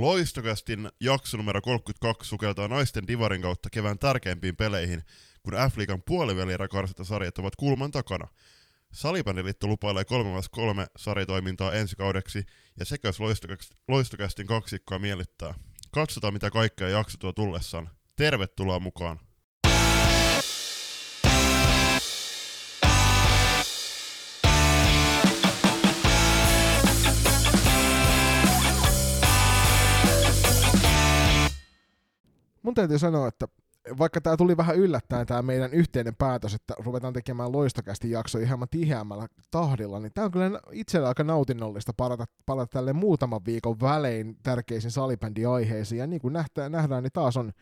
Loistokästin jakso numero 32 sukeltaa naisten divarin kautta kevään tärkeimpiin peleihin, kun F-liigan puolivälierä sarjat ovat kulman takana. Salibändiliitto lupailee 3 sarjatoimintaa ensi kaudeksi, ja sekä loistokästin kaksikkoa miellyttää. Katsotaan mitä kaikkea jakso tuo tullessaan. Tervetuloa mukaan! Mun täytyy sanoa, että vaikka tämä tuli vähän yllättäen tämä meidän yhteinen päätös, että ruvetaan tekemään loistokästi jakso hieman tiheämmällä tahdilla, niin tämä on kyllä itsellä aika nautinnollista palata, palata tälle muutaman viikon välein tärkeisiin salibändiaiheisiin. Ja niin kuin nähdään, nähdään, niin taas on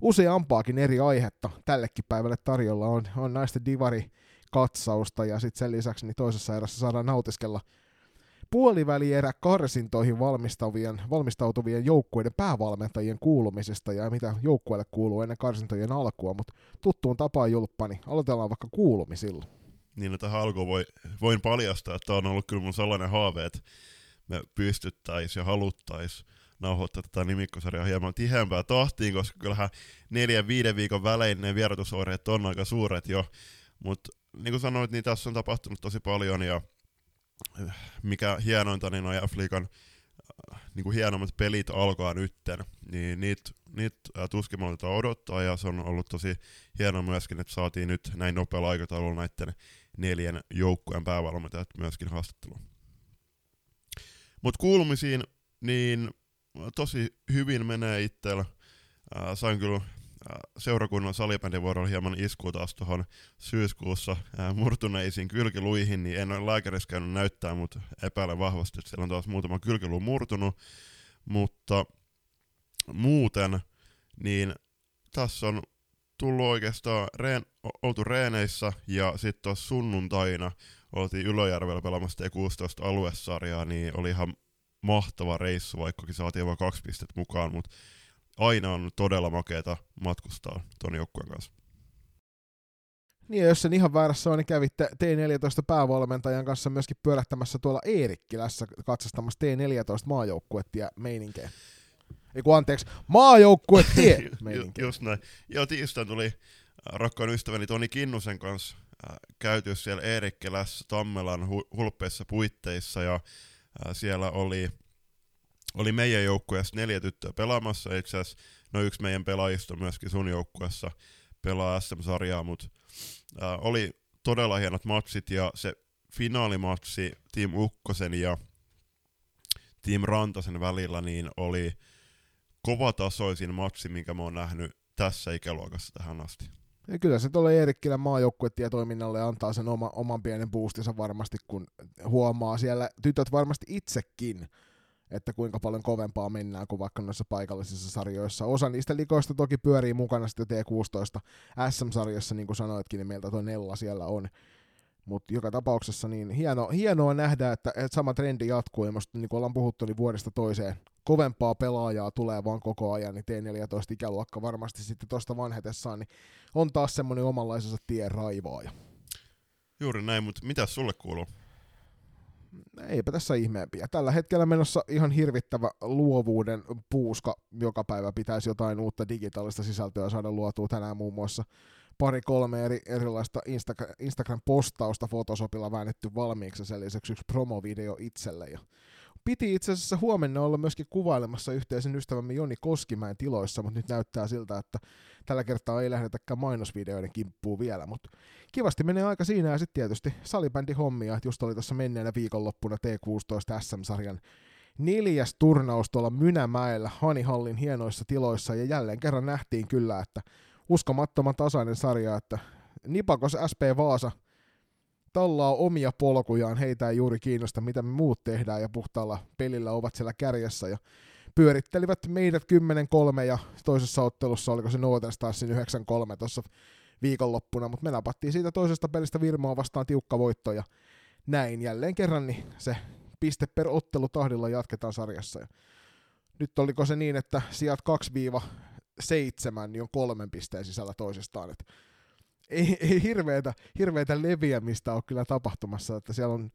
useampaakin eri aihetta tällekin päivälle tarjolla. On, on naisten divari katsausta ja sitten sen lisäksi niin toisessa erässä saadaan nautiskella – puolivälierä karsintoihin valmistautuvien, valmistautuvien joukkueiden päävalmentajien kuulumisesta ja mitä joukkueelle kuuluu ennen karsintojen alkua, mutta tuttuun tapaan julppani, aloitellaan vaikka kuulumisilla. Niin, no tähän alkuun voi, voin paljastaa, että on ollut kyllä mun sellainen haave, että me pystyttäisiin ja haluttaisiin nauhoittaa tätä nimikkosarjaa hieman tiheämpää tahtiin, koska kyllähän neljän viiden viikon välein ne vierotusoireet on aika suuret jo, mutta niin kuin sanoit, niin tässä on tapahtunut tosi paljon ja mikä hienointa, niin noin F-liigan äh, niin kuin hienommat pelit alkaa nytten, niin niitä niit, äh, tuskin odottaa, ja se on ollut tosi hienoa myöskin, että saatiin nyt näin nopealla aikataululla näiden neljän joukkueen päävalmentajat myöskin haastattelua. Mutta kuulumisiin, niin tosi hyvin menee itsellä. Äh, sain kyllä seurakunnan salibändivuorolla hieman iskuu taas tuohon syyskuussa murtuneisiin kylkiluihin, niin en ole lääkärissä käynyt näyttää, mutta epäilen vahvasti, että siellä on taas muutama kylkilu murtunut. Mutta muuten, niin tässä on tullut oikeastaan reen, oltu reeneissä ja sitten tuossa sunnuntaina oltiin Ylöjärvellä pelaamassa T16 aluesarjaa, niin oli ihan mahtava reissu, vaikkakin saatiin vain kaksi pistettä mukaan, mutta aina on todella makeeta matkustaa ton joukkueen kanssa. Niin, ja jos sen ihan väärässä on, niin kävitte T14 päävalmentajan kanssa myöskin pyörähtämässä tuolla Eerikkilässä katsastamassa T14 maajoukkuettia meininkejä. Ei kun anteeksi, maajoukkuetie meininkejä. Just näin. Joo, tiistain tuli äh, rakkaan ystäväni Toni Kinnusen kanssa äh, käyty siellä Eerikkilässä Tammelan hu- hulppeissa puitteissa, ja äh, siellä oli oli meidän joukkueessa neljä tyttöä pelaamassa, itse asiassa no yksi meidän pelaajista myöskin sun joukkueessa pelaa SM-sarjaa, mutta äh, oli todella hienot matsit ja se finaalimatsi Team Ukkosen ja Team Rantasen välillä niin oli kovatasoisin matsi, minkä mä oon nähnyt tässä ikäluokassa tähän asti. Ja kyllä se tuolle Eerikkilän maajoukkuetietoiminnalle antaa sen oma, oman pienen boostinsa varmasti, kun huomaa siellä tytöt varmasti itsekin että kuinka paljon kovempaa mennään kuin vaikka noissa paikallisissa sarjoissa. Osa niistä likoista toki pyörii mukana sitten T16 SM-sarjassa, niin kuin sanoitkin, niin meiltä tuo Nella siellä on. Mutta joka tapauksessa niin hieno, hienoa nähdä, että, että sama trendi jatkuu, ja musta, niin kuin ollaan puhuttu, niin vuodesta toiseen kovempaa pelaajaa tulee vaan koko ajan, niin T14 ikäluokka varmasti sitten tuosta vanhetessaan, niin on taas semmoinen omanlaisensa tien raivaaja. Juuri näin, mutta mitä sulle kuuluu? Eipä tässä ihmeempiä. Tällä hetkellä menossa ihan hirvittävä luovuuden puuska. Joka päivä pitäisi jotain uutta digitaalista sisältöä saada luotua tänään muun muassa pari kolme eri, erilaista Insta- Instagram-postausta Photoshopilla väännetty valmiiksi sen lisäksi yksi promovideo itselle. Ja piti itse asiassa huomenna olla myöskin kuvailemassa yhteisen ystävämme Joni Koskimäen tiloissa, mutta nyt näyttää siltä, että tällä kertaa ei lähdetäkään mainosvideoiden kimppuun vielä, mutta kivasti menee aika siinä ja sitten tietysti salibändi hommia, just oli tuossa menneenä viikonloppuna T16 SM-sarjan neljäs turnaus tuolla Mynämäellä Hanihallin hienoissa tiloissa ja jälleen kerran nähtiin kyllä, että uskomattoman tasainen sarja, että Nipakos SP Vaasa tallaa omia polkujaan, heitä ei juuri kiinnosta, mitä me muut tehdään, ja puhtaalla pelillä ovat siellä kärjessä, ja pyörittelivät meidät 10-3, ja toisessa ottelussa oliko se Northern Starsin 9-3 tuossa viikonloppuna, mutta me napattiin siitä toisesta pelistä Virmoa vastaan tiukka voitto, ja näin jälleen kerran niin se piste per ottelu tahdilla jatketaan sarjassa. Ja nyt oliko se niin, että sijat 2-7 niin on kolmen pisteen sisällä toisestaan, että ei, ei hirveätä, hirveätä leviämistä ole kyllä tapahtumassa, että siellä on,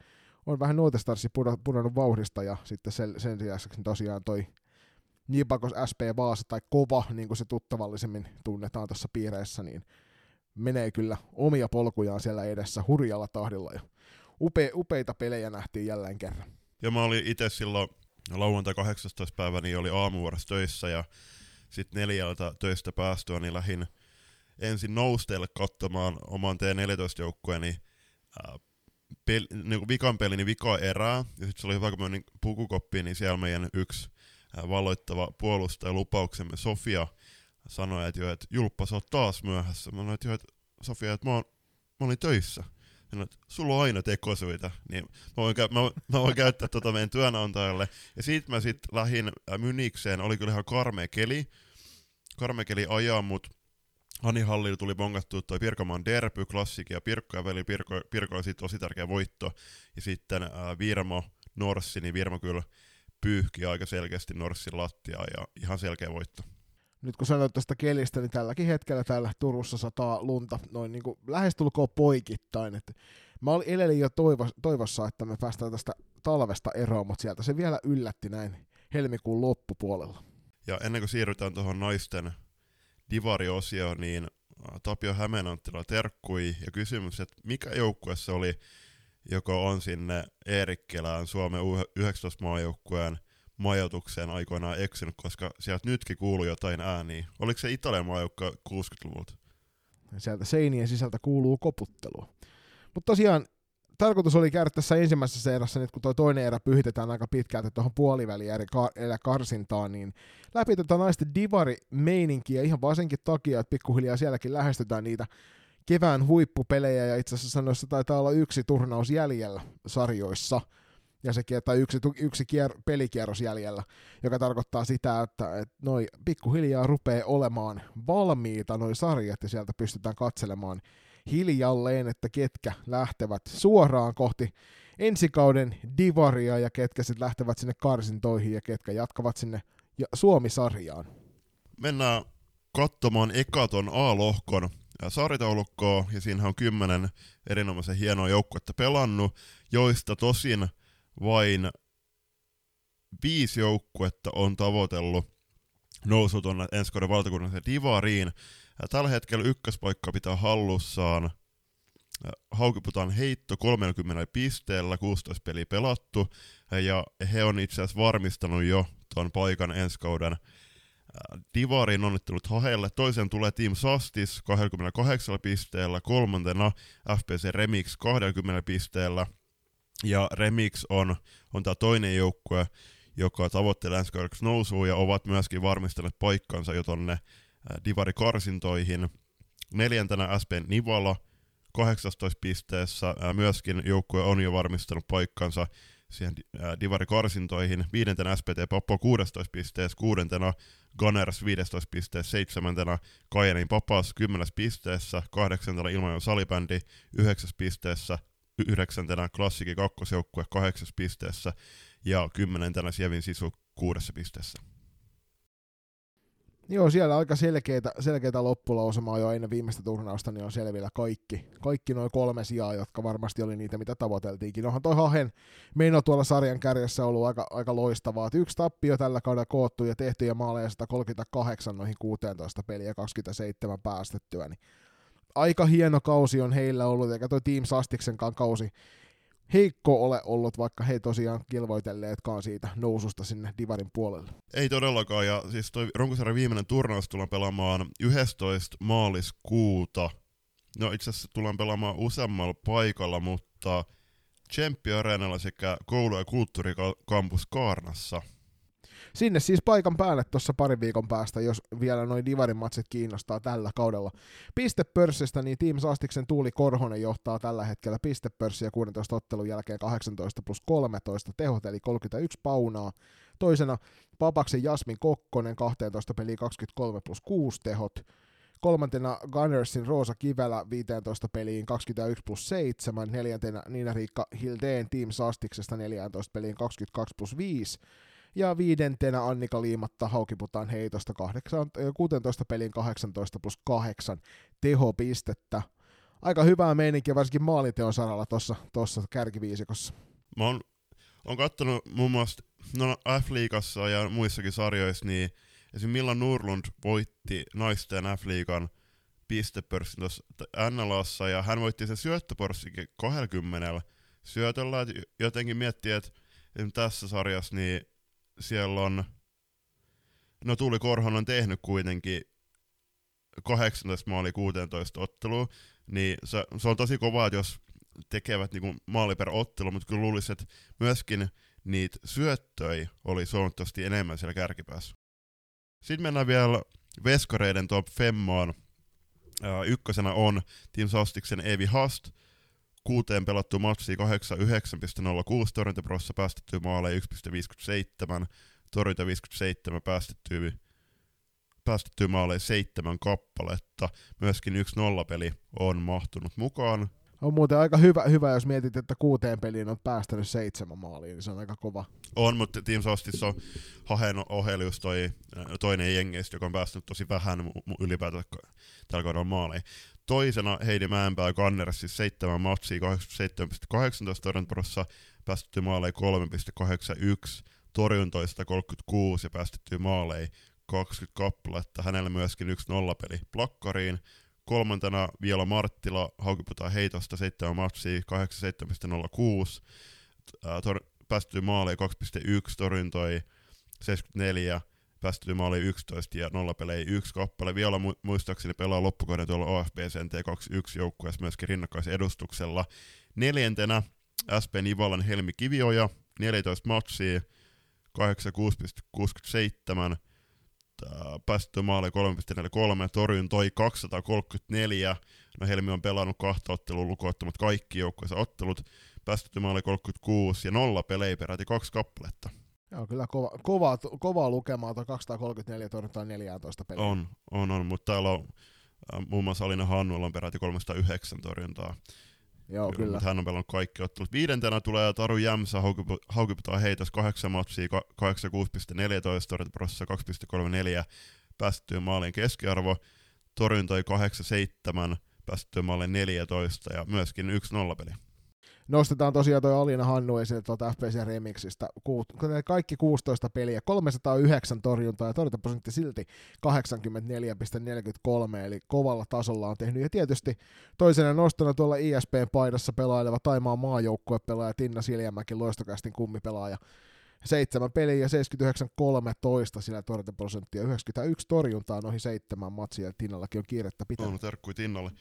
on vähän Nootestarsi pudonnut vauhdista ja sitten sen, sen lisäksi tosiaan toi Nipakos SP Vaasa tai Kova, niin kuin se tuttavallisemmin tunnetaan tuossa piireissä, niin menee kyllä omia polkujaan siellä edessä hurjalla tahdilla. Ja upe, upeita pelejä nähtiin jälleen kerran. Ja mä olin itse silloin lauantai 18. päivä, niin oli aamuvuorossa töissä ja sitten neljältä töistä päästyä, niin lähin ensin nousteelle katsomaan oman T14-joukkueeni äh, niin vikan pelin niin vika erää, ja sitten se oli hyvä, kun mä pukukoppiin, niin siellä meidän yksi valloittava puolustaja lupauksemme Sofia sanoi, että, jo, että Julppa, sä oot taas myöhässä. Mä sanoin, että, jo, että Sofia, että mä, oon, mä olin töissä. Sanoin, että sulla on aina tekosyitä, niin mä voin, mä, mä voin käyttää tota meidän työnantajalle. Ja siitä mä sitten lähdin äh, Mynikseen, oli kyllä ihan karmea keli, karmea keli ajaa, mutta Ani Hallil tuli bongattua toi Pirkomaan derby, klassiki ja Pirkko ja veli Pirkko, Pirkko oli sitten tosi tärkeä voitto. Ja sitten ää, Virmo, Norssi, niin Virmo kyllä pyyhki aika selkeästi Norssin lattiaa ja ihan selkeä voitto. Nyt kun sanoit tästä kelistä, niin tälläkin hetkellä täällä Turussa sataa lunta noin niin kuin lähestulkoon poikittain. Et mä olin elelin jo toivo, toivossa, että me päästään tästä talvesta eroon, mutta sieltä se vielä yllätti näin helmikuun loppupuolella. Ja ennen kuin siirrytään tuohon naisten divari-osio, niin Tapio Hämeenanttila terkkui ja kysymys, että mikä joukkue se oli, joka on sinne Eerikkelään Suomen U19-maajoukkueen majoitukseen aikoinaan eksynyt, koska sieltä nytkin kuuluu jotain ääniä. Oliko se Italian maajoukkue 60-luvulta? Sieltä seinien sisältä kuuluu koputtelua. Mutta tosiaan tarkoitus oli käydä tässä ensimmäisessä erässä, nyt kun tuo toinen erä pyhitetään aika pitkälti tuohon puoliväliin eri kar- karsintaan, niin läpi tätä naisten divari-meininkiä ihan varsinkin takia, että pikkuhiljaa sielläkin lähestytään niitä kevään huippupelejä, ja itse asiassa noissa taitaa olla yksi turnaus jäljellä sarjoissa, ja se tai yksi, yksi kier, pelikierros jäljellä, joka tarkoittaa sitä, että, että noi pikkuhiljaa rupeaa olemaan valmiita noi sarjat, ja sieltä pystytään katselemaan hiljalleen, että ketkä lähtevät suoraan kohti ensikauden divaria ja ketkä sitten lähtevät sinne karsintoihin ja ketkä jatkavat sinne Suomi-sarjaan. Mennään katsomaan ekaton A-lohkon saaritaulukkoa, ja siinä on kymmenen erinomaisen hienoa joukkuetta pelannut, joista tosin vain viisi joukkuetta on tavoitellut nousu tuonne ensi kauden valtakunnalliseen divariin, Tällä hetkellä ykköspaikka pitää hallussaan. Haukiputaan heitto 30 pisteellä, 16 peliä pelattu, ja he on itse asiassa varmistanut jo tuon paikan ensi kauden Divarin onnittelut Hahelle. Toisen tulee Team Sastis 28 pisteellä, kolmantena FPC Remix 20 pisteellä, ja Remix on, on tämä toinen joukkue, joka tavoittelee ensi nousua, ja ovat myöskin varmistaneet paikkansa jo tonne Divari-karsintoihin. Neljäntenä SP Nivala 18 pisteessä. Myöskin joukkue on jo varmistanut paikkansa siihen Divari-karsintoihin. Viidentenä SPT Pappo 16 pisteessä, kuudentena Gunners 15 pisteessä, seitsemäntenä Kajanin Papas 10 pisteessä, kahdeksantena Ilmajoen salibändi 9 pisteessä, yhdeksäntenä Klassikin kakkosjoukkue 8 pisteessä ja kymmenentenä Sievin Sisu 6 pisteessä. Joo, siellä aika selkeitä, selkeitä loppulausumaa jo ennen viimeistä turnausta, niin on selvillä kaikki. Kaikki noin kolme sijaa, jotka varmasti oli niitä, mitä tavoiteltiinkin. Onhan toi Hahen meno tuolla sarjan kärjessä ollut aika, aika loistavaa. Et yksi tappio tällä kaudella koottu ja tehtyjä maaleja 138 noihin 16 peliä 27 päästettyä. Niin aika hieno kausi on heillä ollut, eikä toi Team Sastiksenkaan kausi heikko ole ollut, vaikka he tosiaan kilvoitelleetkaan siitä noususta sinne Divarin puolelle. Ei todellakaan, ja siis toi runkosarjan viimeinen turnaus tullaan pelaamaan 11. maaliskuuta. No itse asiassa tullaan pelaamaan useammalla paikalla, mutta Tsemppi Areenalla sekä koulu- ja kulttuurikampus Kaarnassa – sinne siis paikan päälle tuossa parin viikon päästä, jos vielä noin Divarin matsit kiinnostaa tällä kaudella. Pistepörssistä, niin Team Sastiksen Tuuli Korhonen johtaa tällä hetkellä pistepörssiä 16 ottelun jälkeen 18 plus 13 tehot, eli 31 paunaa. Toisena Papaksen Jasmin Kokkonen 12 peliä 23 plus 6 tehot. Kolmantena Gunnersin Roosa Kivelä 15 peliin 21 plus 7. Neljäntenä Niina-Riikka Hildeen Team Sastiksesta 14 peliin 22 plus 5. Ja viidentenä Annika Liimatta Haukiputaan heitosta 8, 16 pelin 18 plus 8 tehopistettä. Aika hyvää meininkiä varsinkin maalinteon saralla tuossa tossa kärkiviisikossa. Mä oon, oon kattonut muun muassa no F-liigassa ja muissakin sarjoissa, niin esimerkiksi Milan Nurlund voitti naisten F-liigan pistepörssin tuossa NLAssa, ja hän voitti sen syöttöpörssikin 20 syötöllä, jotenkin miettii, että tässä sarjassa niin siellä on, no Tuuli Korhon on tehnyt kuitenkin 18 maali 16 ottelua, niin se, se on tosi kovaa, jos tekevät niinku maali per ottelu, mutta kyllä luulisin, että myöskin niitä syöttöjä oli suunnattomasti enemmän siellä kärkipäässä. Sitten mennään vielä veskareiden top femmaan. ykkösenä on Team Sostiksen Evi Hast, kuuteen pelattu matsi 89,06 torjuntaprossa päästetty maaleja 1,57, torjunta 57 päästetty, päästetty maaleja seitsemän kappaletta. Myöskin yksi nollapeli on mahtunut mukaan. On muuten aika hyvä, hyvä, jos mietit, että kuuteen peliin on päästänyt seitsemän maaliin, niin se on aika kova. On, mutta Team Sostissa on Hahen ohelius toi toinen jengeistä, joka on päästänyt tosi vähän ylipäätään tällä kaudella maaliin. Toisena Heidi Mäenpää Kanners, siis seitsemän matsia, 87,18 torjuntaprossa, päästetty maaleja 3,81, torjuntoista 36 ja päästetty maaleja 20 kappaletta. Hänellä myöskin yksi nollapeli plakkariin. Kolmantena vielä Marttila, haukiputaan heitosta, 7 matsia, 87,06, tor- päästetty maaleja 2,1, torjuntoi 74, päästetty maali 11 ja nollapelejä yksi kappale. Vielä mu- muistaakseni pelaa loppukauden tuolla OFBCN T21 joukkueessa myöskin rinnakkaisen edustuksella. Neljäntenä SP Nivalan Helmi Kivioja, 14 matsia, 86,67, päästetty maali 3,43, torjun toi 234. No Helmi on pelannut kahta ottelua lukuottamat kaikki joukkueensa ottelut, päästetty maali 36 ja nolla pelejä peräti kaksi kappaletta. Joo, kyllä kova, kova, kovaa lukemaa, tuo 234 torjuntaa 14 peliä. On, on, on, mutta täällä on äh, muun muassa Alina Hannuilla on peräti 309 torjuntaa. Joo, kyllä. Mutta hän on pelannut kaikki ottelut. Viidentenä tulee Taru Jämsä, haukiputaan heitos 8 matsia, 86,14, torjuntaprossa 2,34, päästettyä maalien keskiarvo, torjuntoi 8,7, päästettyä maalien 14 ja myöskin 1-0 peli nostetaan tosiaan toi Alina Hannu esille tuolta FPC Remixistä. Kaikki 16 peliä, 309 torjuntaa ja torjuntaprosentti silti 84,43, eli kovalla tasolla on tehnyt. Ja tietysti toisena nostona tuolla ISP-paidassa pelaileva Taimaan pelaaja Tinna Siljamäki, loistokästin kummipelaaja. Seitsemän peliä ja 79-13 sillä torjuntaprosenttia, 91 torjuntaa noihin seitsemän matsia, Tinnallakin on kiirettä pitää. On terkkui Tinnalle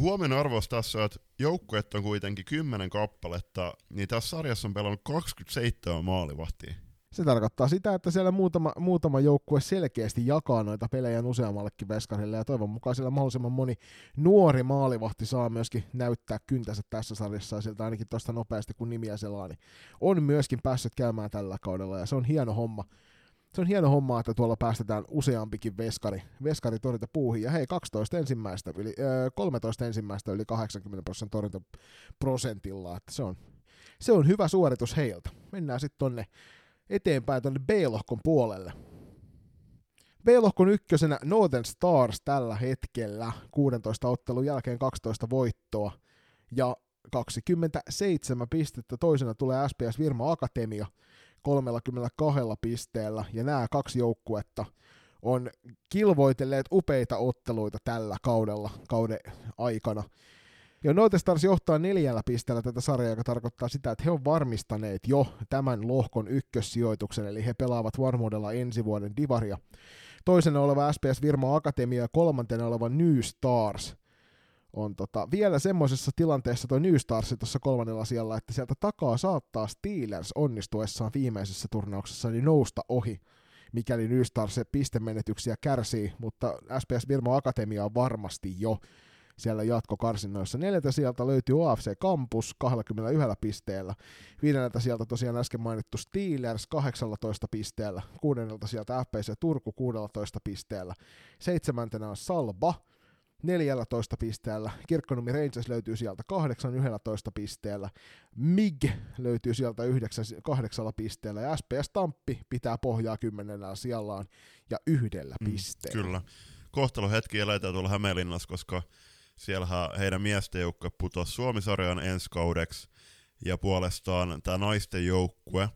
huomenna arvos tässä, että joukkueet on kuitenkin 10 kappaletta, niin tässä sarjassa on pelannut 27 maalivahtia. Se tarkoittaa sitä, että siellä muutama, muutama joukkue selkeästi jakaa noita pelejä useammallekin veskarille, ja toivon mukaan siellä mahdollisimman moni nuori maalivahti saa myöskin näyttää kyntänsä tässä sarjassa, ja sieltä ainakin tuosta nopeasti kun nimiä selaa, niin on myöskin päässyt käymään tällä kaudella, ja se on hieno homma se on hieno homma, että tuolla päästetään useampikin veskari, veskari torjunta puuhin. Ja hei, 12 ensimmäistä, yli, äh, 13 ensimmäistä yli 80 prosentin torjuntaprosentilla. Että se, on, se on hyvä suoritus heiltä. Mennään sitten tonne eteenpäin tonne B-lohkon puolelle. B-lohkon ykkösenä Northern Stars tällä hetkellä 16 ottelun jälkeen 12 voittoa ja 27 pistettä. Toisena tulee SPS Virma Akatemia 32 pisteellä, ja nämä kaksi joukkuetta on kilvoitelleet upeita otteluita tällä kaudella, kauden aikana. Ja Noite Stars johtaa neljällä pisteellä tätä sarjaa, joka tarkoittaa sitä, että he on varmistaneet jo tämän lohkon ykkössijoituksen, eli he pelaavat varmuudella ensi vuoden divaria. Toisena oleva SPS Virma Akatemia ja kolmantena oleva New Stars – on tota, vielä semmoisessa tilanteessa tuo New Stars tuossa kolmannella siellä, että sieltä takaa saattaa Steelers onnistuessaan viimeisessä turnauksessa niin nousta ohi, mikäli New Stars pistemenetyksiä kärsii, mutta SPS Virmo Akatemia on varmasti jo siellä jatkokarsinnoissa. Neljältä sieltä löytyy AFC Campus 21 pisteellä. Viidenneltä sieltä tosiaan äsken mainittu Steelers 18 pisteellä. Kuudennelta sieltä FPC Turku 16 pisteellä. Seitsemäntenä on Salba 14 pisteellä. Kirkkonumi Rangers löytyy sieltä 8 11 pisteellä. MIG löytyy sieltä 9 8 pisteellä. Ja SPS Tamppi pitää pohjaa kymmenellä sijallaan ja yhdellä mm, pisteellä. Kyllä. Kohtalo hetki eletään tuolla Hämeenlinnassa, koska siellä heidän miesten joukkue putosi Suomisarjan ensi kaudeksi. Ja puolestaan tämä naisten joukkue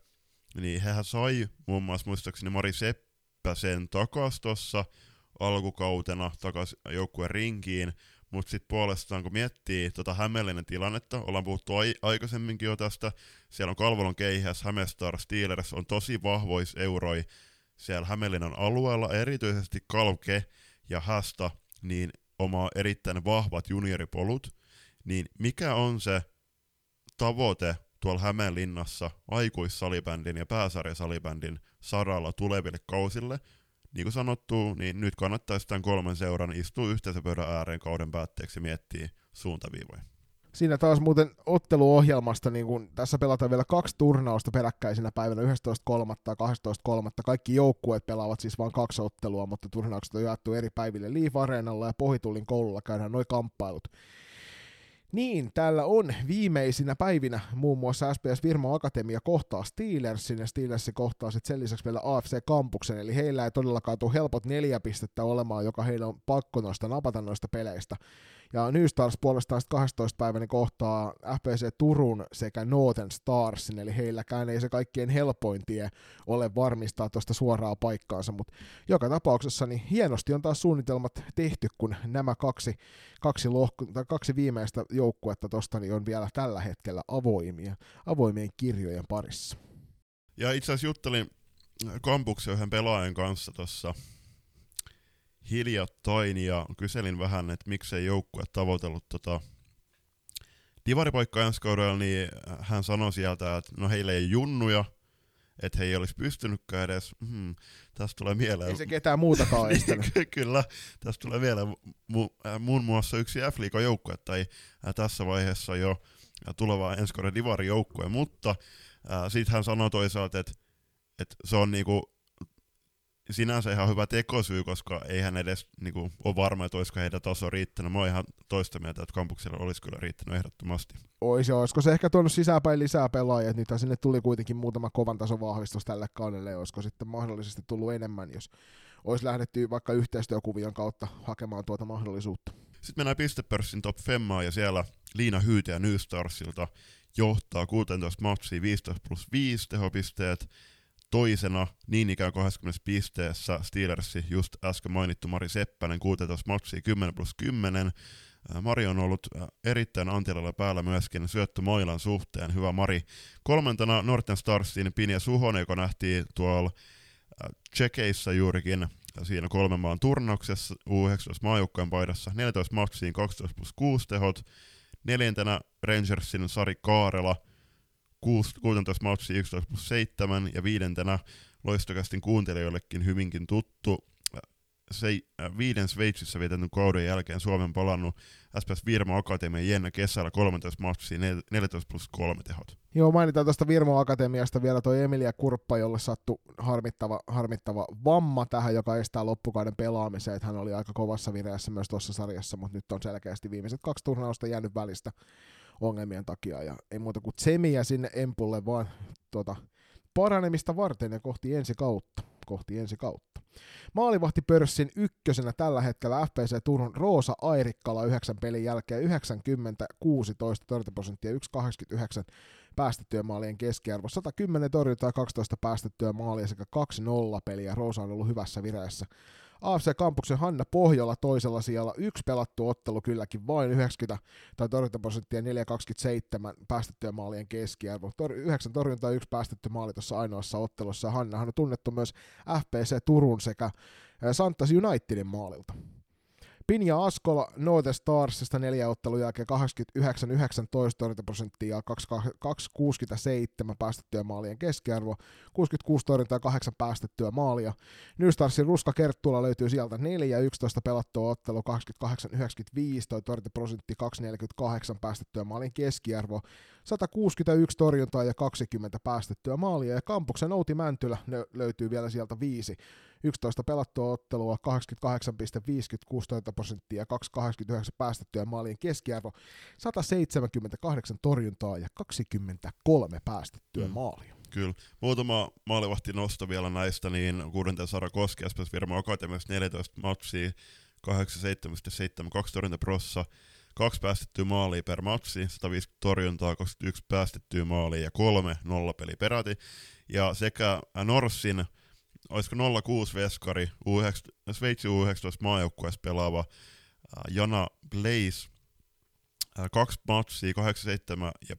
niin hehän sai muun muassa muistaakseni Mari Seppäsen takas tuossa alkukautena takas joukkueen rinkiin, mutta sitten puolestaan kun miettii tota Hämeenlinnan tilannetta, ollaan puhuttu ai- aikaisemminkin jo tästä, siellä on Kalvolon keihäs, Hämestar, Steelers on tosi vahvois euroi siellä Hämeenlinnan alueella, erityisesti Kalke ja Hästä, niin omaa erittäin vahvat junioripolut, niin mikä on se tavoite tuolla Hämeenlinnassa aikuissalibändin ja pääsarjasalibändin saralla tuleville kausille, niin kuin sanottu, niin nyt kannattaisi tämän kolmen seuran istua yhteisöpöydän ääreen kauden päätteeksi ja miettiä suuntaviivoja. Siinä taas muuten otteluohjelmasta, niin kun tässä pelataan vielä kaksi turnausta peräkkäisinä päivänä 11.3. ja 12.3. Kaikki joukkueet pelaavat siis vain kaksi ottelua, mutta turnaukset on jaettu eri päiville Leaf Areenalla ja Pohitullin koululla käydään noin kamppailut. Niin, täällä on viimeisinä päivinä muun muassa SPS Virma Akatemia kohtaa Steelersin ja Steelers kohtaa sitten sen lisäksi vielä AFC Kampuksen, eli heillä ei todellakaan tule helpot neljä pistettä olemaan, joka heillä on pakko noista napata noista peleistä. Ja New Stars puolestaan 12 päivänä kohtaa FPC Turun sekä Northern Starsin, eli heilläkään ei se kaikkien helpoin tie ole varmistaa tuosta suoraa paikkaansa, mutta joka tapauksessa niin hienosti on taas suunnitelmat tehty, kun nämä kaksi, kaksi, lohko, tai kaksi viimeistä joukkuetta tuosta niin on vielä tällä hetkellä avoimia, avoimien kirjojen parissa. Ja itse asiassa juttelin kampuksen yhden pelaajan kanssa tuossa hiljattain ja kyselin vähän, että miksei joukkue tavoitellut tota divaripaikkaa ensi kaudella, niin hän sanoi sieltä, että no heillä ei junnuja, että he ei olisi pystynytkään edes, hmm, tästä tulee mieleen... Ei se ketään muutakaan niin, Kyllä, tästä tulee vielä mu- äh, muun muassa yksi f joukkue tai äh, tässä vaiheessa jo äh, tuleva ensi kauden divarijoukkue, mutta äh, sitten hän sanoi toisaalta, että et se on niinku sinänsä ihan hyvä tekosyy, koska eihän edes niinku, ole varma, että olisiko heidän taso riittänyt. Mä oon ihan toista mieltä, että kampuksella olisi kyllä riittänyt ehdottomasti. Oisi, olisiko se ehkä tuonut sisäpäin lisää pelaajia, että nyt sinne tuli kuitenkin muutama kovan tason vahvistus tälle kaudelle, olisiko sitten mahdollisesti tullut enemmän, jos olisi lähdetty vaikka yhteistyökuvion kautta hakemaan tuota mahdollisuutta. Sitten mennään pistepörssin top femmaa ja siellä Liina Hyytä ja New Starsilta johtaa 16 matsia 15 plus 5 tehopisteet, Toisena niin ikään 20 pisteessä Steelersi just äsken mainittu Mari Seppänen 16 matsia 10 plus 10. Mari on ollut erittäin antilalla päällä myöskin syöttö Moilan suhteen. Hyvä Mari. Kolmantena Norten Starsin Pinja Suhonen, joka nähtiin tuolla Tsekeissä juurikin siinä kolmen maan turnauksessa U19 maajoukkojen paidassa 14 matsiin 12 plus 6 tehot. Neljäntenä Rangersin Sari Kaarela – 16 matsia 11 plus 7 ja viidentenä loistokästin kuuntelijoillekin hyvinkin tuttu. Se, äh, viiden Sveitsissä vietetyn kauden jälkeen Suomen palannut SPS Virmo Akatemian Jenna kesällä 13 matsia 14 plus 3 tehot. Joo, mainitaan tuosta Virmo Akatemiasta vielä toi Emilia Kurppa, jolle sattui harmittava, harmittava vamma tähän, joka estää loppukauden pelaamiseen, että hän oli aika kovassa vireessä myös tuossa sarjassa, mutta nyt on selkeästi viimeiset kaksi turnausta jäänyt välistä ongelmien takia. Ja ei muuta kuin tsemiä sinne Empulle, vaan tuota, paranemista varten ja kohti ensi kautta. Kohti ensi kautta. Maalivahtipörssin ykkösenä tällä hetkellä FPC Turun Roosa Airikkala 9 pelin jälkeen 90 16 torjuntaprosenttia 1,89 päästettyä maalien keskiarvo, 110 torjuntaa 12 päästettyä maalia sekä 2-0 peliä. Roosa on ollut hyvässä vireessä. AFC Kampuksen Hanna Pohjola toisella siellä. Yksi pelattu ottelu kylläkin, vain 90 tai torjuntaprosenttia 427 päästettyä maalien keskiarvo. Tor- 9 torjuntaa, yksi päästetty maali tuossa ainoassa ottelussa. Hannahan on tunnettu myös FPC Turun sekä Santas Unitedin maalilta. Pinja Askola Northern Starsista neljä ottelun jälkeen 89-19 torjuntaprosenttia ja 267 päästettyä maalien keskiarvo, 66 torjuntaa ja 8 päästettyä maalia. New Starsin Ruska Kerttula löytyy sieltä 4 11 pelattua ottelu 28-95 toi torjuntaprosentti 248 päästettyä maalien keskiarvo, 161 torjuntaa ja 20 päästettyä maalia. Ja kampuksen Outi Mäntylä löytyy vielä sieltä 5 11 pelattua ottelua, 88,56 prosenttia, 289 päästettyä maalien keskiarvo, 178 torjuntaa ja 23 päästettyä mm. maalia. Kyllä. Muutama maalivahti nosto vielä näistä, niin kuudenten Sara Koski, SPS Virma Akatemiassa 14 matsia, 87,72 torjuntaprossa, kaksi päästettyä maalia per matsi, 150 torjuntaa, 21 päästettyä maalia ja kolme nollapeli peräti. Ja sekä Norsin, olisiko 06 veskari, U9, Sveitsin U19 maajoukkueessa pelaava Jana Blaze, kaksi matsia, 87 ja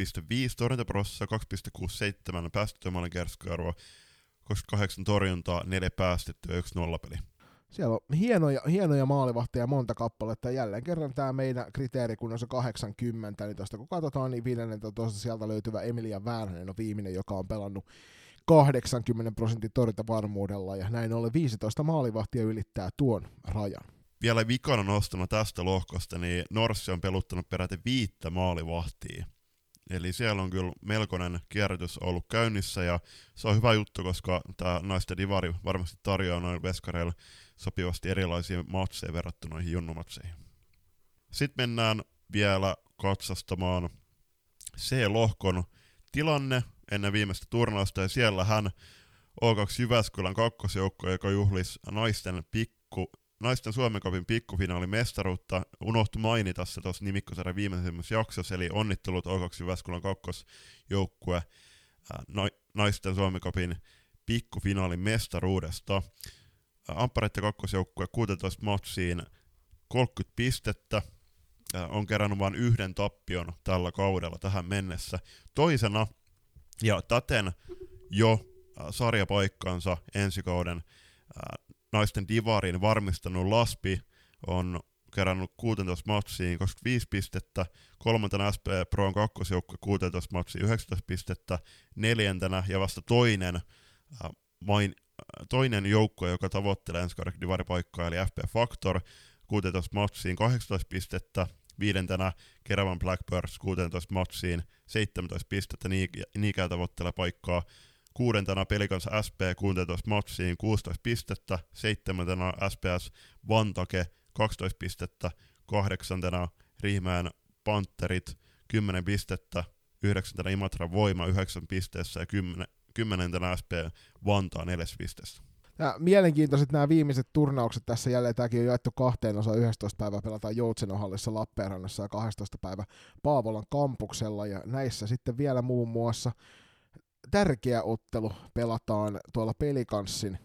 2,5 torjuntaprosessa, 2,67 päästettyä keskiarvo, 28 torjuntaa, 4 päästettyä, 1 nollapeli. Siellä on hienoja, hienoja maalivahtia monta kappaletta. Jälleen kerran tämä meidän kriteeri, kun on se 80, niin tuosta kun katsotaan, niin 15 sieltä löytyvä Emilia Väänänen on viimeinen, joka on pelannut 80 prosentin torjuntavarmuudella, ja näin ollen 15 maalivahtia ylittää tuon rajan. Vielä vikana nostona tästä lohkosta, niin Norssi on peluttanut peräti viittä maalivahtia. Eli siellä on kyllä melkoinen kierrätys ollut käynnissä ja se on hyvä juttu, koska tämä naisten divari varmasti tarjoaa noin veskareilla sopivasti erilaisia matseja verrattuna noihin junnumatseihin. Sitten mennään vielä katsastamaan C-lohkon tilanne ennen viimeistä turnausta, ja siellä hän O2 Jyväskylän kakkosjoukko, joka juhlisi naisten pikku naisten Suomen Cupin pikkufinaalin mestaruutta unohtu mainita se tuossa nimikkosarjan viimeisimmässä jaksossa, eli onnittelut O2 Jyväskylän kakkosjoukkue naisten Suomen Cupin pikkufinaalin mestaruudesta. Amppareiden kakkosjoukkue 16 matsiin 30 pistettä, on kerännyt vain yhden tappion tällä kaudella tähän mennessä. Toisena, ja täten jo sarjapaikkansa ensi kauden naisten divarin varmistanut Laspi on kerännyt 16 matsiin 25 pistettä, kolmantena SP Proon kakkosjoukkue 16 matsiin 19 pistettä, neljäntenä ja vasta toinen, äh, main, äh, toinen joukko, joka tavoittelee ensi kauden divaripaikkaa, eli FP Factor 16 matsiin 18 pistettä, viidentenä Keravan Blackbirds 16 matsiin 17 pistettä, niin tavoittelee paikkaa. Kuudentena Pelikans SP 16 matsiin 16 pistettä, seitsemäntenä SPS Vantake 12 pistettä, kahdeksantena Riihimäen Panterit 10 pistettä, yhdeksäntenä Imatra Voima 9 pisteessä ja kymmenen, kymmenentenä SP Vantaa 4 pisteessä. Ja mielenkiintoiset nämä viimeiset turnaukset tässä jälleen, tämäkin on jaettu kahteen osaan, 11 päivää pelataan Joutsenohallissa Lappeenrannassa ja 12 päivä Paavolan kampuksella, ja näissä sitten vielä muun muassa tärkeä ottelu pelataan tuolla Pelikanssin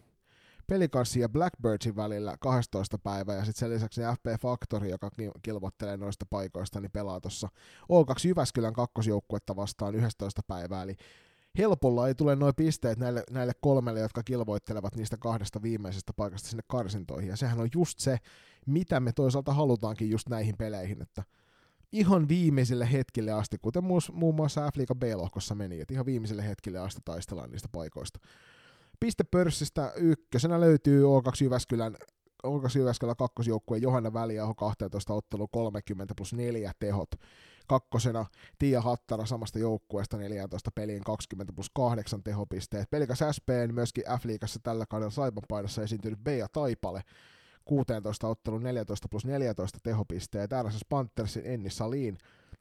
Pelikanssin ja Blackbirdsin välillä 12 päivää, ja sitten sen lisäksi FP Factory, joka kilvoittelee noista paikoista, niin pelaa tuossa O2 Jyväskylän kakkosjoukkuetta vastaan 11 päivää, eli helpolla ei tule noin pisteet näille, näille kolmelle, jotka kilvoittelevat niistä kahdesta viimeisestä paikasta sinne karsintoihin, ja sehän on just se, mitä me toisaalta halutaankin just näihin peleihin, että ihan viimeiselle hetkelle asti, kuten muun muassa f B-lohkossa meni, että ihan viimeiselle hetkelle asti taistellaan niistä paikoista. Pistepörssistä ykkösenä löytyy O2 Jyväskylän O2 Jyväskylän kakkosjoukkueen Johanna Väliaho 12 ottelu 30 plus 4 tehot. Kakkosena Tiia Hattara samasta joukkueesta 14 peliin 20 plus 8 tehopisteet. Pelikas SP myöskin F-liigassa tällä kaudella Saipan painossa esiintynyt Bea Taipale 16 ottelun 14 plus 14 tehopisteet. RSS Panthersin Enni Salin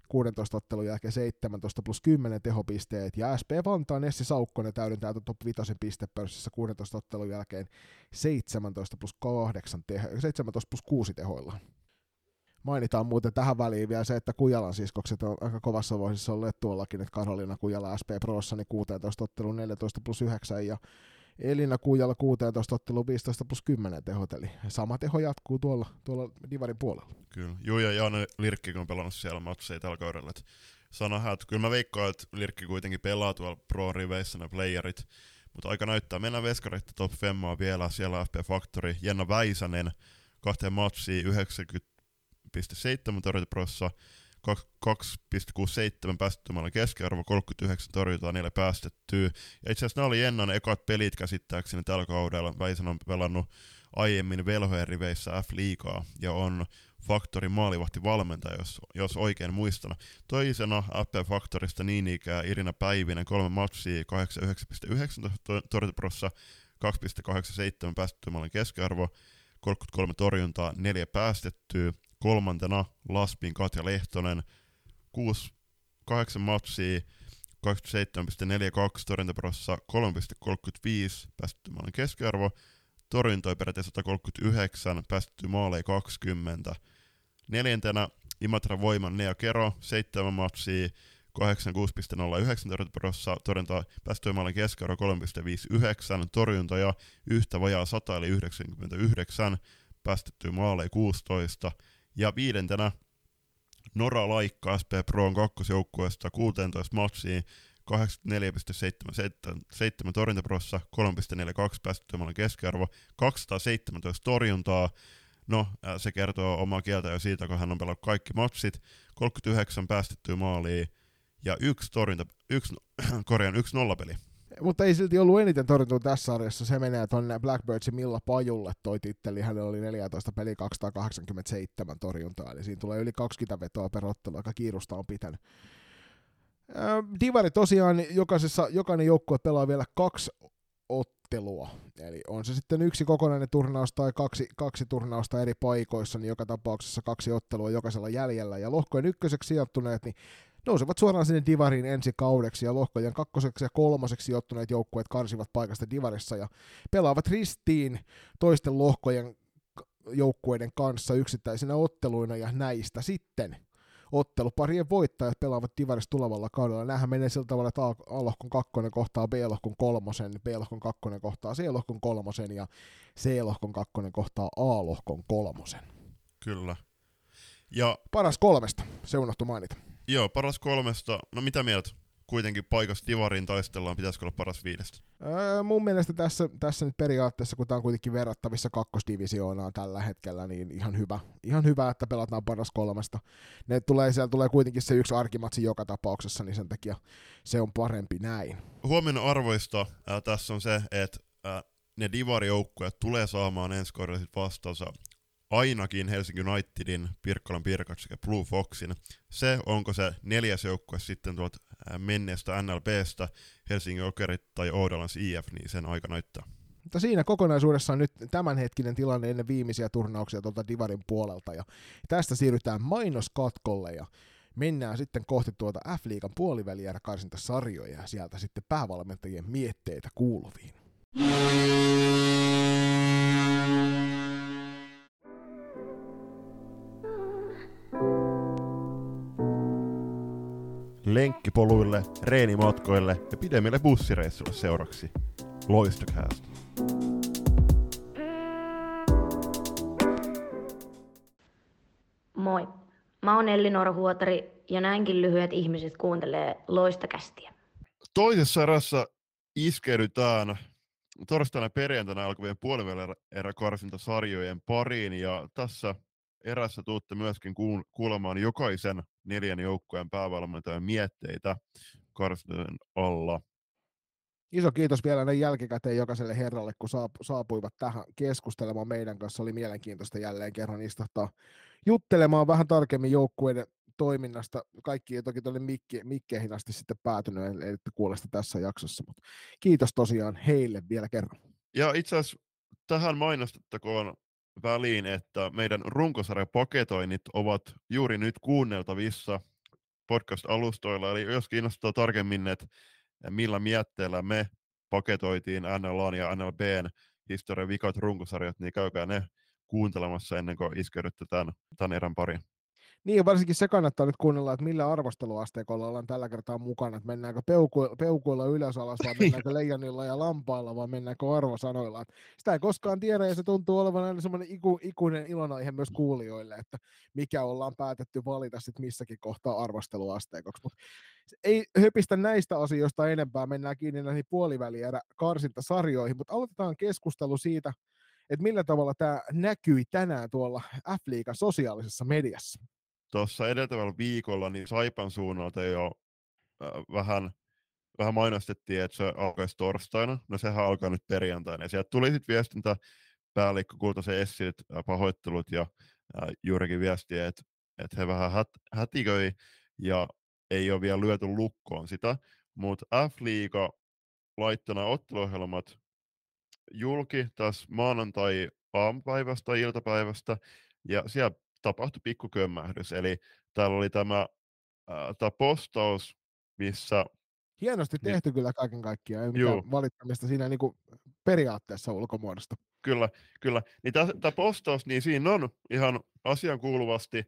16 ottelun jälkeen 17 plus 10 tehopisteet, ja SP Vantaan Essi Saukkonen täydentää top 5 pistepörssissä 16 ottelun jälkeen 17 plus, 8 teho, 17 plus 6 tehoilla. Mainitaan muuten tähän väliin vielä se, että Kujalan siskokset on aika kovassa voisissa olleet tuollakin, että Karolina Kujala SP Prossa niin 16 ottelun 14 plus 9 ja Elina Kuijalla 16 ottelu 15 plus 10 tehot, eli sama teho jatkuu tuolla, tuolla Divarin puolella. Kyllä, Juu ja Jaana Lirkki on pelannut siellä matseja tällä kaudella, että sano että kyllä mä veikkaan, että Lirkki kuitenkin pelaa tuolla pro-riveissä ne playerit, mutta aika näyttää. Mennään veskarit top femmaa vielä, siellä FP Factory, Jenna Väisänen, kahteen matsiin 90,7 torjuntaprossa, 2,67 päästettömällä keskiarvo, 39 torjuntaa niille päästettyä. Ja itse asiassa nämä oli Jennan ekat pelit käsittääkseni tällä kaudella. Väisän on pelannut aiemmin velhojen riveissä F-liigaa ja on Faktorin maalivahti valmentaja, jos, jos oikein muistan. Toisena AP Faktorista niin ikään Irina Päivinen, kolme matsia, 89,9 torjuntaprossa, 2,87 päästettömällä keskiarvo, 33 torjuntaa, neljä päästettyä. Kolmantena Laspin Katja Lehtonen, 6, 8 matsia, 27,42 torjuntaprossa, 3,35 päästetty maalin keskiarvo, torjuntoi peräti 139, päästetty maaleja 20. Neljäntenä Imatra Voiman Neo Kero, 7 matsia, 86,09 torjuntaprossa, torjunta päästöimaalle keskiarvo 3,59, torjunta ja yhtä vajaa 100 eli 99, päästettyä maaleja 16, ja viidentenä Nora Laikka SP Proon kakkosjoukkueesta 16 matsiin, 84,77 torjuntaprossa, 3,42 päästettyä keskiarvo, 217 torjuntaa, No, se kertoo omaa kieltä jo siitä, kun hän on pelannut kaikki matsit, 39 päästettyä maalia ja yksi torjunta, yksi, korjaan, yksi nollapeli. Mutta ei silti ollut eniten torjuntua tässä sarjassa. Se menee tuonne Blackbirdsin Milla Pajulle toi titteli. Hänellä oli 14 peli 287 torjuntaa, eli siinä tulee yli 20 vetoa per ottelu, aika kiirusta on pitänyt. Divari tosiaan, jokaisessa, jokainen joukkue pelaa vielä kaksi ottelua. Eli on se sitten yksi kokonainen turnaus tai kaksi, kaksi turnausta eri paikoissa, niin joka tapauksessa kaksi ottelua jokaisella jäljellä. Ja lohkojen ykköseksi sijoittuneet, niin nousevat suoraan sinne Divariin ensi kaudeksi ja lohkojen kakkoseksi ja kolmoseksi sijoittuneet joukkueet karsivat paikasta Divarissa ja pelaavat ristiin toisten lohkojen joukkueiden kanssa yksittäisinä otteluina ja näistä sitten otteluparien voittajat pelaavat Divarissa tulevalla kaudella. Nämähän menee sillä tavalla, että A-lohkon kakkonen kohtaa B-lohkon kolmosen, B-lohkon kakkonen kohtaa C-lohkon kolmosen ja C-lohkon kakkonen kohtaa A-lohkon kolmosen. Kyllä. Ja... Paras kolmesta, se unohtui mainita. Joo, paras kolmesta. No mitä mieltä? Kuitenkin paikasta Divariin taistellaan, pitäisikö olla paras viidestä? Öö, mun mielestä tässä, tässä nyt periaatteessa, kun tämä on kuitenkin verrattavissa kakkosdivisioonaan tällä hetkellä, niin ihan hyvä. Ihan hyvä, että pelataan paras kolmesta. Ne tulee, siellä tulee kuitenkin se yksi arkimatsi joka tapauksessa, niin sen takia se on parempi näin. Huomioon arvoista äh, tässä on se, että äh, ne divarijoukkueet tulee saamaan ensi kaudella vastaansa ainakin Helsingin Unitedin, Pirkkolan Pirkat sekä Blue Foxin. Se, onko se neljäs joukkue sitten tuolta menneestä NLBstä, Helsingin Jokerit tai Oudalans IF, niin sen aika näyttää. Mutta siinä kokonaisuudessa on nyt tämänhetkinen tilanne ennen viimeisiä turnauksia tuolta Divarin puolelta. Ja tästä siirrytään mainoskatkolle ja mennään sitten kohti tuota F-liigan puoliväliä sarjoja ja sieltä sitten päävalmentajien mietteitä kuuluviin. Lenkkipoluille, reenimatkoille ja pidemmille bussireissuille seuraksi. Loistokäästä. Moi. Mä oon Elli Huotari ja näinkin lyhyet ihmiset kuuntelee Loistakästiä. Toisessa erässä iskeydytään torstaina perjantaina alkavien puolivälin sarjojen pariin ja tässä erässä tuutte myöskin kuulemaan jokaisen neljän joukkueen päävalmentajan mietteitä karsintojen alla. Iso kiitos vielä näin jälkikäteen jokaiselle herralle, kun saapuivat tähän keskustelemaan meidän kanssa. Oli mielenkiintoista jälleen kerran istahtaa juttelemaan vähän tarkemmin joukkueiden toiminnasta. Kaikki ei toki tuonne mikke, mikkeihin asti sitten päätynyt, eli kuule sitä tässä jaksossa, mutta kiitos tosiaan heille vielä kerran. Ja itse asiassa tähän mainostettakoon väliin, että meidän runkosarjapaketoinnit ovat juuri nyt kuunneltavissa podcast-alustoilla, eli jos kiinnostaa tarkemmin, että millä mietteellä me paketoitiin NLA ja NLBn historian vikat runkosarjat, niin käykää ne kuuntelemassa ennen kuin iskeydytte tämän, tämän erän pariin. Niin, varsinkin se kannattaa nyt kuunnella, että millä arvosteluasteikolla ollaan tällä kertaa mukana, että mennäänkö peuku, peukuilla ylös alas vai mennäänkö leijonilla ja lampailla vai mennäänkö arvosanoilla. Että sitä ei koskaan tiedä ja se tuntuu olevan aina semmoinen iku, ikuinen ilonaihe myös kuulijoille, että mikä ollaan päätetty valita sitten missäkin kohtaa arvosteluasteikoksi. Mutta ei höpistä näistä asioista enempää, mennään kiinni näihin puolivälierä karsintasarjoihin, mutta aloitetaan keskustelu siitä, että millä tavalla tämä näkyi tänään tuolla F-liigan sosiaalisessa mediassa tuossa edeltävällä viikolla niin Saipan suunnalta jo äh, vähän, vähän mainostettiin, että se alkaisi torstaina. No sehän alkaa nyt perjantaina. Ja sieltä tuli sitten viestintä päällikkö Kultasen Essit äh, pahoittelut ja äh, juurikin viestiä, että, että he vähän hät, hätiköi ja ei ole vielä lyöty lukkoon sitä. Mutta F-liiga laittona otteluohjelmat julki taas maanantai aamupäivästä iltapäivästä, ja siellä tapahtui pikku kömmähdys. Eli täällä oli tämä, äh, tämä postaus, missä... Hienosti niin tehty niin, kyllä kaiken kaikkiaan, ei mitään juu. valittamista siinä niin kuin periaatteessa ulkomuodosta. Kyllä, kyllä. Niin tämä, postaus, niin siinä on ihan asian kuuluvasti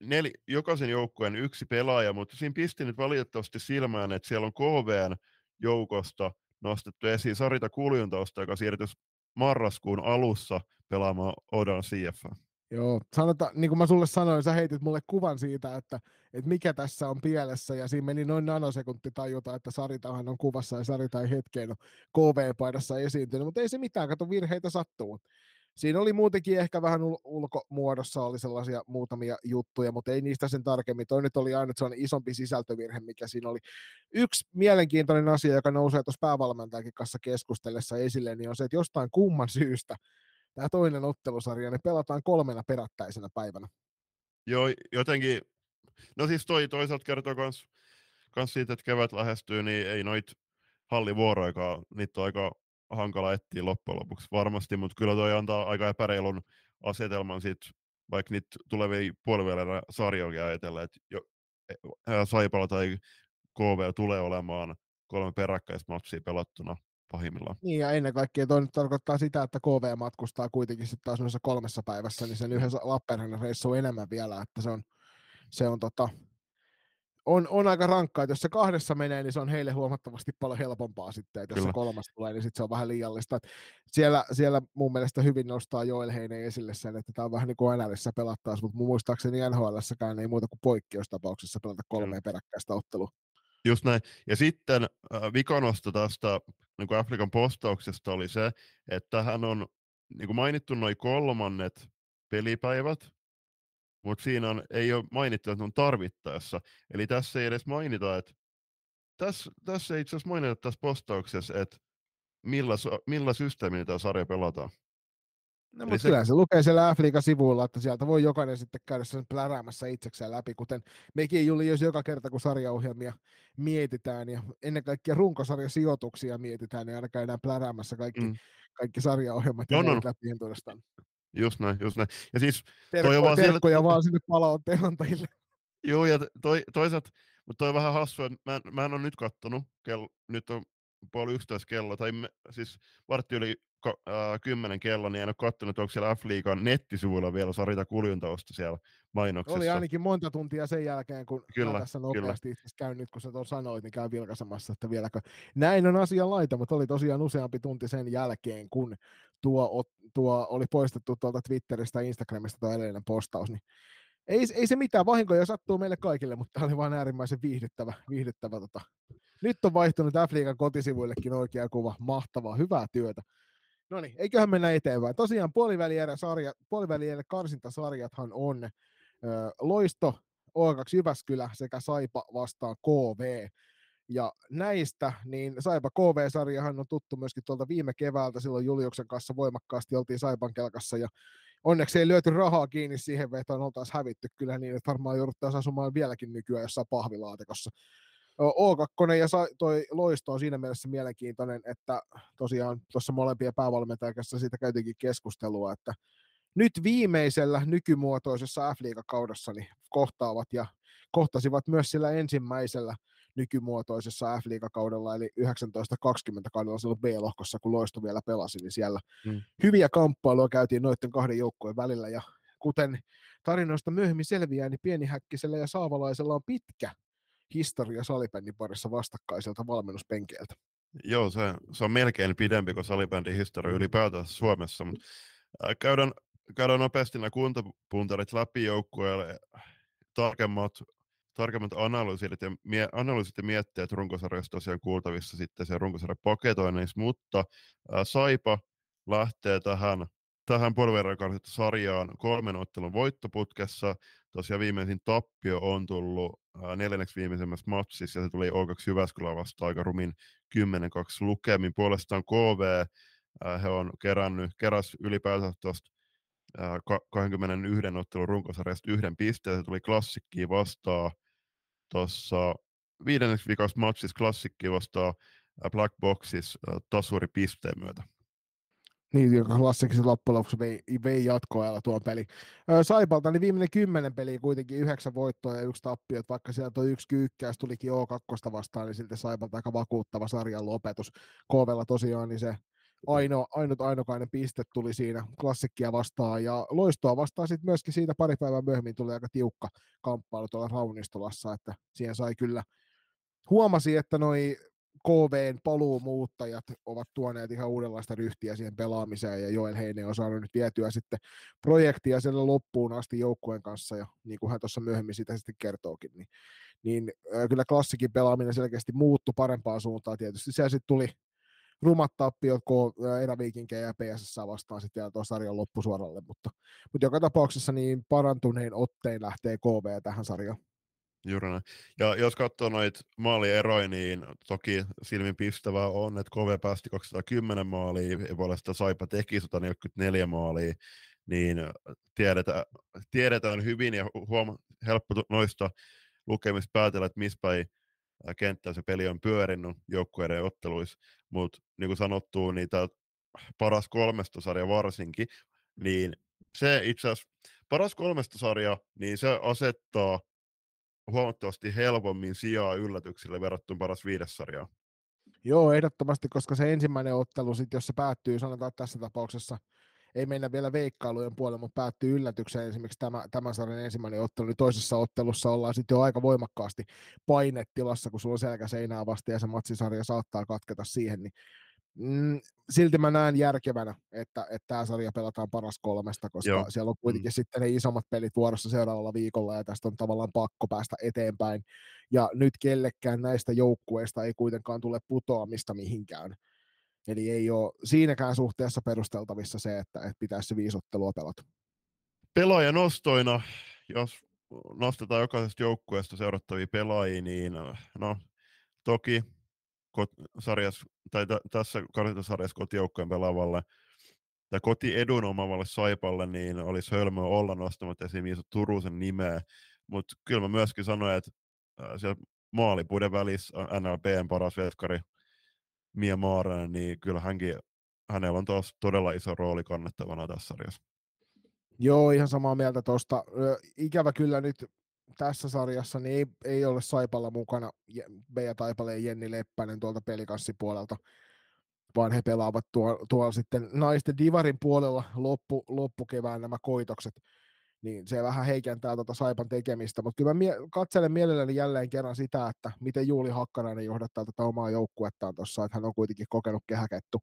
nel, jokaisen joukkueen yksi pelaaja, mutta siinä pisti nyt valitettavasti silmään, että siellä on KVn joukosta nostettu esiin Sarita Kuljuntausta, joka siirtyi marraskuun alussa pelaamaan Odan CF. Joo, sanota, niin kuin mä sulle sanoin, sä heitit mulle kuvan siitä, että, että mikä tässä on pielessä, ja siinä meni noin nanosekunti tajuta, että Saritahan on kuvassa, ja Sarita ei hetkeen ole KV-paidassa esiintynyt, mutta ei se mitään, kato virheitä sattuu. Siinä oli muutenkin ehkä vähän ul- ulkomuodossa oli sellaisia muutamia juttuja, mutta ei niistä sen tarkemmin. Toi nyt oli aina sellainen isompi sisältövirhe, mikä siinä oli. Yksi mielenkiintoinen asia, joka nousee tuossa päävalmentajakin kanssa keskustellessa esille, niin on se, että jostain kumman syystä tämä toinen ottelusarja, ne pelataan kolmena perättäisenä päivänä. Joo, jotenkin, no siis toi toisaalta kertoo kans, kans siitä, että kevät lähestyy, niin ei noit hallivuoroikaan, niitä on aika hankala etsiä loppujen lopuksi varmasti, mutta kyllä toi antaa aika epäreilun asetelman siitä, vaikka niitä tulevia puolivälillä sarjoja ajatella, että jo, Saipala tai KV tulee olemaan kolme peräkkäistä matsia pelattuna pahimmillaan. Niin ja ennen kaikkea toi nyt tarkoittaa sitä, että KV matkustaa kuitenkin sitten taas noissa kolmessa päivässä, niin sen yhden Lappeenrannan reissu on enemmän vielä, että se on, se on tota, on, on aika rankkaa, että jos se kahdessa menee, niin se on heille huomattavasti paljon helpompaa sitten, että jos Kyllä. se kolmas tulee, niin sitten se on vähän liiallista. siellä, siellä mun mielestä hyvin nostaa Joel Heine esille sen, että tämä on vähän niin kuin NLissä pelattaisiin, mutta muistaakseni NHLssäkään ei muuta kuin poikkeustapauksessa pelata kolmea peräkkäistä ottelua. Just näin. Ja sitten äh, vikanosta tästä niin kuin Afrikan postauksesta oli se, että hän on niin kuin mainittu noin kolmannet pelipäivät, mutta siinä on, ei ole mainittu, että on tarvittaessa. Eli tässä ei edes mainita, että tässä, tässä ei itse asiassa mainita tässä postauksessa, että millä, millä systeemillä tämä sarja pelataan. No, mutta se... kyllä se lukee siellä f sivuilla, että sieltä voi jokainen sitten käydä sen pläräämässä itsekseen läpi, kuten mekin Juli, jos joka kerta kun sarjaohjelmia mietitään ja ennen kaikkea runkosarjasijoituksia mietitään, niin aina käydään pläräämässä kaikki, mm. kaikki sarjaohjelmat ja no, no. läpi Just näin, just näin. Ja siis Terkko, toi on vaan terkkoja siellä... vaan sinne palautteen antajille. Joo, ja toi, toisaalta, mutta toi on vähän hassua, että mä, mä en ole nyt kattonut, kello, nyt on puoli yksitoista kello, tai me, siis vartti yli kymmenen kello, niin en ole katsonut, onko siellä F-liigan nettisivuilla vielä Sarita Kuljuntaosta siellä mainoksessa. Oli ainakin monta tuntia sen jälkeen, kun kyllä, tässä nopeasti itse käyn nyt, kun sä tuon sanoit, niin käy vilkaisemassa, että vieläkö. Näin on asian laita, mutta oli tosiaan useampi tunti sen jälkeen, kun tuo, tuo oli poistettu tuolta Twitteristä ja Instagramista tuo edellinen postaus, niin ei, ei se mitään vahinkoja sattuu meille kaikille, mutta tämä oli vain äärimmäisen viihdyttävä. viihdyttävä tota. Nyt on vaihtunut F-liigan kotisivuillekin oikea kuva. Mahtavaa, hyvää työtä. No niin, eiköhän mennä eteenpäin. Tosiaan puolivälierä, sarja, karsintasarjathan on ö, Loisto, O2 Jyväskylä sekä Saipa vastaan KV. Ja näistä, niin Saipa KV-sarjahan on tuttu myöskin tuolta viime keväältä, silloin Juliuksen kanssa voimakkaasti oltiin Saipan kelkassa ja onneksi ei löyty rahaa kiinni siihen vetoon, oltaisiin hävitty kyllä niin, että varmaan jouduttaisiin asumaan vieläkin nykyään jossain pahvilaatikossa. O2 ja toi loisto on siinä mielessä mielenkiintoinen, että tosiaan tuossa molempien päävalmentajan kanssa siitä käytiinkin keskustelua, että nyt viimeisellä nykymuotoisessa F-liigakaudessa niin kohtaavat ja kohtasivat myös sillä ensimmäisellä nykymuotoisessa F-liigakaudella, eli 1920 kaudella silloin B-lohkossa, kun Loisto vielä pelasi, niin siellä mm. hyviä kamppailuja käytiin noiden kahden joukkueen välillä, ja kuten tarinoista myöhemmin selviää, niin Pienihäkkisellä ja Saavalaisella on pitkä historia salibändin parissa vastakkaiselta valmennuspenkeiltä. Joo, se, se on melkein pidempi kuin salibändin historia ylipäätään Suomessa, mutta käydään, käydään nopeasti nämä kuntapuntarit läpi joukkueelle tarkemmat tarkemmat analyysit ja, mie- analyysit ja mietteet runkosarjasta tosiaan kuultavissa sitten se runkosarjan paketoinnissa, mutta ää, Saipa lähtee tähän, tähän puoliverran sarjaan kolmen ottelun voittoputkessa. Tosiaan viimeisin tappio on tullut neljänneksi viimeisemmässä matsissa ja se tuli O2 Jyväskylä vasta aika rumin 10-2 lukemin. Puolestaan KV, he on kerännyt, keräs ylipäätään tuosta 21 ottelun runkosarjasta yhden pisteen, se tuli klassikkiin vastaan tuossa viidenneksi viikossa matchissa klassikki vastaa Black Boxis tasuri pisteen myötä. Niin, joka klassikissa loppujen lopuksi vei, vei jatkoajalla tuon peli. Saipalta niin viimeinen kymmenen peli kuitenkin yhdeksän voittoa ja yksi tappio, että sieltä on yksi kyykkäys, tulikin O2 vastaan, niin silti Saipalta aika vakuuttava sarjan lopetus. KVlla tosiaan niin se aino, ainut ainokainen piste tuli siinä klassikkia vastaan ja loistoa vastaan sitten myöskin siitä pari päivää myöhemmin tuli aika tiukka kamppailu tuolla Raunistolassa, että siihen sai kyllä, huomasi, että noi KVn paluumuuttajat ovat tuoneet ihan uudenlaista ryhtiä siihen pelaamiseen ja Joel Heine on saanut nyt vietyä sitten projektia siellä loppuun asti joukkueen kanssa ja niin kuin hän tuossa myöhemmin sitä sitten kertookin, niin, niin kyllä klassikin pelaaminen selkeästi muuttui parempaan suuntaan tietysti. Se sitten tuli rumat tappiot eräviikinkejä ja PSS vastaan sitten vielä tuon sarjan loppusuoralle, mutta, mutta joka tapauksessa niin parantunein ottein lähtee KV tähän sarjaan. Juuri näin. Ja jos katsoo noita maalieroja, niin toki silmin pistävää on, että KV päästi 210 maalia, ja puolesta Saipa teki 144 maalia, niin tiedetään, tiedetään hyvin ja huom- helppo noista lukemista päätellä, että missä päin kenttää se peli on pyörinyt joukkueiden otteluissa, mutta niin kuin sanottu, niin paras kolmesta sarja varsinkin, niin se itse asiassa paras kolmesta sarja, niin se asettaa huomattavasti helpommin sijaa yllätyksille verrattuna paras viides sarjaa. Joo, ehdottomasti, koska se ensimmäinen ottelu, sit, jos se päättyy, sanotaan tässä tapauksessa, ei mennä vielä veikkailujen puolelle, mutta päättyy yllätykseen esimerkiksi tämä, tämän sarjan ensimmäinen ottelu, niin toisessa ottelussa ollaan sitten jo aika voimakkaasti painetilassa, kun sulla on selkä seinää vasta ja se matsisarja saattaa katketa siihen, niin mm, silti mä näen järkevänä, että, että tämä sarja pelataan paras kolmesta, koska Joo. siellä on kuitenkin mm. sitten ne isommat pelit vuorossa seuraavalla viikolla ja tästä on tavallaan pakko päästä eteenpäin. Ja nyt kellekään näistä joukkueista ei kuitenkaan tule putoamista mihinkään. Eli ei ole siinäkään suhteessa perusteltavissa se, että, että pitäisi se viisottelua pelata. Pelaaja nostoina, jos nostetaan jokaisesta joukkueesta seurattavia pelaajia, niin no, toki sarjas, tai t- tässä karsintasarjassa kotijoukkojen pelaavalle tai kotiedun omavalle Saipalle, niin olisi hölmöä olla nostamatta esiin Miisa Turusen nimeä, mutta kyllä mä myöskin sanoin, että siellä maalipuiden välissä NLPn paras veskari Mia Maaranen, niin kyllä hänkin, hänellä on taas todella iso rooli kannettavana tässä sarjassa. Joo, ihan samaa mieltä tuosta. Ikävä kyllä nyt tässä sarjassa niin ei, ei ole Saipalla mukana Beija Taipale ja Jenni Leppänen tuolta pelikassipuolelta, vaan he pelaavat tuolla, tuolla sitten naisten divarin puolella loppu, loppukevään nämä koitokset, niin se vähän heikentää tuota Saipan tekemistä, mutta kyllä mä mie- katselen mielelläni jälleen kerran sitä, että miten Juuli Hakkarainen johdattaa tätä omaa joukkuettaan tuossa, että hän on kuitenkin kokenut kehäkettu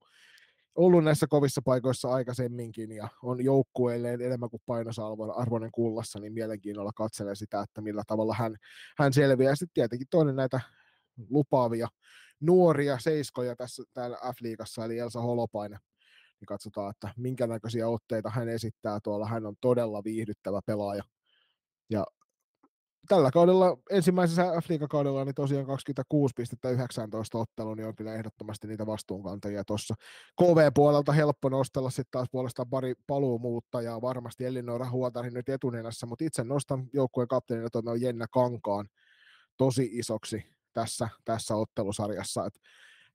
ollut näissä kovissa paikoissa aikaisemminkin ja on joukkueelleen enemmän kuin arvoinen kullassa, niin mielenkiinnolla katselen sitä, että millä tavalla hän, hän selviää. Sitten tietenkin toinen näitä lupaavia nuoria seiskoja tässä täällä F-liigassa, eli Elsa Holopainen, niin katsotaan, että minkä näköisiä otteita hän esittää tuolla. Hän on todella viihdyttävä pelaaja. Ja tällä kaudella, ensimmäisessä f kaudella niin tosiaan 26 pistettä 19 ottelu, niin on kyllä ehdottomasti niitä vastuunkantajia tuossa. KV-puolelta helppo nostella sitten taas puolestaan pari paluumuuttajaa, varmasti Elinora Huotari nyt etunenässä, mutta itse nostan joukkueen kapteenina on Jenna Kankaan tosi isoksi tässä, tässä ottelusarjassa. Et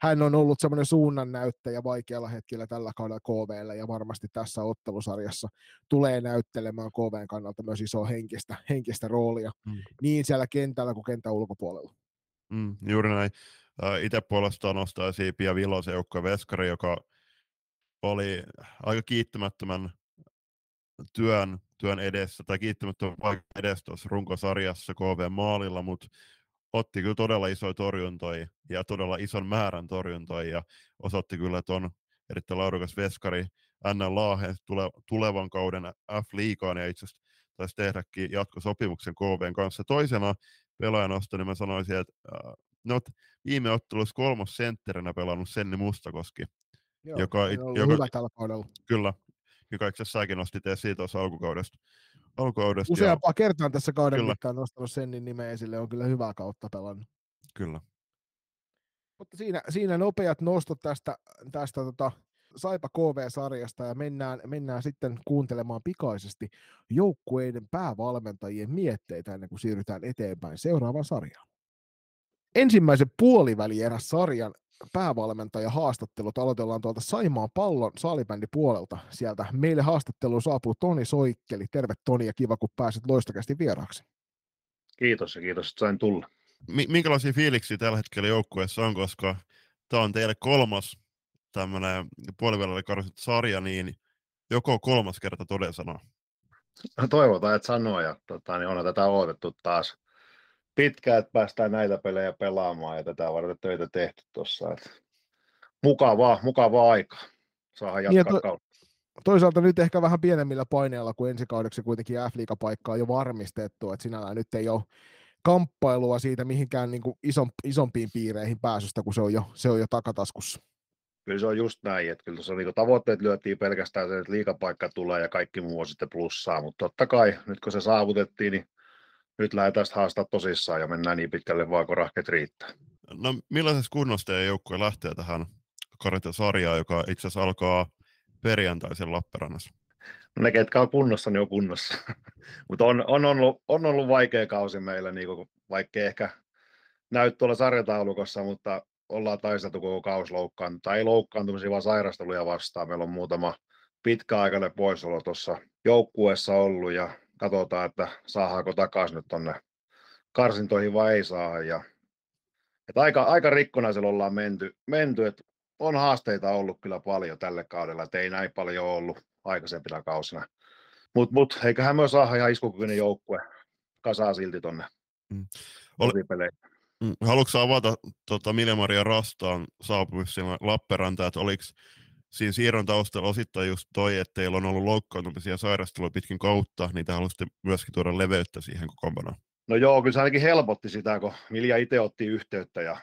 hän on ollut semmoinen suunnannäyttäjä vaikealla hetkellä tällä kaudella KVllä ja varmasti tässä ottelusarjassa tulee näyttelemään KVn kannalta myös isoa henkistä, henkistä roolia mm. niin siellä kentällä kuin kentän ulkopuolella. Mm, juuri näin. Itse puolestaan nostaisin Pia Vilosen joukkojen veskari, joka oli aika kiittämättömän työn, työn edessä, tai kiittämättömän vaikka edessä tuossa runkosarjassa KV maalilla, mutta otti kyllä todella isoja torjuntoja ja todella ison määrän torjuntoja ja osoitti kyllä, että on erittäin laadukas veskari NL Laahe tule, tulevan kauden F-liigaan ja itse asiassa taisi tehdäkin jatkosopimuksen KVn kanssa. Toisena pelaajanosta, niin mä sanoisin, että äh, no, viime ottelussa kolmos sentterinä pelannut Senni Mustakoski. Joo, joka, joka, hyvä tällä kaudella. Kyllä, joka itse asiassa säkin nostit esiin tuossa alkukaudesta alkukaudesta. Useampaa ja... kertaa tässä kauden kyllä. mittaan nostanut sen nimen esille, on kyllä hyvää kautta pelannut. Kyllä. Mutta siinä, siinä nopeat nostot tästä, tästä tota, Saipa KV-sarjasta ja mennään, mennään sitten kuuntelemaan pikaisesti joukkueiden päävalmentajien mietteitä ennen kuin siirrytään eteenpäin seuraavaan sarjaan. Ensimmäisen puolivälierä sarjan päävalmentaja haastattelut aloitellaan tuolta Saimaan pallon salibändi puolelta. Sieltä meille haastatteluun saapuu Toni Soikkeli. Terve Toni ja kiva kun pääsit loistakästi vieraaksi. Kiitos ja kiitos, että sain tulla. M- minkälaisia fiiliksiä tällä hetkellä joukkueessa on, koska tämä on teille kolmas tämmöinen puolivälillä karsittu sarja, niin joko kolmas kerta toden sanoo? No toivotaan, että sanoo, ja tota, niin on tätä odotettu taas pitkään, että päästään näitä pelejä pelaamaan, ja tätä varten töitä tehty tuossa. Mukavaa, mukavaa aika. Saadaan Niin, jatkaa to- kautta. Toisaalta nyt ehkä vähän pienemmillä paineilla, kuin ensi kaudeksi kuitenkin F-liigapaikka on jo varmistettu, että sinällään nyt ei ole kamppailua siitä mihinkään niin kuin ison, isompiin piireihin pääsystä, kun se on jo, se on jo takataskussa. Kyllä se on just näin, että kyllä tuossa niinku tavoitteet lyötiin pelkästään se, että liikapaikka tulee ja kaikki muu on sitten plussaa, mutta totta kai nyt kun se saavutettiin, niin nyt lähdetään haastaa tosissaan ja mennään niin pitkälle vaan, kun rahkeet riittää. No millaisessa kunnossa teidän joukkue lähtee tähän sarjaan, joka itse asiassa alkaa perjantaisen Lappeenrannassa? No ne, ketkä on kunnossa, niin on kunnossa. Mutta on, on, ollut, on ollut vaikea kausi meillä, niin kuin, vaikka ehkä näy tuolla sarjataulukossa, mutta ollaan taisteltu koko kausi loukkaan, tai ei loukkaantumisia, vaan sairasteluja vastaan. Meillä on muutama pitkäaikainen poisolo tuossa joukkueessa ollut, ja katsotaan, että saadaanko takaisin nyt tuonne karsintoihin vai ei saa. Ja, että aika, aika rikkonaisella ollaan menty, menty että on haasteita ollut kyllä paljon tälle kaudella, että ei näin paljon ollut aikaisempina kausina. Mutta mut, eiköhän myös saada ihan iskukykyinen joukkue kasaa silti tonne Mm. Oli... Oli- Mm, Haluatko avata tota, Milja-Maria Rastaan saapumisen Lappeenrantaan, että oliko siinä siirron taustalla osittain just toi, että teillä on ollut loukkaantumisia ja sairastelua pitkin kautta, niin te haluaisitte myöskin tuoda leveyttä siihen kokoonpanoon. No joo, kyllä se ainakin helpotti sitä, kun Milja itse otti yhteyttä ja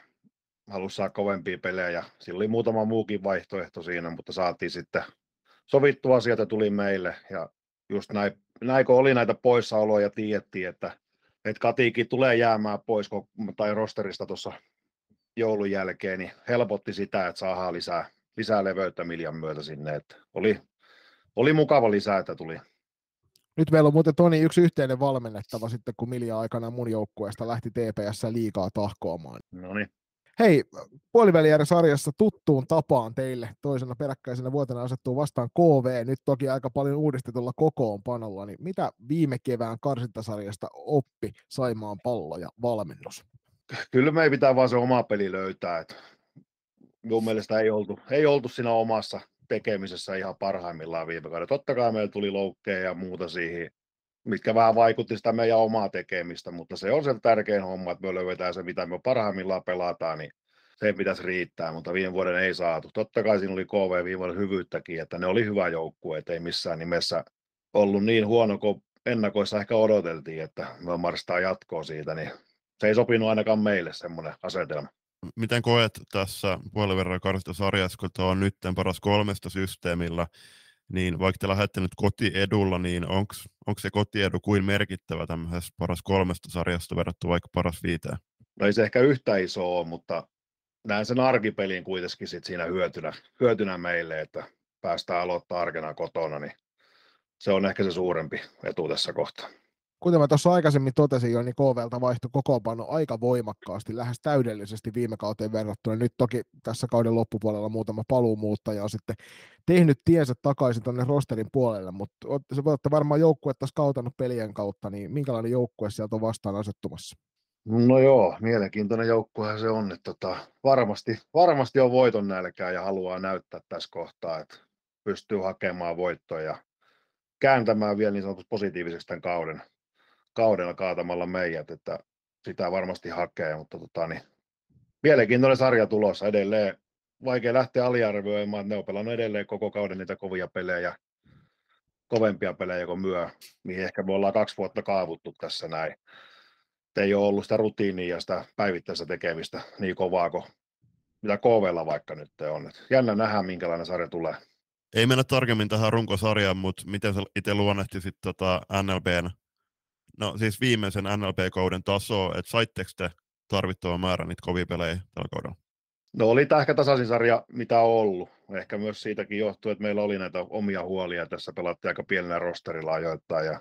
halusi saada kovempia pelejä. Sillä oli muutama muukin vaihtoehto siinä, mutta saatiin sitten sovittua asiat ja tuli meille. Ja just näin, näin kun oli näitä poissaoloja ja tiedettiin, että, että Katiikin tulee jäämään pois kun- tai rosterista tuossa joulun jälkeen, niin helpotti sitä, että saadaan lisää, lisää leveyttä Miljan myötä sinne. Että oli, oli mukava lisää, että tuli. Nyt meillä on muuten Toni yksi yhteinen valmennettava sitten, kun Milja aikana mun joukkueesta lähti TPS liikaa tahkoamaan. No niin. Hei, puolivälierä-sarjassa tuttuun tapaan teille toisena peräkkäisenä vuotena asettuu vastaan KV, nyt toki aika paljon uudistetulla kokoonpanolla, niin mitä viime kevään karsintasarjasta oppi Saimaan pallo ja valmennus? kyllä me pitää vaan se oma peli löytää. Et mun mielestä ei oltu, ei oltu siinä omassa tekemisessä ihan parhaimmillaan viime kaudella. Totta kai meillä tuli loukkeja ja muuta siihen, mitkä vähän vaikutti sitä meidän omaa tekemistä, mutta se on se tärkein homma, että me löydetään se, mitä me parhaimmillaan pelataan, niin se pitäisi riittää, mutta viime vuoden ei saatu. Totta kai siinä oli KV viime vuoden hyvyyttäkin, että ne oli hyvä joukkue, että ei missään nimessä ollut niin huono kuin ennakoissa ehkä odoteltiin, että me marssitaan jatkoa siitä, niin se ei sopinut ainakaan meille semmoinen asetelma. Miten koet tässä puoliverran sarjassa, kun tämä on nyt paras kolmesta systeemillä, niin vaikka te lähdette nyt kotiedulla, niin onko se kotiedu kuin merkittävä tämmöisessä paras kolmesta sarjasta verrattuna vaikka paras viiteen? No ei se ehkä yhtä iso ole, mutta näen sen arkipelin kuitenkin sit siinä hyötynä, hyötynä meille, että päästään aloittaa arkena kotona, niin se on ehkä se suurempi etu tässä kohtaa. Kuten mä tuossa aikaisemmin totesin jo, niin KVlta vaihtui kokoonpano aika voimakkaasti, lähes täydellisesti viime kauteen verrattuna. Nyt toki tässä kauden loppupuolella muutama paluumuuttaja on sitten tehnyt tiensä takaisin tuonne rosterin puolelle, mutta se voitte varmaan joukkuetta skautannut pelien kautta, niin minkälainen joukkue sieltä on vastaan asettumassa? No joo, mielenkiintoinen joukkuehan se on, että tota, varmasti, varmasti on voiton nälkää ja haluaa näyttää tässä kohtaa, että pystyy hakemaan voittoja ja kääntämään vielä niin sanotusti positiiviseksi tämän kauden, kaudella kaatamalla meidät, että sitä varmasti hakee, mutta tota, niin, mielenkiintoinen sarja tulossa edelleen. Vaikea lähteä aliarvioimaan, että ne on pelannut edelleen koko kauden niitä kovia pelejä, kovempia pelejä kuin myö, mihin ehkä me ollaan kaksi vuotta kaavuttu tässä näin että ei ole ollut sitä rutiinia ja sitä päivittäistä tekemistä niin kovaa kuin mitä KVlla vaikka nyt on. Et jännä nähdä, minkälainen sarja tulee. Ei mennä tarkemmin tähän runkosarjaan, mutta miten sä itse luonnehtisit tota NLBn, no siis viimeisen NLB-kauden tasoa, että saitteko te tarvittavan määrän niitä kovia pelejä tällä kaudella? No oli tämä ehkä tasaisin sarja, mitä on ollut. Ehkä myös siitäkin johtuu, että meillä oli näitä omia huolia. Tässä pelattiin aika pienellä rosterilla ajoittain ja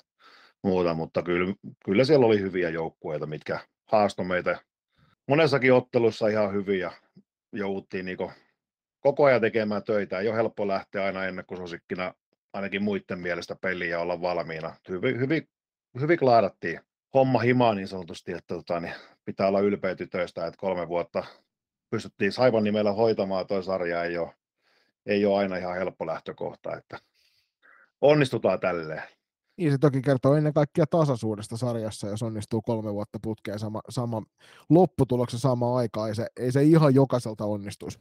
muuta, mutta kyllä, kyllä siellä oli hyviä joukkueita, mitkä haastoi meitä monessakin ottelussa ihan hyviä. Jouduttiin niinku koko ajan tekemään töitä. Ei ole helppo lähteä aina ennakkosuosikkina ainakin muiden mielestä peliä olla valmiina. Hyvin, hyvin, hyvin klaadattiin homma himaan niin sanotusti, että tota, niin pitää olla ylpeä tytöistä, että kolme vuotta pystyttiin Saivan nimellä hoitamaan, toi sarja ei ole, ei ole aina ihan helppo lähtökohta, että onnistutaan tälleen. Niin se toki kertoo ennen kaikkea tasaisuudesta sarjassa, jos onnistuu kolme vuotta putkeen sama, sama lopputuloksen samaan aikaan, ei se, ei se ihan jokaiselta onnistuisi.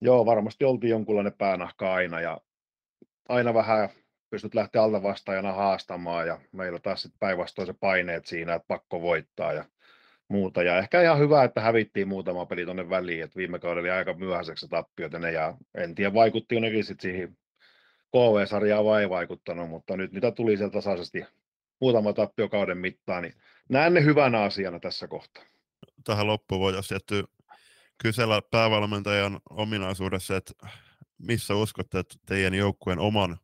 Joo, varmasti oltiin jonkunlainen päänahka aina ja aina vähän pystyt lähteä alta vastaajana haastamaan ja meillä taas sitten päinvastoin se paineet siinä, että pakko voittaa ja muuta. Ja ehkä ihan hyvä, että hävittiin muutama peli tuonne väliin, että viime kaudella oli aika myöhäiseksi tappiot ne, ja en tiedä vaikutti nekin sitten siihen KV-sarjaan vai ei vaikuttanut, mutta nyt mitä tuli sieltä tasaisesti muutama tappio kauden mittaan, niin näen ne hyvänä asiana tässä kohtaa. Tähän loppuun voitaisiin tietty kysellä päävalmentajan ominaisuudessa, että missä uskotte, että teidän joukkueen oman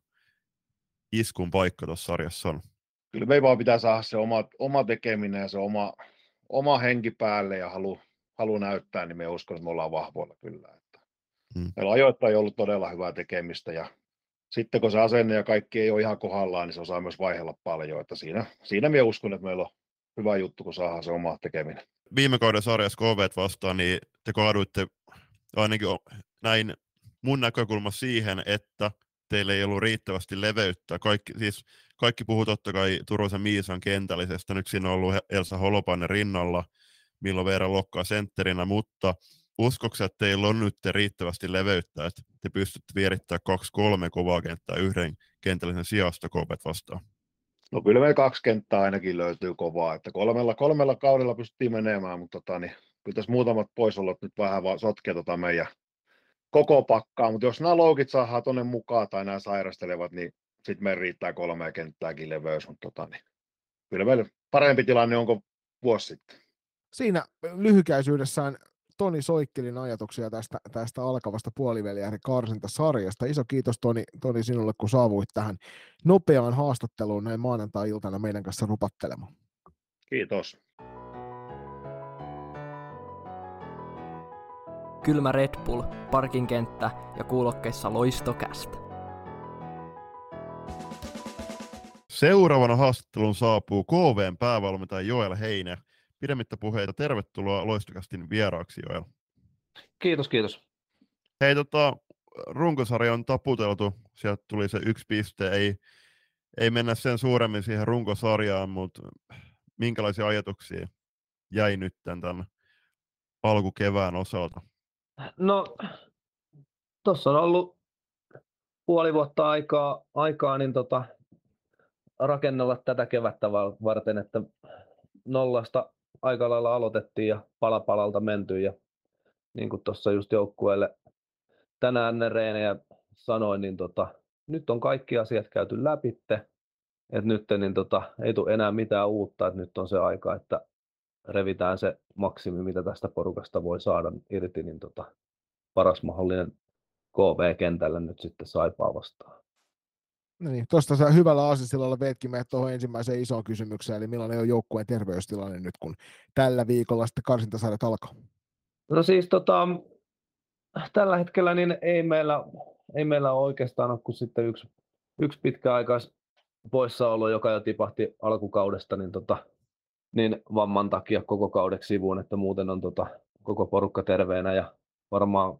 iskun paikka tuossa sarjassa on? Kyllä me vaan pitää saada se oma, oma tekeminen ja se oma, oma henki päälle ja halu, halu näyttää, niin me uskon, että me ollaan vahvoilla kyllä. Että hmm. Meillä on ajoittain ollut todella hyvää tekemistä ja sitten kun se asenne ja kaikki ei ole ihan kohdallaan, niin se osaa myös vaihella paljon. Että siinä, siinä minä uskon, että meillä on hyvä juttu, kun saadaan se oma tekeminen. Viime kauden sarjassa KV vastaan, niin te kaaduitte ainakin näin mun näkökulma siihen, että teillä ei ollut riittävästi leveyttä. Kaikki, siis kaikki puhuu totta kai Turusen Miisan kentällisestä. Nyt siinä on ollut Elsa Holopainen rinnalla, milloin Veera Lokkaa sentterinä, mutta uskoksi, että teillä on nyt riittävästi leveyttä, että te pystytte vierittämään kaksi-kolme kovaa kenttää yhden kentällisen sijasta kopet vastaan? No kyllä meillä kaksi kenttää ainakin löytyy kovaa, että kolmella, kolmella kaudella pystyttiin menemään, mutta tota, niin, kyllä tässä muutamat poisolot nyt vähän vaan sotkee tota meidän koko pakkaa, mutta jos nämä loukit saadaan tuonne mukaan tai nämä sairastelevat, niin sitten meillä riittää kolme kenttääkin leveys, mutta tota, niin, kyllä meillä parempi tilanne onko vuosi sitten. Siinä lyhykäisyydessään Toni Soikkelin ajatuksia tästä, tästä alkavasta puoliväliäri sarjasta. Iso kiitos Toni, Toni sinulle, kun saavuit tähän nopeaan haastatteluun näin maanantai-iltana meidän kanssa rupattelemaan. Kiitos. Kylmä Red Bull, parkinkenttä ja kuulokkeissa loistokästä. Seuraavana haastattelun saapuu KVn päävalmentaja Joel Heine. Pidemmittä puheita, tervetuloa Loistokastin vieraaksi Joel. Kiitos, kiitos. Hei, tota, runkosarja on taputeltu, sieltä tuli se yksi piste, ei, ei mennä sen suuremmin siihen runkosarjaan, mutta minkälaisia ajatuksia jäi nyt tämän alkukevään osalta? No, tuossa on ollut puoli vuotta aikaa, aikaa niin tota, rakennella tätä kevättä varten, että nollasta aika lailla aloitettiin ja palapalalta menty ja niin kuin tuossa just joukkueelle tänään ne reenejä sanoin, niin tota, nyt on kaikki asiat käyty läpi, että nyt niin tota, ei tule enää mitään uutta, että nyt on se aika, että revitään se maksimi, mitä tästä porukasta voi saada irti, niin tota, paras mahdollinen KV-kentällä nyt sitten saipaa vastaan. No niin, tuosta sä hyvällä aasisillalla veetkin meidät tuohon ensimmäiseen isoon kysymykseen, eli millainen on joukkueen terveystilanne nyt, kun tällä viikolla sitten karsintasarjat alkaa? No siis tota, tällä hetkellä niin ei meillä, ei meillä ole oikeastaan ole kuin sitten yksi, yksi pitkäaikais poissaolo, joka jo tipahti alkukaudesta, niin tota, niin vamman takia koko kaudeksi sivuun, että muuten on tota, koko porukka terveenä ja varmaan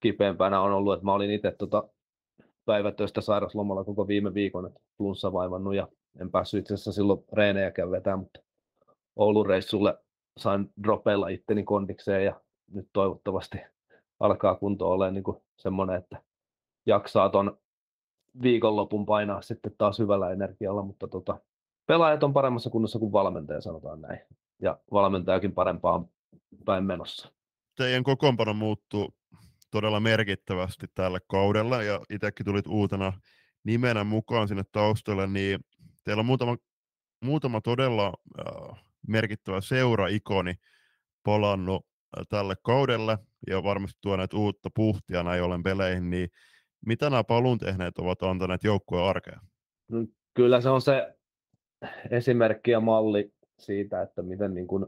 kipeämpänä on ollut, että mä olin itse tota, päivätöistä sairaslomalla koko viime viikon, että flunssa vaivannut ja en päässyt itse asiassa silloin reenejäkään vetämään, mutta Oulun reissulle sain dropeilla itteni kondikseen ja nyt toivottavasti alkaa kunto olemaan niin semmoinen, että jaksaa ton viikonlopun painaa sitten taas hyvällä energialla, mutta tota, pelaajat on paremmassa kunnossa kuin valmentaja, sanotaan näin. Ja valmentajakin parempaan päin menossa. Teidän kokoonpano muuttuu todella merkittävästi tällä kaudella, ja itsekin tulit uutena nimenä mukaan sinne taustalle, niin teillä on muutama, muutama todella äh, merkittävä seura-ikoni palannut äh, tälle kaudelle, ja varmasti tuoneet uutta puhtia näin ollen peleihin, niin mitä nämä paluun tehneet ovat antaneet joukkueen arkea? No, kyllä se on se esimerkki ja malli siitä, että miten niin kuin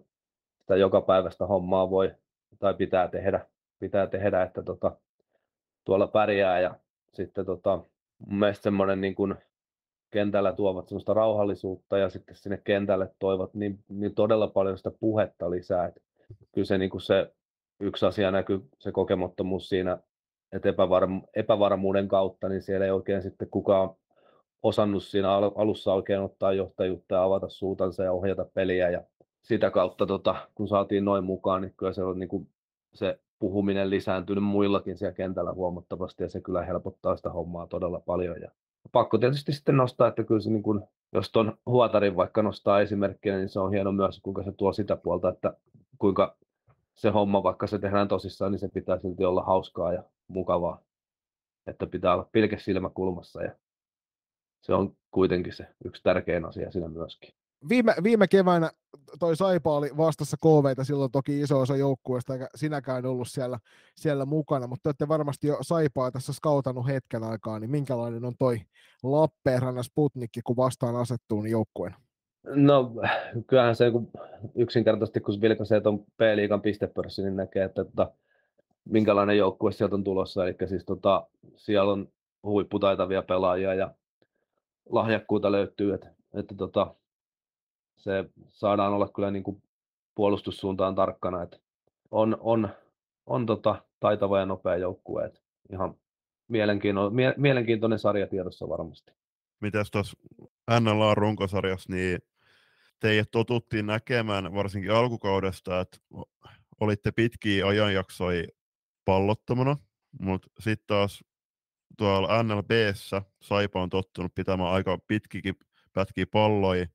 sitä joka päivästä hommaa voi tai pitää tehdä, pitää tehdä että tota, tuolla pärjää ja sitten tota, mun mielestä semmoinen niin kuin kentällä tuovat semmoista rauhallisuutta ja sitten sinne kentälle toivat niin, niin todella paljon sitä puhetta lisää. Että kyllä se, niin kuin se yksi asia näkyy, se kokemottomuus siinä et epävarm, epävarmuuden kautta, niin siellä ei oikein sitten kukaan osannut siinä alussa oikein ottaa johtajuutta ja avata suutansa ja ohjata peliä ja sitä kautta, tota, kun saatiin noin mukaan, niin kyllä se on niin kuin se puhuminen lisääntynyt muillakin siellä kentällä huomattavasti ja se kyllä helpottaa sitä hommaa todella paljon. Ja pakko tietysti sitten nostaa, että kyllä se niin kuin, jos tuon huotarin vaikka nostaa esimerkkinä, niin se on hieno myös, kuinka se tuo sitä puolta, että kuinka se homma, vaikka se tehdään tosissaan, niin se pitää silti olla hauskaa ja mukavaa. Että pitää olla pilke silmäkulmassa ja se on kuitenkin se yksi tärkein asia siinä myöskin. Viime, viime keväänä toi Saipa oli vastassa KVtä, silloin toki iso osa joukkueesta, eikä sinäkään ollut siellä, siellä mukana, mutta te olette varmasti jo Saipaa tässä skautannut hetken aikaa, niin minkälainen on toi Lappeenrannan Sputnikki, kun vastaan asettuu niin joukkueen? No kyllähän se kun yksinkertaisesti, kun vilkaisee tuon P-liigan pistepörssi, niin näkee, että, että minkälainen joukkue sieltä on tulossa. Eli siis tota, siellä on huipputaitavia pelaajia ja lahjakkuutta löytyy, että, että tota, se saadaan olla kyllä niin kuin puolustussuuntaan tarkkana, että on, on, on tota, taitava ja nopea joukkue, että ihan mielenkiintoinen, mie, mielenkiintoinen sarja tiedossa varmasti. Mitäs tuossa NLA-runkosarjassa, niin teidät totuttiin näkemään varsinkin alkukaudesta, että olitte pitkiä ajanjaksoja pallottomana, mutta sitten taas tuolla NLBssä Saipa on tottunut pitämään aika pitkikin pätkiä palloja,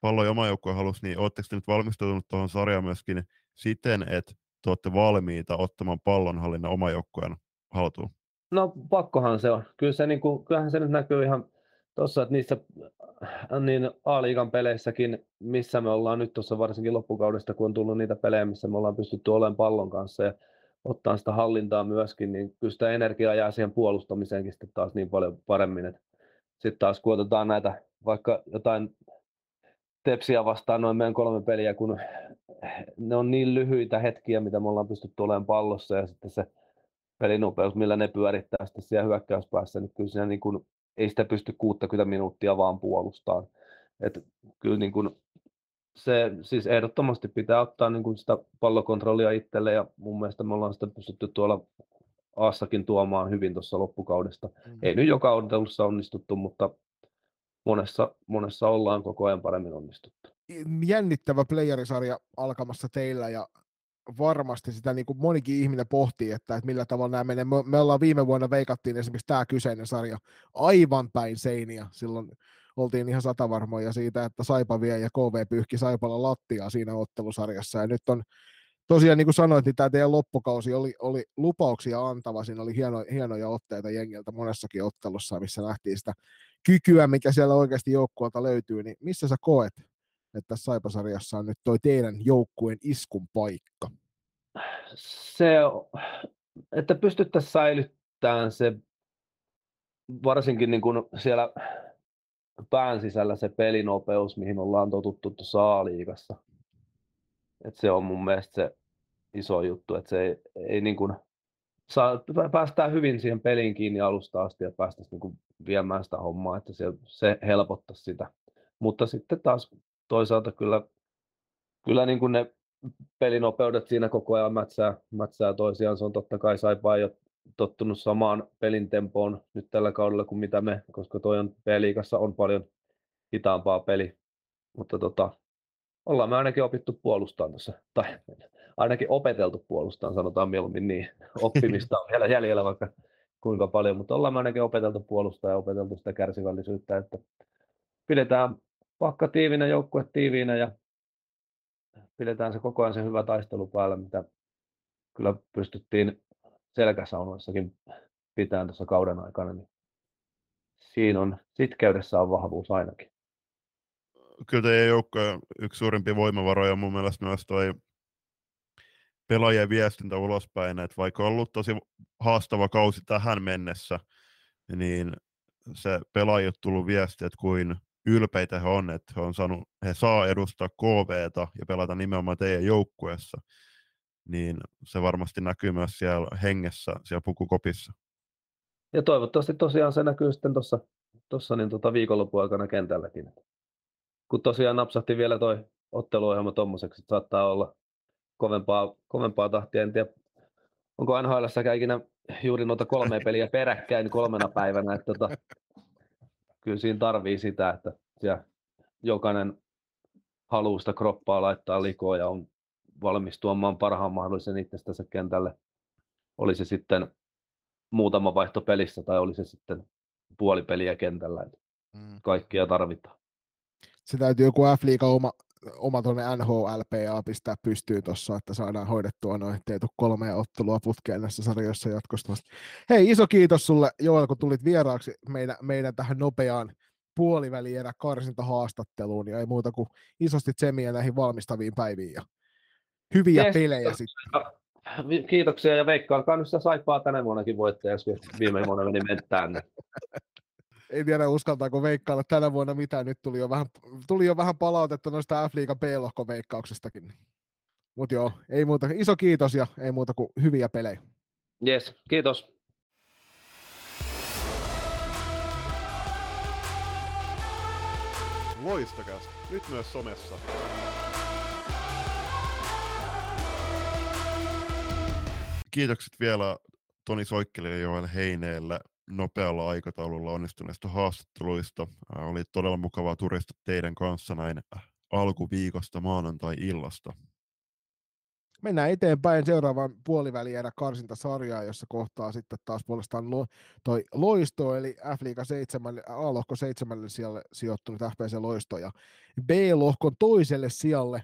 palloja oma joukkue halusi, niin oletteko te nyt valmistautunut tuohon sarjaan myöskin siten, että te olette valmiita ottamaan pallonhallinnan oma joukkueen haltuun? No pakkohan se on. Kyllä se, niin kuin, kyllähän se nyt näkyy ihan tuossa, että niissä niin A-liigan peleissäkin, missä me ollaan nyt tuossa varsinkin loppukaudesta, kun on tullut niitä pelejä, missä me ollaan pystytty olemaan pallon kanssa ja ottaa sitä hallintaa myöskin, niin kyllä sitä energiaa jää siihen puolustamiseenkin sitten taas niin paljon paremmin. Sitten taas kun otetaan näitä vaikka jotain Tepsiä vastaan noin meidän kolme peliä, kun ne on niin lyhyitä hetkiä, mitä me ollaan pystytty olemaan pallossa ja sitten se pelinopeus, millä ne pyörittää sitten siellä hyökkäyspäässä, niin kyllä siinä niin kuin, ei sitä pysty 60 minuuttia vaan puolustaan. Et kyllä niin kuin se siis ehdottomasti pitää ottaa niin kuin sitä pallokontrollia itselle ja mun mielestä me ollaan sitä pystytty tuolla Aassakin tuomaan hyvin tuossa loppukaudesta. Mm. Ei nyt joka ottelussa onnistuttu, mutta monessa, monessa ollaan koko ajan paremmin onnistuttu. Jännittävä playerisarja alkamassa teillä ja varmasti sitä niin kuin monikin ihminen pohtii, että, että millä tavalla nämä menee. Me, me ollaan viime vuonna veikattiin esimerkiksi tämä kyseinen sarja aivan päin seiniä. Silloin oltiin ihan satavarmoja siitä, että Saipa vie ja KV pyyhki Saipalla lattiaa siinä ottelusarjassa. Ja nyt on tosiaan niin kuin sanoit, niin tämä teidän loppukausi oli, oli lupauksia antava. Siinä oli hieno, hienoja otteita jengiltä monessakin ottelussa, missä nähtiin sitä kykyä, mikä siellä oikeasti joukkueelta löytyy. Niin missä sä koet, että tässä Saipasarjassa on nyt toi teidän joukkueen iskun paikka? Se, että pystyttäisiin säilyttämään se varsinkin niin kuin siellä pään sisällä se pelinopeus, mihin ollaan totuttu tuossa A-liigassa. Et se on mun mielestä se iso juttu, että se ei, ei niin kuin saa, päästään hyvin siihen peliin kiinni alusta asti ja päästäisiin niin kuin viemään sitä hommaa, että se, se helpottaisi sitä. Mutta sitten taas toisaalta kyllä, kyllä niin kuin ne pelinopeudet siinä koko ajan mätsää, mätsää toisiaan. Se on totta kai Saipa jo tottunut samaan pelin tempoon nyt tällä kaudella kuin mitä me, koska toi on P-liigassa on paljon hitaampaa peli. Mutta tota, ollaan me ainakin opittu puolustaa tässä, tai ainakin opeteltu puolustaa, sanotaan mieluummin niin. Oppimista on vielä jäljellä vaikka kuinka paljon, mutta ollaan me ainakin opeteltu puolustaa ja opeteltu sitä kärsivällisyyttä, että pidetään pakka tiivinä, joukkue tiiviinä ja pidetään se koko ajan se hyvä taistelu päällä, mitä kyllä pystyttiin selkäsaunoissakin pitää tuossa kauden aikana, niin siinä on, sitkeydessä on vahvuus ainakin. Kyllä teidän joukkojen yksi suurimpia voimavaroja. On mun mielestä myös toi pelaajien viestintä ulospäin, että vaikka on ollut tosi haastava kausi tähän mennessä, niin se pelaajat tullut viesti, että kuin ylpeitä he on, että he, on saanut, he saa edustaa KVta ja pelata nimenomaan teidän joukkueessa niin se varmasti näkyy myös siellä hengessä, siellä pukukopissa. Ja toivottavasti tosiaan se näkyy sitten tuossa tossa, niin tota viikonlopun aikana kentälläkin. Kun tosiaan napsahti vielä toi otteluohjelma tommoseksi, että saattaa olla kovempaa, kovempaa tahtia. En tiedä, onko nhl ikinä juuri noita kolme peliä peräkkäin kolmena päivänä. Että tota, kyllä siinä tarvii sitä, että siellä jokainen haluaa sitä kroppaa laittaa likoon ja on valmis tuomaan parhaan mahdollisen itsestänsä kentälle. Oli se sitten muutama vaihto pelissä tai oli se sitten puoli peliä kentällä. Mm. Kaikkia tarvitaan. Se täytyy joku F-liiga oma, oma tuonne NHLPA pistää pystyyn tuossa, että saadaan hoidettua noin, ettei tule kolme ottelua putkeen näissä sarjoissa jatkosta. Hei, iso kiitos sulle Joel, kun tulit vieraaksi meidän, meidän tähän nopeaan puolivälierä karsintahaastatteluun ja ei muuta kuin isosti tsemiä näihin valmistaviin päiviin ja hyviä yes. pelejä sitten. Kiitoksia ja veikkaan nyt sitä saipaa tänä vuonnakin voittaja, jos viime vuonna meni menttään. Niin. Ei tiedä uskaltaako veikkailla tänä vuonna mitään. Nyt tuli jo vähän, tuli jo vähän palautetta noista F-liigan B-lohkoveikkauksestakin. Mutta joo, ei muuta. Iso kiitos ja ei muuta kuin hyviä pelejä. Yes, kiitos. Loistokas. Nyt myös somessa. Kiitokset vielä Toni Soikkelille ja Joel Heineelle nopealla aikataululla onnistuneista haastatteluista. Oli todella mukavaa turista teidän kanssa näin alkuviikosta maanantai-illasta. Mennään eteenpäin seuraavaan puolivälierä karsintasarjaa, jossa kohtaa sitten taas puolestaan lo, toi Loisto, eli F-liiga 7, A-lohko 7 sijalle sijoittunut FPC Loisto ja B-lohkon toiselle sijalle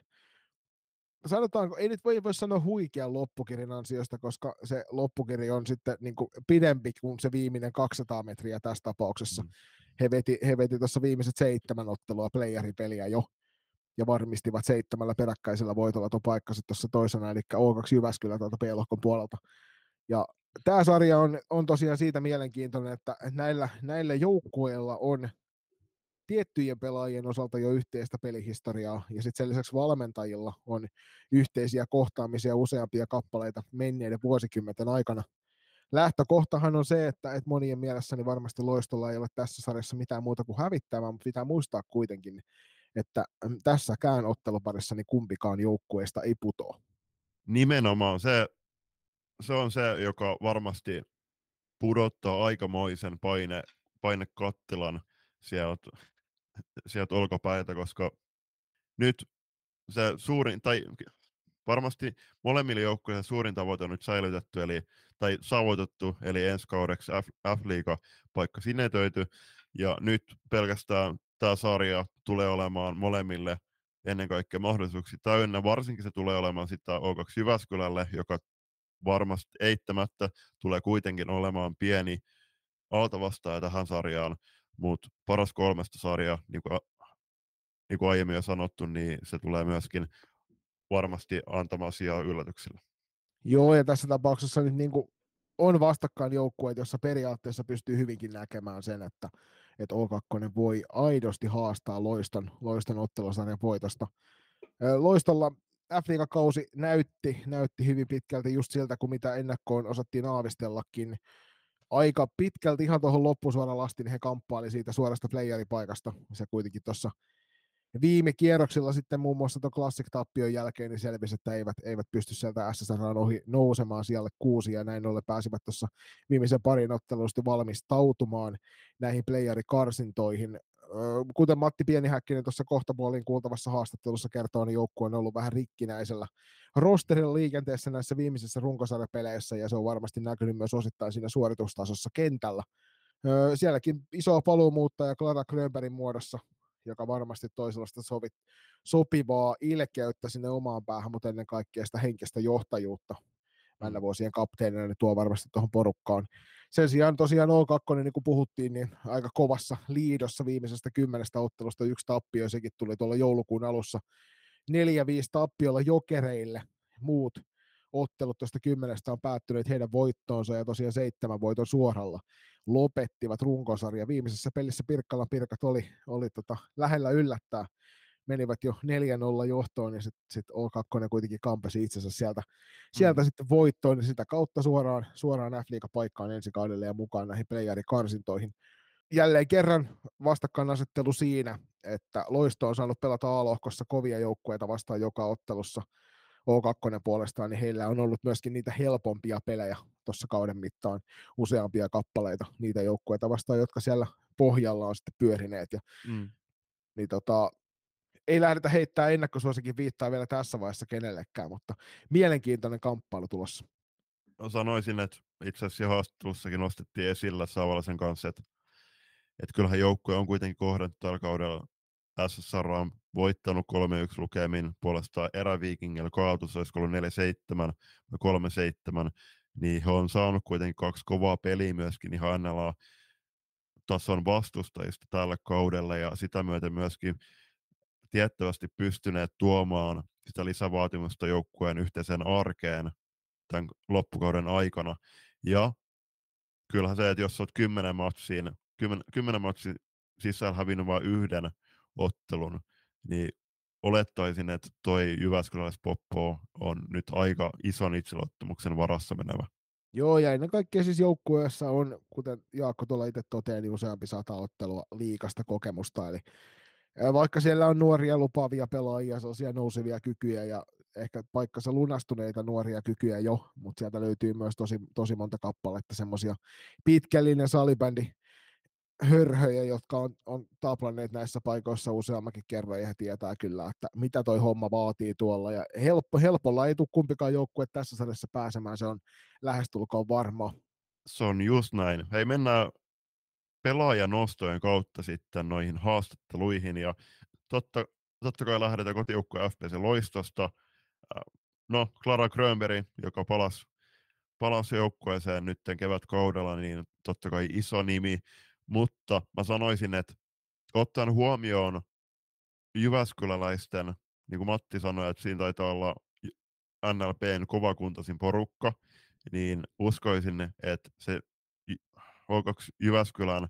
sanotaanko, ei nyt voi, voi sanoa huikean loppukirjan ansiosta, koska se loppukiri on sitten niin kuin pidempi kuin se viimeinen 200 metriä tässä tapauksessa. Mm. He veti, he veti tuossa viimeiset seitsemän ottelua playeripeliä jo, ja varmistivat seitsemällä peräkkäisellä voitolla tuon paikkansa tuossa toisena, eli O2 Jyväskylä tuolta B-lohkon puolelta. Ja tämä sarja on, on tosiaan siitä mielenkiintoinen, että näillä, näillä joukkueilla on tiettyjen pelaajien osalta jo yhteistä pelihistoriaa, ja sitten sen lisäksi valmentajilla on yhteisiä kohtaamisia useampia kappaleita menneiden vuosikymmenten aikana. Lähtökohtahan on se, että, että monien mielessäni varmasti loistolla ei ole tässä sarjassa mitään muuta kuin hävittävää, mutta pitää muistaa kuitenkin, että tässäkään otteluparissa niin kumpikaan joukkueesta ei putoa. Nimenomaan se, se on se, joka varmasti pudottaa aikamoisen paine, painekattilan sieltä sieltä olkapäitä, koska nyt se suurin, tai varmasti molemmille joukkueille suurin tavoite on nyt säilytetty, eli, tai saavutettu, eli ensi kaudeksi F, liiga paikka sinetöity, ja nyt pelkästään tämä sarja tulee olemaan molemmille ennen kaikkea mahdollisuuksia täynnä, varsinkin se tulee olemaan sitten O2 Jyväskylälle, joka varmasti eittämättä tulee kuitenkin olemaan pieni alta vastaaja tähän sarjaan, mutta paras kolmesta sarja, niin kuin, niin kuin aiemmin jo sanottu, niin se tulee myöskin varmasti antamaan sijaa yllätyksille. Joo, ja tässä tapauksessa nyt niin kuin on vastakkain joukkueet, jossa periaatteessa pystyy hyvinkin näkemään sen, että, että O2 voi aidosti haastaa Loiston, Loiston ottelusarjan voitosta. Loistolla f kausi näytti, näytti hyvin pitkälti just siltä, kuin mitä ennakkoon osattiin aavistellakin aika pitkälti ihan tuohon loppusuoran lastiin niin he kamppaili siitä suorasta playeripaikasta. Se kuitenkin tuossa viime kierroksilla sitten muun muassa tuon Classic-tappion jälkeen niin selvisi, että eivät, eivät pysty sieltä SSR ohi nousemaan siellä kuusi ja näin ollen pääsivät tuossa viimeisen parin ottelusta valmistautumaan näihin playerikarsintoihin kuten Matti Pienihäkkinen tuossa kohtapuolin kuultavassa haastattelussa kertoo, niin joukkue on ollut vähän rikkinäisellä rosterilla liikenteessä näissä viimeisissä runkosarjapeleissä, ja se on varmasti näkynyt myös osittain siinä suoritustasossa kentällä. Sielläkin iso paluumuuttaja Clara Grönbergin muodossa, joka varmasti toisella sovit, sopivaa ilkeyttä sinne omaan päähän, mutta ennen kaikkea sitä henkistä johtajuutta mennä vuosien kapteenina, niin tuo varmasti tuohon porukkaan. Sen sijaan tosiaan O2, niin kuin puhuttiin, niin aika kovassa liidossa viimeisestä kymmenestä ottelusta yksi tappio, sekin tuli tuolla joulukuun alussa. Neljä, viisi tappiolla jokereille, muut ottelut tuosta kymmenestä on päättyneet heidän voittoonsa ja tosiaan seitsemän voiton suoralla lopettivat runkosarja. Viimeisessä pelissä Pirkkalan Pirkat oli, oli tota, lähellä yllättää menivät jo 4-0 johtoon, ja sitten sit O2 kuitenkin kampesi itsensä sieltä, sieltä mm. sitten voittoon, ja sitä kautta suoraan, suoraan F-liiga-paikkaan ensi kaudelle ja mukaan näihin playerikarsintoihin. Jälleen kerran vastakkainasettelu siinä, että Loisto on saanut pelata A-lohkossa kovia joukkueita vastaan joka ottelussa, O2 puolestaan, niin heillä on ollut myöskin niitä helpompia pelejä tuossa kauden mittaan useampia kappaleita niitä joukkueita vastaan, jotka siellä pohjalla on sitten pyörineet. Ja, Mm. niin tota, ei lähdetä heittää ennakkosuosikin viittaa vielä tässä vaiheessa kenellekään, mutta mielenkiintoinen kamppailu tulossa. No sanoisin, että itse asiassa haastattelussakin nostettiin esillä Savalaisen kanssa, että, että kyllähän joukkue on kuitenkin kohdannut tällä kaudella SSR on voittanut 3-1 lukemin, puolestaan eräviikingillä kaatus olisi ollut 4-7 ja 3-7, niin he on saanut kuitenkin kaksi kovaa peliä myöskin ihan NLA tason vastustajista tällä kaudella ja sitä myöten myöskin tiettävästi pystyneet tuomaan sitä lisävaatimusta joukkueen yhteiseen arkeen tämän loppukauden aikana. Ja kyllähän se, että jos olet kymmenen matsiin, kymmen, kymmenen matsin sisällä hävinnyt vain yhden ottelun, niin olettaisin, että toi Jyväskyläläispoppo on nyt aika ison itselottamuksen varassa menevä. Joo, ja ennen kaikkea siis joukkueessa on, kuten Jaakko tuolla itse toteaa, niin useampi sata ottelua liikasta kokemusta, eli vaikka siellä on nuoria lupaavia pelaajia, sellaisia nousevia kykyjä ja ehkä paikkansa lunastuneita nuoria kykyjä jo, mutta sieltä löytyy myös tosi, tosi monta kappaletta semmoisia pitkällinen salibändi hörhöjä, jotka on, on taplanneet näissä paikoissa useammankin kerran ja tietää kyllä, että mitä toi homma vaatii tuolla. Ja helppo, helpolla ei tule kumpikaan joukkue tässä sarjassa pääsemään, se on lähestulkoon varma. Se on just näin. Hei, mennään pelaajanostojen kautta sitten noihin haastatteluihin ja totta, totta kai lähdetään kotijoukkojen FPC Loistosta. No, Clara Grönberg, joka palasi, palasi joukkueeseen nyt kevätkaudella, niin totta kai iso nimi, mutta mä sanoisin, että ottaen huomioon Jyväskyläläisten, niin kuin Matti sanoi, että siinä taitaa olla NLPn kovakuntaisin porukka, niin uskoisin, että se O2 Jyväskylän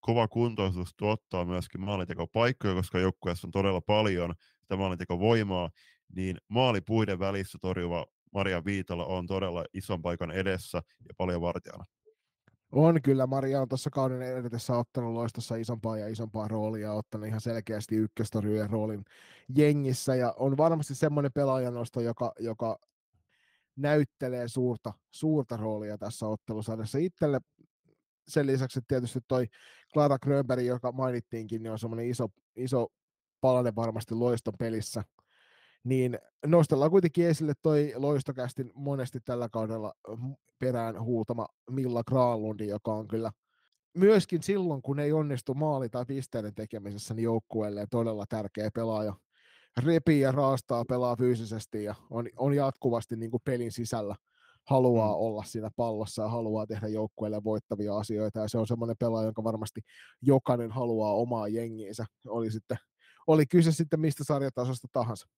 kova kuntoisuus tuottaa myöskin maalintekopaikkoja, koska joukkueessa on todella paljon sitä maalintekovoimaa, niin maalipuiden välissä torjuva Maria Viitala on todella ison paikan edessä ja paljon vartijana. On kyllä, Maria on tuossa kauden edetessä ottanut loistossa isompaa ja isompaa roolia, ottanut ihan selkeästi ykköstorjujen roolin jengissä, ja on varmasti semmoinen pelaajanosto, joka, joka näyttelee suurta, suurta roolia tässä ottelusarjassa. Itselle sen lisäksi että tietysti toi Clara Grönberg, joka mainittiinkin, niin on semmoinen iso, iso palanen varmasti loiston pelissä. Niin nostellaan kuitenkin esille toi loistokästin monesti tällä kaudella perään huutama Milla Granlundi, joka on kyllä myöskin silloin, kun ei onnistu maali- tai pisteiden tekemisessä, niin joukkueelle todella tärkeä pelaaja. Repii ja raastaa, pelaa fyysisesti ja on, on jatkuvasti niin kuin pelin sisällä haluaa mm. olla siinä pallossa ja haluaa tehdä joukkueelle voittavia asioita, ja se on semmoinen pelaaja, jonka varmasti jokainen haluaa omaa jengiinsä, oli, sitten, oli kyse sitten mistä sarjatasosta tahansa.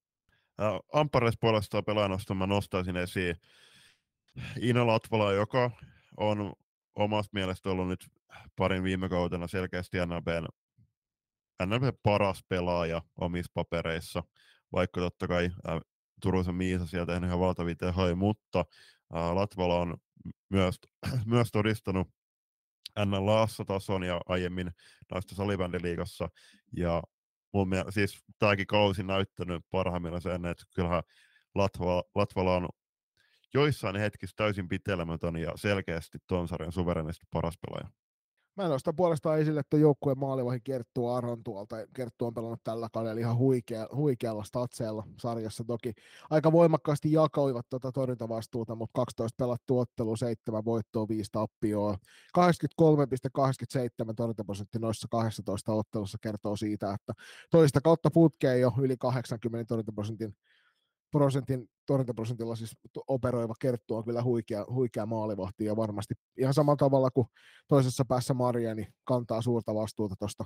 Ampares puolestaan pelaajanosta mä nostaisin esiin Ina Latvala, joka on omasta mielestä ollut nyt parin viime kautena selkeästi NLPn, NLPn paras pelaaja omissa papereissa, vaikka totta kai äh, Turusen Miisa sieltä tehnyt ihan valtavia tehoja, mutta Latvala on myös, myös todistanut NLAssa tason ja aiemmin naisten salibändiliigassa, ja mun mielestä, siis tämäkin kausi näyttänyt parhaimmillaan sen, että kyllähän Latvala, Latvala on joissain hetkissä täysin pitelemätön ja selkeästi tuon sarjan suverenisti paras pelaaja. Mä nostan puolestaan esille että joukkueen maalivahin Kerttu Aron tuolta. Kerttu on pelannut tällä kaudella ihan huikea, huikealla statseella sarjassa. Toki aika voimakkaasti jakoivat tuota torjuntavastuuta, mutta 12 pelattu ottelu, 7 voittoa, 5 tappioa. 83,87 torjuntaprosentti noissa 12 ottelussa kertoo siitä, että toista kautta putkeen jo yli 80 torjuntaprosentin prosentin, torjuntaprosentilla siis operoiva Kerttu on kyllä huikea, huikea maalivahti ja varmasti ihan samalla tavalla kuin toisessa päässä Maria, niin kantaa suurta vastuuta tuosta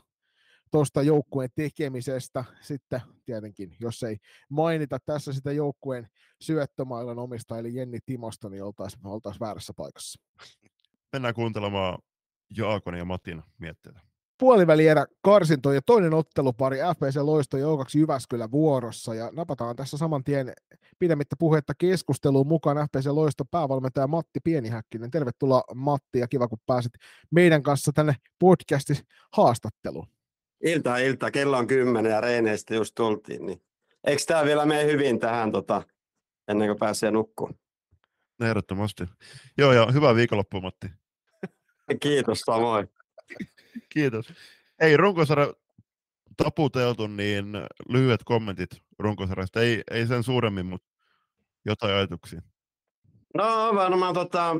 tuosta joukkueen tekemisestä. Sitten tietenkin, jos ei mainita tässä sitä joukkueen syöttömailan omista, eli Jenni Timosta, niin oltaisiin oltais väärässä paikassa. Mennään kuuntelemaan Jaakon ja Matin mietteitä puolivälierä karsinto ja toinen ottelupari FPC Loisto ja O2 Jyväskylä vuorossa ja napataan tässä saman tien pidemmittä puhetta keskusteluun mukaan FPC Loisto päävalmentaja Matti Pienihäkkinen. Tervetuloa Matti ja kiva kun pääsit meidän kanssa tänne podcastin haastatteluun. Ilta, ilta. Kello on kymmenen ja reeneistä just tultiin. Niin. Eikö tämä vielä mene hyvin tähän tota, ennen kuin pääsee nukkumaan? Ehdottomasti. Joo, ja hyvää viikonloppua, Matti. Kiitos samoin. Kiitos. Ei runkosarja taputeltu, niin lyhyet kommentit runkosarjasta. Ei, ei sen suuremmin, mutta jotain ajatuksia. No varmaan tota,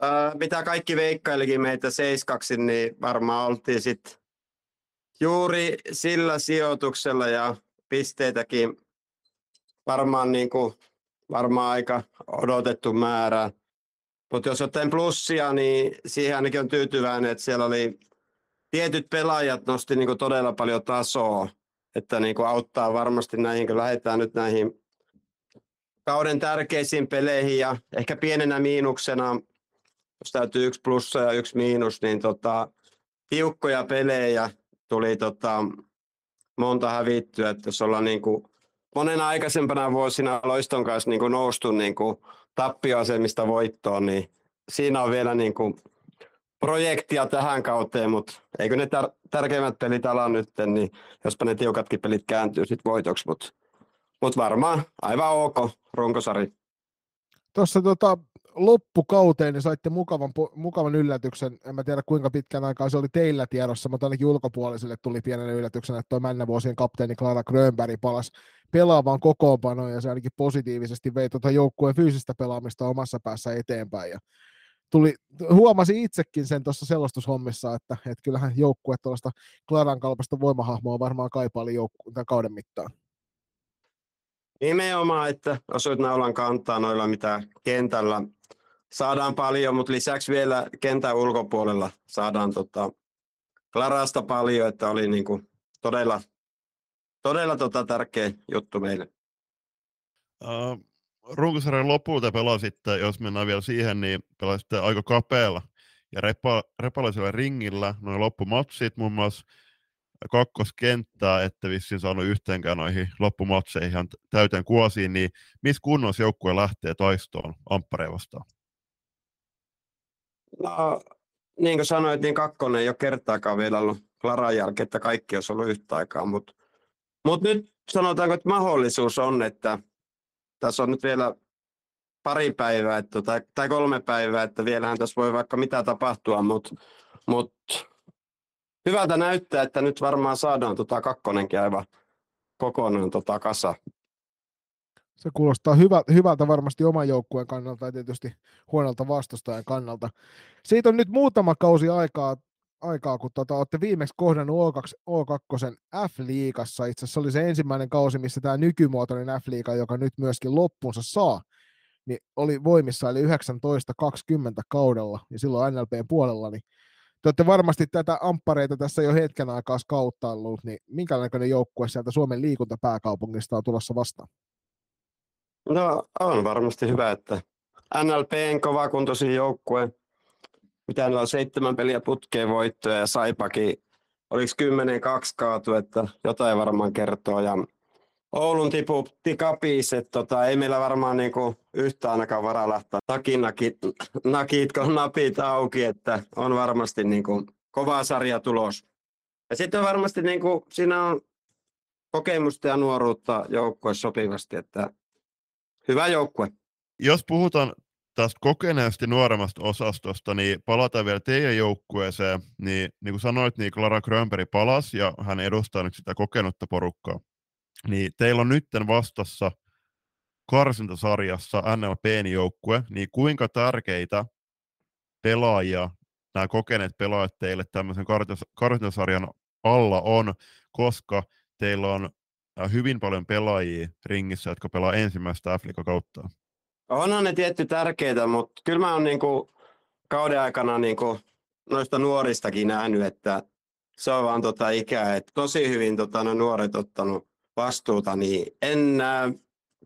ää, mitä kaikki veikkailikin meitä seiskaksi, niin varmaan oltiin sitten juuri sillä sijoituksella ja pisteitäkin varmaan, niin kuin, varmaan aika odotettu määrä. Mutta jos ottaen plussia, niin siihen ainakin on tyytyväinen, että siellä oli tietyt pelaajat nosti niin todella paljon tasoa, että niin auttaa varmasti näihin, kun lähdetään nyt näihin kauden tärkeisiin peleihin. Ja ehkä pienenä miinuksena, jos täytyy yksi plussa ja yksi miinus, niin tota, tiukkoja pelejä tuli tota, monta hävittyä, että jos ollaan niin kuin monena aikaisempana vuosina Loiston kanssa niin kuin noustu niin kuin tappioasemista voittoon, niin siinä on vielä niin kuin projektia tähän kauteen, mutta eikö ne tär- tärkeimmät pelit ala nyt, niin jospa ne tiukatkin pelit kääntyy sitten voitoksi, mutta mut varmaan aivan ok runkosari. Tuossa tota, loppukauteen niin saitte mukavan, mukavan yllätyksen. En mä tiedä kuinka pitkän aikaa se oli teillä tiedossa, mutta ainakin ulkopuolisille tuli pienen yllätyksen, että tuo männävuosien kapteeni Clara Grönberg palasi pelaavaan kokoonpanoon ja se ainakin positiivisesti vei tuota joukkueen fyysistä pelaamista omassa päässä eteenpäin. Ja tuli, huomasi itsekin sen tuossa selostushommissa, että, että kyllähän joukkue tuollaista Klaran kalpaista voimahahmoa varmaan kaipaili joukku- tämän kauden mittaan. Nimenomaan, että osuit naulan kantaa noilla, mitä kentällä saadaan paljon, mutta lisäksi vielä kentän ulkopuolella saadaan tota, Klarasta paljon, että oli niin kuin todella, todella tota tärkeä juttu meille. Uh, runkosarjan lopulta pelasitte, jos mennään vielä siihen, niin pelasitte aika kapealla ja repa, repalaisella ringillä noin loppumatsit, muun muassa kakkoskenttää, että vissiin saanut yhteenkään noihin loppumatseihin ihan täyteen kuosiin, niin missä kunnossa joukkue lähtee taistoon Amppareen vastaan? No, niin kuin sanoit, niin kakkonen ei ole kertaakaan vielä ollut Klaran jälkeen, että kaikki olisi ollut yhtä aikaa, mutta mut nyt sanotaanko, että mahdollisuus on, että tässä on nyt vielä pari päivää että, tai, tai kolme päivää, että vielähän tässä voi vaikka mitä tapahtua, mutta mut hyvältä näyttää, että nyt varmaan saadaan tota kakkonenkin aivan kokonaan tota kasa. Se kuulostaa hyvä, hyvältä varmasti oman joukkueen kannalta ja tietysti huonolta vastustajan kannalta. Siitä on nyt muutama kausi aikaa, aikaa kun tota, olette viimeksi kohdannut O2, O2 F-liigassa. Itse asiassa oli se ensimmäinen kausi, missä tämä nykymuotoinen F-liiga, joka nyt myöskin loppunsa saa, niin oli voimissa, eli 19-20 kaudella, ja silloin NLPn puolella, niin te olette varmasti tätä amppareita tässä jo hetken aikaa skauttaillut, niin minkälainen joukkue sieltä Suomen liikuntapääkaupungista on tulossa vastaan? No on varmasti hyvä, että NLPn kovakuntoisin joukkue, mitä on seitsemän peliä putkeen voittoja ja Saipakin, oliko 10-2 kaatu, että jotain varmaan kertoo. Ja Oulun tiputti kapis, että tota, ei meillä varmaan niinku yhtä ainakaan varaa lähteä takinakit, nakitko napit auki, että on varmasti niinku kova sarja tulos. Ja sitten varmasti niinku, siinä on kokemusta ja nuoruutta joukkue sopivasti, että hyvä joukkue. Jos puhutaan tästä kokeneesti nuoremmasta osastosta, niin palataan vielä teidän joukkueeseen. Niin, niin kuin sanoit, niin Clara Grönberg palasi ja hän edustaa nyt sitä kokenutta porukkaa. Niin teillä on nyt vastassa karsintasarjassa NLPn joukkue, niin kuinka tärkeitä pelaajia nämä kokeneet pelaajat teille tämmöisen karsintasarjan alla on, koska teillä on äh, hyvin paljon pelaajia ringissä, jotka pelaa ensimmäistä f kautta. Onhan ne tietty tärkeitä, mutta kyllä mä oon niinku kauden aikana niinku noista nuoristakin nähnyt, että se on vaan tota ikää, että tosi hyvin tota, no nuoret ottanut vastuuta, niin en näe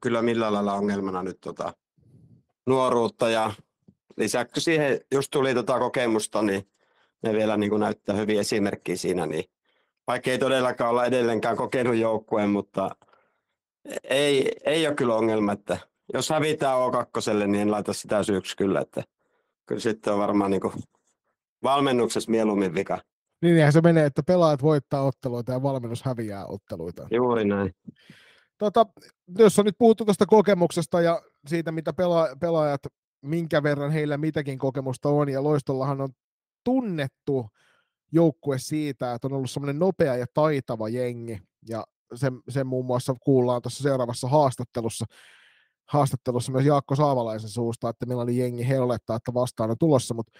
kyllä millään lailla ongelmana nyt tota nuoruutta ja lisäksi siihen just tuli tota kokemusta, niin ne vielä niin kuin näyttää hyvin esimerkkiä siinä, niin vaikka ei todellakaan olla edelleenkään kokenut joukkueen, mutta ei, ei ole kyllä ongelma, että jos hävitään O2, niin en laita sitä syyksi kyllä, että kyllä sitten on varmaan niin kuin valmennuksessa mieluummin vika. Niin eihän se menee, että pelaajat voittaa otteluita ja valmennus häviää otteluita. Juuri näin. Tota, jos on nyt puhuttu tuosta kokemuksesta ja siitä, mitä pela- pelaajat, minkä verran heillä mitäkin kokemusta on, ja Loistollahan on tunnettu joukkue siitä, että on ollut semmoinen nopea ja taitava jengi, ja sen, sen muun muassa kuullaan tuossa seuraavassa haastattelussa, haastattelussa myös Jaakko Saavalaisen suusta, että millainen jengi he olettaa, että vastaan on tulossa, mutta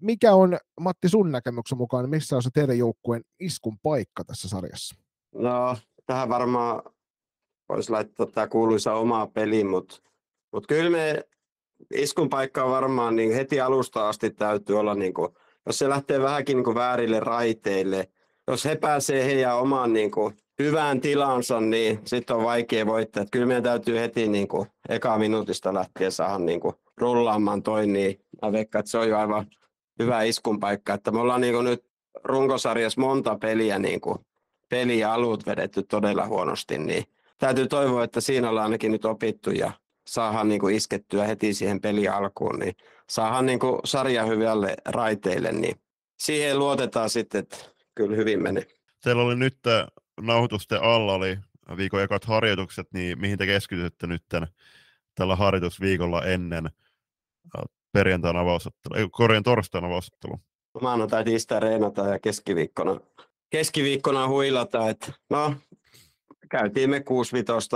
mikä on, Matti, sun näkemyksen mukaan, niin missä on se teidän joukkueen iskun paikka tässä sarjassa? No, tähän varmaan voisi laittaa tämä kuuluisa omaa peli, mutta mut kyllä me iskun paikka on varmaan niin heti alusta asti täytyy olla, niin kuin, jos se lähtee vähänkin niin kuin väärille raiteille, jos he pääsee heidän omaan niin kuin, hyvään tilansa, niin sitten on vaikea voittaa. Että kyllä meidän täytyy heti niin kuin, eka minuutista lähtien saada niin kuin, rullaamaan toi, niin mä veikkaan, että se on jo aivan hyvä iskun paikka. Että me ollaan niin nyt runkosarjassa monta peliä niin kuin, peliä alut vedetty todella huonosti, niin täytyy toivoa, että siinä ollaan ainakin nyt opittu ja saadaan niin kuin iskettyä heti siihen peli alkuun, niin saadaan niin kuin sarja hyvälle raiteille, niin siihen luotetaan sitten, että kyllä hyvin menee. Teillä oli nyt nauhoitusten alla oli viikon ekat harjoitukset, niin mihin te keskitytte nyt tällä harjoitusviikolla ennen perjantaina avausottelu, ei korjan torstaina avausottelu? Maanantai, tiistai reenata ja keskiviikkona, keskiviikkona huilata, että no käytiin me 65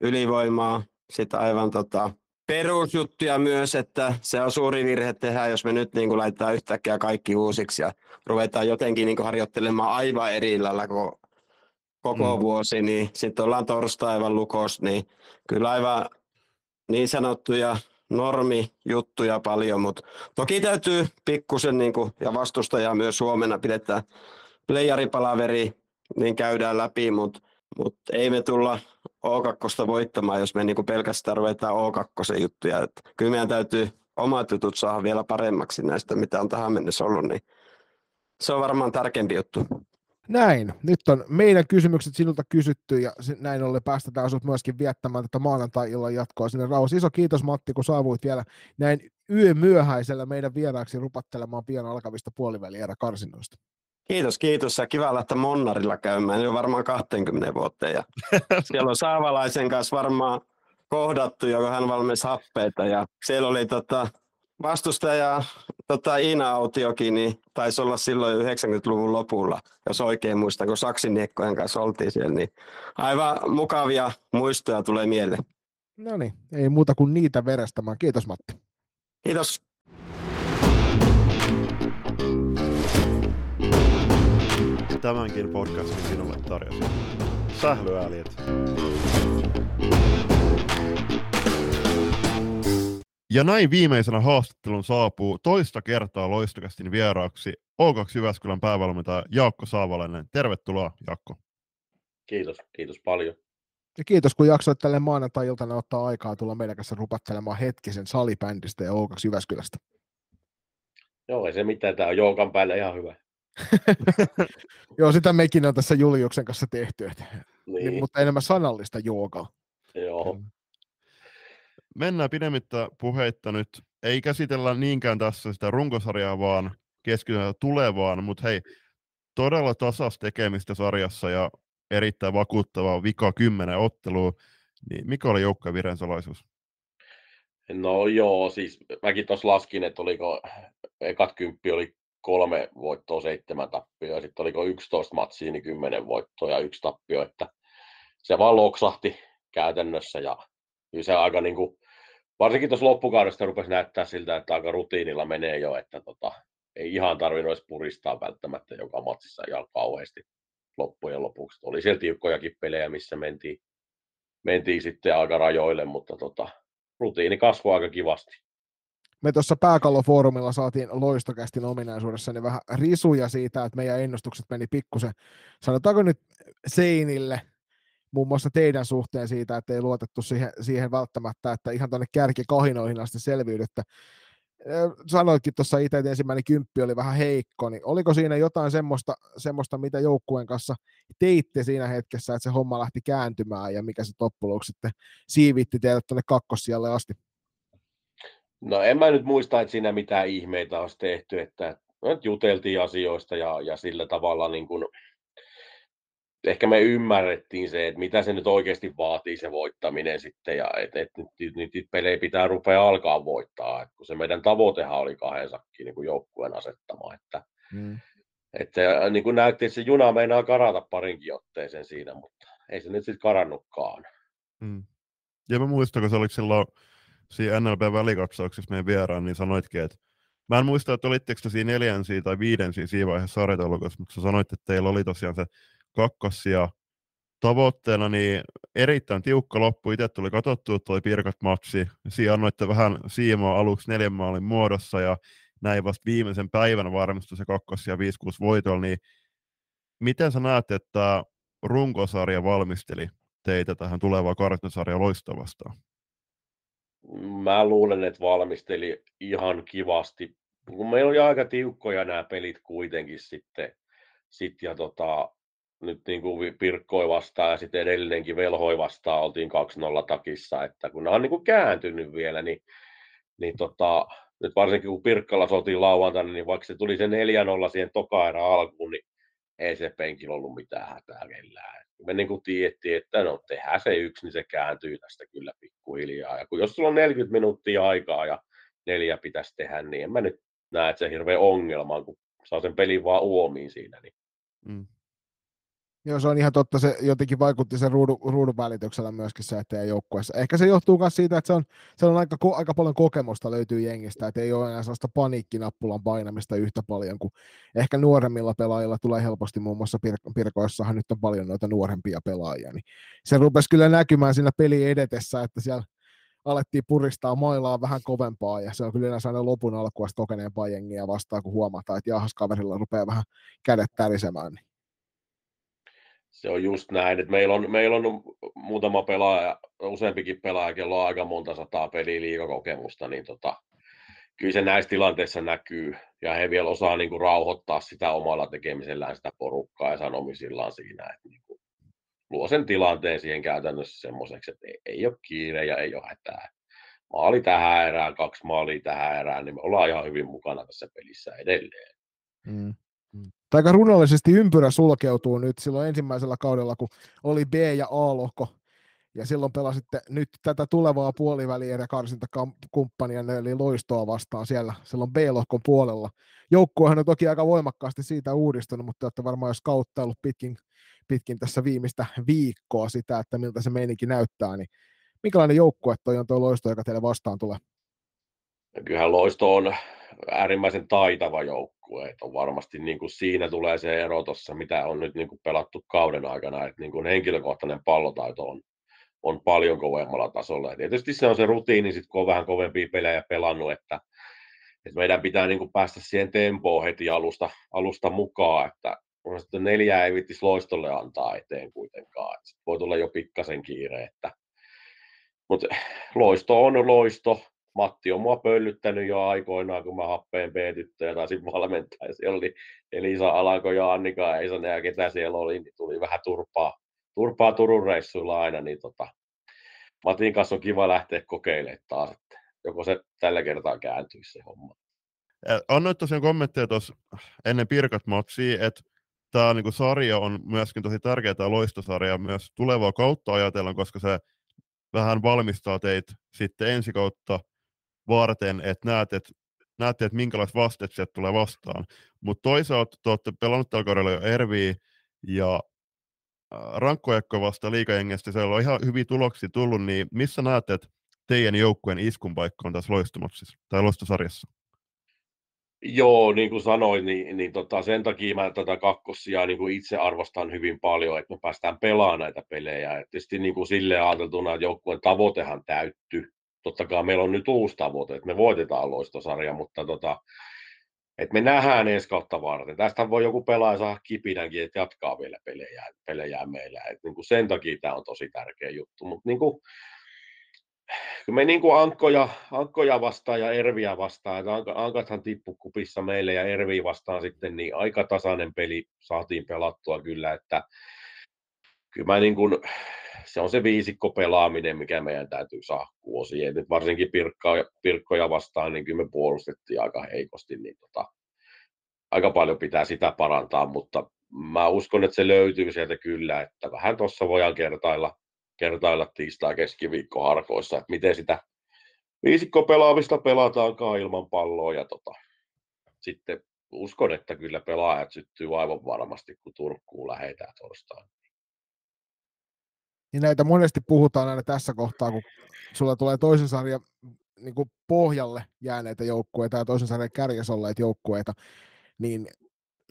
ylivoimaa, sitten aivan tota, perusjuttuja myös, että se on suuri virhe tehdä, jos me nyt niin kuin laitetaan yhtäkkiä kaikki uusiksi ja ruvetaan jotenkin niin kuin harjoittelemaan aivan eri lailla kuin koko mm. vuosi, niin sitten ollaan torstaivan lukos, niin kyllä aivan niin sanottuja normijuttuja paljon, mutta toki täytyy pikkusen niin kuin, ja vastustajaa myös huomenna pidetään playeripalaveri, niin käydään läpi, mutta mut ei me tulla O2 voittamaan, jos me niinku pelkästään ruvetaan O2 juttuja. Et kyllä meidän täytyy omat jutut saada vielä paremmaksi näistä, mitä on tähän mennessä ollut, niin se on varmaan tärkeämpi juttu. Näin. Nyt on meidän kysymykset sinulta kysytty ja näin ollen päästetään sinut myöskin viettämään tätä maanantai-illan jatkoa sinne rauhassa. Iso kiitos Matti, kun saavuit vielä näin yö myöhäisellä meidän vieraaksi rupattelemaan pian alkavista puolivälierä karsinnoista. Kiitos, kiitos. Ja kiva lähteä Monnarilla käymään jo varmaan 20 vuotta. Ja siellä on Saavalaisen kanssa varmaan kohdattu, joka hän valmis happeita. Ja siellä oli tota, vastustaja tota Iina Autiokin, niin taisi olla silloin 90-luvun lopulla, jos oikein muistan, kun Saksin Niekkojen kanssa oltiin siellä. Niin aivan mukavia muistoja tulee mieleen. No niin, ei muuta kuin niitä verestämään. Kiitos Matti. Kiitos. Tämänkin podcastin sinulle tarjosi. Sählyääliet. Ja näin viimeisenä haastattelun saapuu toista kertaa loistokästin vieraaksi O2 Jyväskylän päävalmentaja Jaakko Saavalainen. Tervetuloa, Jaakko. Kiitos, kiitos paljon. Ja kiitos, kun jaksoit tälle maanantai-iltana ottaa aikaa tulla meidän kanssa rupattelemaan hetkisen salibändistä ja O2 Jyväskylästä. Joo, ei se mitään. Tämä on Joukan päällä ihan hyvä. Joo, sitä mekin on tässä Juliuksen kanssa tehty, että, Niin, niin. mutta enemmän sanallista joogaa. joo. Mennään pidemmittä puheitta nyt. Ei käsitellä niinkään tässä sitä runkosarjaa, vaan keskitytään tulevaan, mutta hei, todella tasas tekemistä sarjassa ja erittäin vakuuttava vika 10 ottelua. Niin mikä oli joukkojen vireen salaisuus? No joo, siis mäkin tuossa laskin, että oliko ekat kymppi oli kolme voittoa, seitsemän tappioa, ja sitten oliko 11 matsia, niin kymmenen voittoa ja yksi tappio, että se vaan loksahti käytännössä, ja kyllä se aika niin kuin, varsinkin tuossa loppukaudesta rupesi näyttää siltä, että aika rutiinilla menee jo, että tota, ei ihan tarvinnut edes puristaa välttämättä joka matsissa ihan kauheasti loppujen lopuksi. Oli siellä tiukkojakin pelejä, missä mentiin, mentiin sitten aika rajoille, mutta tota, rutiini kasvoi aika kivasti. Me tuossa pääkallofoorumilla saatiin loistokästin ominaisuudessa niin vähän risuja siitä, että meidän ennustukset meni pikkusen, sanotaanko nyt seinille, muun muassa teidän suhteen siitä, että ei luotettu siihen, siihen välttämättä, että ihan tuonne kärkikahinoihin asti selviydyttä. Sanoitkin tuossa itse, että ensimmäinen kymppi oli vähän heikko, niin oliko siinä jotain semmoista, semmoista mitä joukkueen kanssa teitte siinä hetkessä, että se homma lähti kääntymään ja mikä se loppujen sitten siivitti teidät tuonne kakkossijalle asti? No en mä nyt muista, että siinä mitään ihmeitä olisi tehty, että nyt juteltiin asioista ja, ja sillä tavalla niin kuin, ehkä me ymmärrettiin se, että mitä se nyt oikeasti vaatii se voittaminen sitten ja että et, nyt, nyt, nyt pelejä pitää rupea alkaa voittaa, että kun se meidän tavoitehan oli kahden sakkiin niin joukkueen asettama, että, mm. että niin kuin näytti, että se juna meinaa karata parinkin otteeseen siinä, mutta ei se nyt sitten karannutkaan. Mm. Ja mä muistan, kun se oli silloin siinä NLP-välikatsauksessa meidän vieraan, niin sanoitkin, että Mä en muista, että olitteko te siinä neljänsiä tai viidensiä siinä vaiheessa sarjataulukossa, mutta sä sanoit, että teillä oli tosiaan se kakkosia tavoitteena, niin erittäin tiukka loppu. Itse tuli katsottua tuo Pirkat matsi. Siinä annoitte vähän siimaa aluksi neljän maalin muodossa ja näin vasta viimeisen päivän varmistui se kakkos- ja 5-6 voitolla, niin miten sä näet, että runkosarja valmisteli teitä tähän tulevaan karttasarjaan loistavasta? Mä luulen, että valmisteli ihan kivasti. Kun meillä oli aika tiukkoja nämä pelit kuitenkin sitten, sit ja tota, nyt niin kuin Pirkkoi vastaan ja sitten edellinenkin Velhoi vastaan oltiin 2-0 takissa, että kun nämä on niin kuin kääntynyt vielä, niin, niin tota, nyt varsinkin kun Pirkkala sotiin lauantaina, niin vaikka se tuli se 4-0 siihen toka alkuun, niin ei se penkillä ollut mitään hätää kellään. Me niin kuin tiedettiin, että no tehdään se yksi, niin se kääntyy tästä kyllä pikkuhiljaa. Ja kun jos sulla on 40 minuuttia aikaa ja neljä pitäisi tehdä, niin en mä nyt näe, että se hirveä ongelma, kun saa sen pelin vaan uomiin siinä. Niin. Mm. Joo, se on ihan totta. Se jotenkin vaikutti sen ruudun, ruudun välityksellä myöskin se, että joukkueessa. Ehkä se johtuu myös siitä, että se on, se on aika, aika paljon kokemusta löytyy jengistä, että ei ole enää sellaista paniikkinappulan painamista yhtä paljon kuin ehkä nuoremmilla pelaajilla tulee helposti, muun muassa Pir- Pirkoissahan nyt on paljon noita nuorempia pelaajia, niin se rupesi kyllä näkymään siinä peli edetessä, että siellä alettiin puristaa mailaa vähän kovempaa, ja se on kyllä yleensä aina lopun alkuasta kokeneempaa jengiä vastaan, kun huomataan, että jahas kaverilla rupeaa vähän kädet tärisemään. Niin se on just näin, että meillä on, meillä on muutama pelaaja, useampikin pelaaja, kello on aika monta sataa peliä liikakokemusta, niin tota, kyllä se näissä tilanteissa näkyy, ja he vielä osaa niin kuin, rauhoittaa sitä omalla tekemisellään sitä porukkaa ja sanomisillaan siinä, että niin kuin, luo sen tilanteen siihen käytännössä semmoiseksi, että ei, ei ole kiire ja ei ole hätää. Maali tähän erään, kaksi maalia tähän erään, niin me ollaan ihan hyvin mukana tässä pelissä edelleen. Mm. Mm. aika runollisesti ympyrä sulkeutuu nyt silloin ensimmäisellä kaudella, kun oli B- ja A-lohko, ja silloin pelasitte nyt tätä tulevaa puolivälierä karsintakumppania, eli loistoa vastaan siellä silloin B-lohkon puolella. Joukkuehan on toki aika voimakkaasti siitä uudistunut, mutta olette varmaan jos kauttaillut pitkin, pitkin tässä viimeistä viikkoa sitä, että miltä se meininki näyttää, niin minkälainen joukkue toi on tuo loisto, joka teille vastaan tulee? Kyllähän loisto on äärimmäisen taitava joukkue. Että on varmasti niin kuin siinä tulee se ero tuossa, mitä on nyt niin kuin pelattu kauden aikana, että niin kuin henkilökohtainen pallotaito on, on paljon kovemmalla tasolla. Ja tietysti se on se rutiini, sit, kun on vähän kovempia pelejä pelannut, että, että meidän pitää niin kuin päästä siihen tempoon heti alusta, alusta mukaan, että sitten neljää ei vittisi loistolle antaa eteen kuitenkaan. Että voi tulla jo pikkasen kiire, että mutta loisto on loisto, Matti on mua pöllyttänyt jo aikoinaan, kun mä happeen B-tyttöjä taisin valmentaa. Siellä oli Elisa Alanko ja Annika Eisonen ja ketä siellä oli, niin tuli vähän turpaa, turpaa Turun reissuilla aina. Niin tota, Matin kanssa on kiva lähteä kokeilemaan taas, että joko se tällä kertaa kääntyisi se homma. Annoit tosiaan kommentteja tuossa ennen Pirkat matsia, että tämä niinku sarja on myöskin tosi tärkeä tämä loistosarja myös tulevaa kautta ajatellen, koska se vähän valmistaa teitä sitten ensi kautta varten, että näet, että näette, että minkälaiset vasteet sieltä tulee vastaan. Mutta toisaalta te olette pelannut tällä kaudella jo Erviä ja rankkojakko vasta liikajengestä, siellä on ihan hyviä tuloksia tullut, niin missä näette, että teidän joukkueen iskun paikka on tässä loistomatsissa tai loistosarjassa? Joo, niin kuin sanoin, niin, niin tota, sen takia mä tätä kakkosia niin kuin itse arvostan hyvin paljon, että me päästään pelaamaan näitä pelejä. Et tietysti niin kuin silleen ajateltuna, että joukkueen tavoitehan täyttyy totta kai meillä on nyt uusi tavoite, että me voitetaan loistosarja, mutta tota, että me nähdään ensi kautta varten. Tästä voi joku pelaaja saada kipinänkin, että jatkaa vielä pelejä, pelejä meillä. Et niin kuin sen takia tämä on tosi tärkeä juttu. Mutta niin kuin, me niin kuin ankkoja, ankkoja vastaan ja Erviä vastaan, että ankathan tippu kupissa meille ja Ervi vastaan sitten, niin aika tasainen peli saatiin pelattua kyllä, että kyllä mä niin kuin, se on se viisikko pelaaminen, mikä meidän täytyy saada kuosiin. Nyt varsinkin pirkkoja, pirkkoja vastaan, niin kyllä me puolustettiin aika heikosti, niin tota, aika paljon pitää sitä parantaa, mutta mä uskon, että se löytyy sieltä kyllä, että vähän tuossa voidaan kertailla, kertailla tiistai keskiviikko harkoissa, että miten sitä viisikko pelaamista pelataankaan ilman palloa ja tota, sitten uskon, että kyllä pelaajat syttyy aivan varmasti, kun Turkkuun lähetään torstaina. Niin näitä monesti puhutaan aina tässä kohtaa, kun sulla tulee toisen sarjan niin kuin pohjalle jääneitä joukkueita ja toisen sarjan kärjessä olleita joukkueita, niin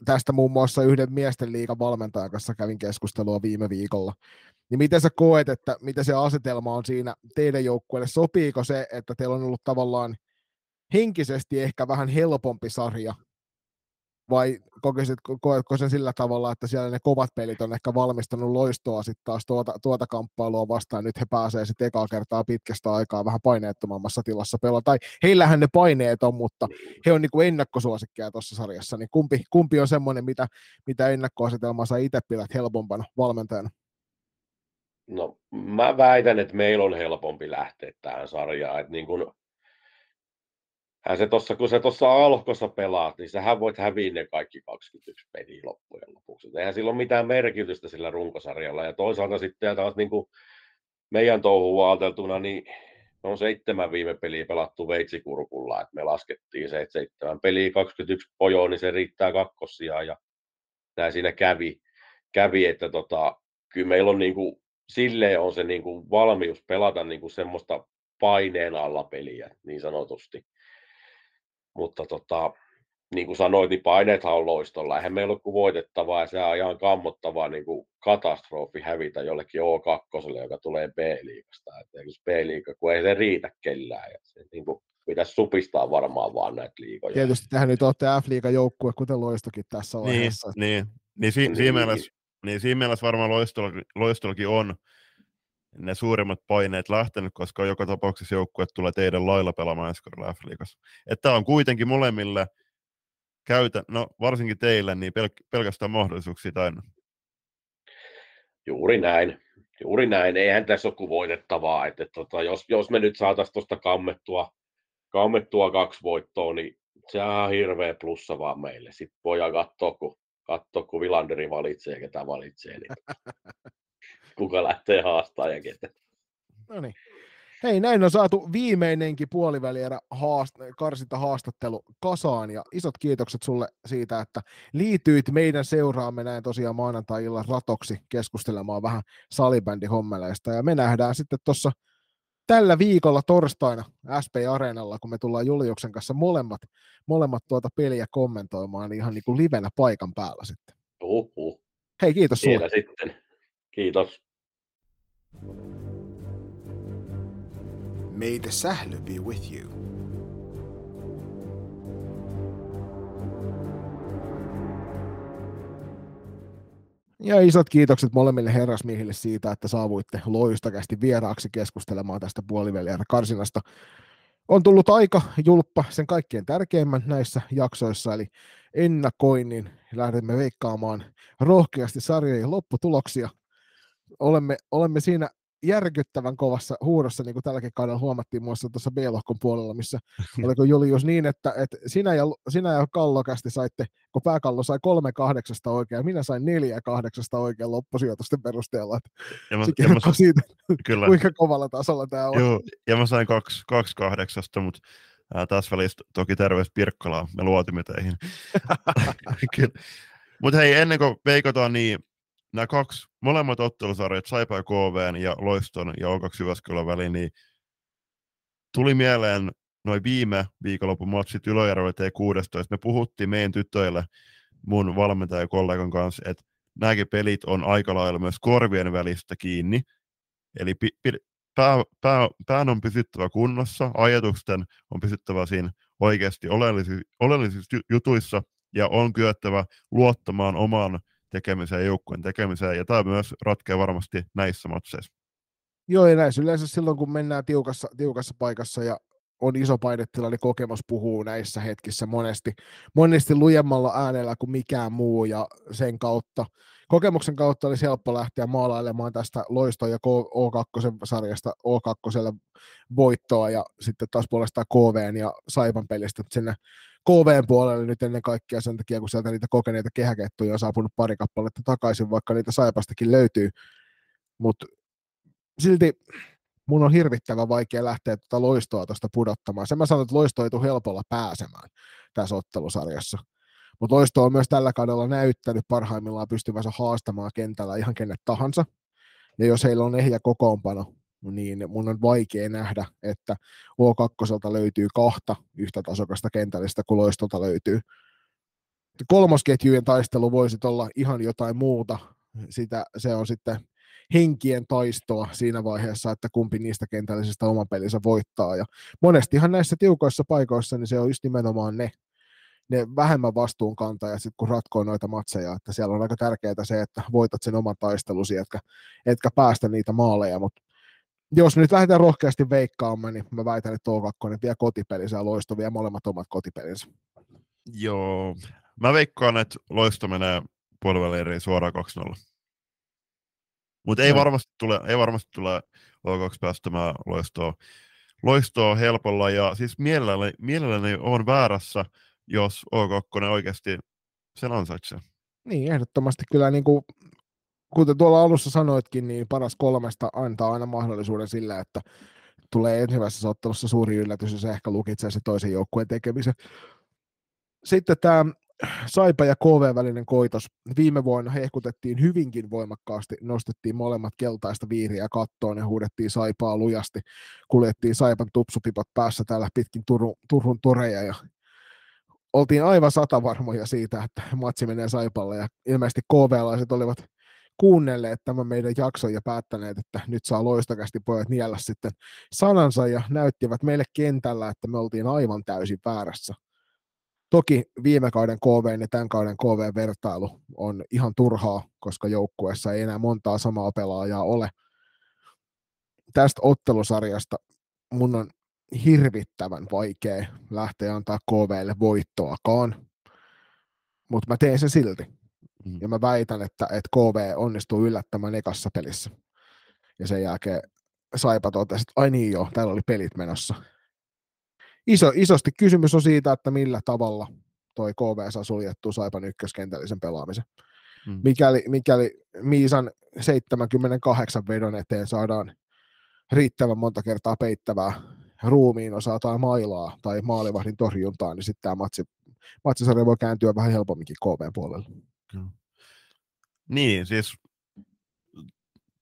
tästä muun muassa yhden miesten liigan valmentajan kanssa kävin keskustelua viime viikolla. Niin miten sä koet, että mitä se asetelma on siinä teidän joukkueelle? Sopiiko se, että teillä on ollut tavallaan henkisesti ehkä vähän helpompi sarja vai kokisit, koetko sen sillä tavalla, että siellä ne kovat pelit on ehkä valmistanut loistoa sitten taas tuota, tuota kamppailua vastaan, nyt he pääsee sitten ekaa kertaa pitkästä aikaa vähän paineettomammassa tilassa pelata, tai heillähän ne paineet on, mutta he on niinku ennakkosuosikkeja tuossa sarjassa, niin kumpi, kumpi on semmoinen, mitä, mitä ennakkoasetelmaa sä itse pidät helpompana valmentajana? No mä väitän, että meillä on helpompi lähteä tähän sarjaan, että niin kun hän se tossa, kun se tuossa alkossa pelaat, niin sähän voit häviä ne kaikki 21 peliä loppujen lopuksi. Eihän sillä ole mitään merkitystä sillä runkosarjalla. Ja toisaalta sitten taas niin kuin meidän touhuun ajateltuna, niin on seitsemän viime peliä pelattu veitsikurkulla, että me laskettiin se, että seitsemän peliä 21 pojoa, niin se riittää kakkosia ja näin siinä kävi, kävi että tota, kyllä meillä on niin kuin, silleen on se niin kuin valmius pelata niin kuin semmoista paineen alla peliä niin sanotusti. Mutta tota, niin kuin sanoit, niin paineethan on loistolla. Eihän meillä ole kuin voitettavaa ja se on ihan kammottavaa niin kuin katastrofi hävitä jollekin O2, joka tulee B-liigasta. B-liiga, kun ei se riitä kellään. Ja se, niin kuin, pitäisi supistaa varmaan vaan näitä liigoja. Tietysti tähän nyt olette F-liigan joukkue, kuten Loistokin tässä Niin, vaiheessa. niin, niin, si- Niin. siinä mielessä, niin siinä mielessä varmaan loistollakin, loistollakin on ne suurimmat paineet lähtenyt, koska joka tapauksessa joukkue tulee teidän lailla pelaamaan ensi kaudella F-liigassa. Että on kuitenkin molemmille käytä, no varsinkin teille, niin pel- pelkästään mahdollisuuksia täynnä. Juuri näin. Juuri näin. Eihän tässä ole kuin voitettavaa. Että, että, tota, jos, jos me nyt saataisiin tuosta kammettua, kammettua kaksi voittoa, niin se on hirveä plussa vaan meille. Sitten voidaan katsoa, kun, katsoa, kun Vilanderi valitsee, ketä valitsee. Niin kuka lähtee haastaa ja ketä. No niin. Hei, näin on saatu viimeinenkin puolivälierä haast- karsinta haastattelu kasaan ja isot kiitokset sulle siitä, että liityit meidän seuraamme näin tosiaan maanantai-illan ratoksi keskustelemaan vähän salibändihommeleista ja me nähdään sitten tuossa tällä viikolla torstaina SP Areenalla, kun me tullaan Juliuksen kanssa molemmat, molemmat tuota peliä kommentoimaan niin ihan niin kuin livenä paikan päällä sitten. Uhuh. Hei, kiitos sulle. Siellä sitten. Kiitos. May the sähly be with you. Ja isot kiitokset molemmille herrasmiehille siitä, että saavuitte loistakästi vieraaksi keskustelemaan tästä puolivälierä karsinasta. On tullut aika julppa sen kaikkien tärkeimmän näissä jaksoissa, eli ennakoinnin. Lähdemme veikkaamaan rohkeasti sarjojen lopputuloksia. Olemme, olemme siinä järkyttävän kovassa huudossa, niin kuin tälläkin kaudella huomattiin muassa tuossa B-lohkon puolella, missä oliko Julius niin, että, että sinä, ja, sinä ja Kallokästi saitte, kun pääkallo sai kolme kahdeksasta oikein, minä sain neljä kahdeksasta oikein loppusijoitusten perusteella. Että Ja mä, ja mä, siitä, kyllä, kuinka kovalla tasolla tämä on. Joo, ja mä sain kaksi, kaksi kahdeksasta, mutta ää, tässä välissä toki terveys Pirkkalaa, me luotimme teihin. mutta hei, ennen kuin veikataan, niin nämä kaksi, molemmat ottelusarjat, Saipa ja KVn ja Loiston ja O2 Jyväskylän väliin, niin tuli mieleen noin viime viikonlopun matsit Ylöjärvellä T16. Me puhuttiin meidän tytöille mun valmentajakollegan kanssa, että nämäkin pelit on aika lailla myös korvien välistä kiinni. Eli pi, pi, pää, pää, pään on pysyttävä kunnossa, ajatusten on pysyttävä siinä oikeasti oleellisissa, oleellisissa ju- jutuissa ja on kyettävä luottamaan omaan tekemiseen joukkueen tekemiseen, ja tämä myös ratkeaa varmasti näissä matseissa. Joo, ja näissä yleensä silloin, kun mennään tiukassa, tiukassa paikassa ja on iso painetila, niin kokemus puhuu näissä hetkissä monesti, monesti lujemmalla äänellä kuin mikään muu, ja sen kautta, kokemuksen kautta olisi helppo lähteä maalailemaan tästä Loisto- ja O2-sarjasta O2 voittoa, ja sitten taas puolestaan KVn ja Saipan pelistä sinne KVn puolelle nyt ennen kaikkea sen takia, kun sieltä niitä kokeneita kehäkettuja on saapunut pari kappaletta takaisin, vaikka niitä Saipastakin löytyy, mutta silti mun on hirvittävän vaikea lähteä tuota loistoa tuosta pudottamaan. Sen mä sanon, että loisto ei tule helpolla pääsemään tässä ottelusarjassa. Mutta loisto on myös tällä kaudella näyttänyt parhaimmillaan pystyvänsä haastamaan kentällä ihan kenet tahansa. Ja jos heillä on ehjä kokoonpano, niin mun on vaikea nähdä, että O2 löytyy kahta yhtä tasokasta kentällistä kuin loistolta löytyy. Kolmosketjujen taistelu voisi olla ihan jotain muuta. Sitä, se on sitten henkien taistoa siinä vaiheessa, että kumpi niistä kentällisistä oman pelinsä voittaa. Ja monestihan näissä tiukoissa paikoissa niin se on just nimenomaan ne, ne vähemmän vastuunkantajat, sit kun ratkoo noita matseja, että siellä on aika tärkeää se, että voitat sen oman taistelusi, etkä, etkä päästä niitä maaleja, mutta jos nyt lähdetään rohkeasti veikkaamaan, niin mä väitän, että O2 vielä kotipelinsä ja Loisto vie molemmat omat kotipelinsä. Joo, mä veikkaan, että Loisto menee puoliväliin suoraan 2-0. Mutta ei, varmasti tule, ei varmasti tule O2 päästämään loistoa, loistoa helpolla. Ja siis mielelläni, mielelläni on väärässä, jos O2 oikeasti sen ansaitsee. Niin, ehdottomasti kyllä niin kuin, kuten tuolla alussa sanoitkin, niin paras kolmesta antaa aina mahdollisuuden sillä, että tulee ensimmäisessä ottelussa suuri yllätys, ja se ehkä lukitsee se toisen joukkueen tekemisen. Sitten tämä Saipa ja KV välinen koitos. Viime vuonna hehkutettiin hyvinkin voimakkaasti, nostettiin molemmat keltaista viiriä kattoon ja huudettiin Saipaa lujasti. Kuljettiin Saipan tupsupipot päässä täällä pitkin Turun, Turun toreja ja oltiin aivan satavarmoja siitä, että matsi menee Saipalle ja ilmeisesti KV-laiset olivat kuunnelleet tämän meidän jakson ja päättäneet, että nyt saa loistakästi pojat niellä sitten sanansa ja näyttivät meille kentällä, että me oltiin aivan täysin väärässä. Toki viime kauden KV ja tämän kauden KV-vertailu on ihan turhaa, koska joukkueessa ei enää montaa samaa pelaajaa ole. Tästä ottelusarjasta mun on hirvittävän vaikea lähteä antaa KVlle voittoakaan, mutta mä teen se silti. Mm. Ja mä väitän, että, että KV onnistuu yllättämään ekassa pelissä. Ja sen jälkeen Saipa totesi, että ai niin joo, täällä oli pelit menossa iso, isosti kysymys on siitä, että millä tavalla toi KV saa suljettua Saipan ykköskentällisen pelaamisen. Mm. Mikäli, mikäli Miisan 78 vedon eteen saadaan riittävän monta kertaa peittävää ruumiin osaa tai mailaa tai maalivahdin torjuntaa, niin sitten tämä matsi, matsisarja voi kääntyä vähän helpomminkin KV puolelle. Niin, siis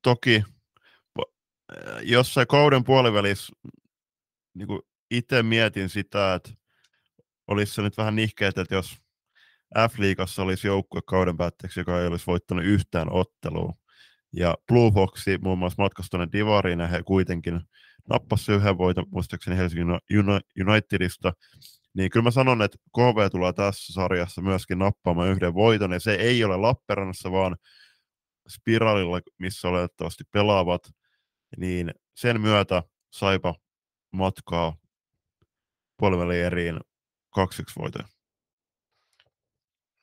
toki jossain kauden puolivälissä niin itse mietin sitä, että olisi se nyt vähän nihkeä, että jos F-liigassa olisi joukkue kauden päätteeksi, joka ei olisi voittanut yhtään ottelua. Ja Blue Foxi muun muassa matkasi tuonne Divariin ja he kuitenkin nappasi yhden voiton muistaakseni Helsingin Unitedista. Niin kyllä mä sanon, että KV tulee tässä sarjassa myöskin nappaamaan yhden voiton, ja se ei ole Lappeenrannassa, vaan Spiralilla, missä oletettavasti pelaavat, niin sen myötä Saipa matkaa puoliväliin eriin 2 voitoja.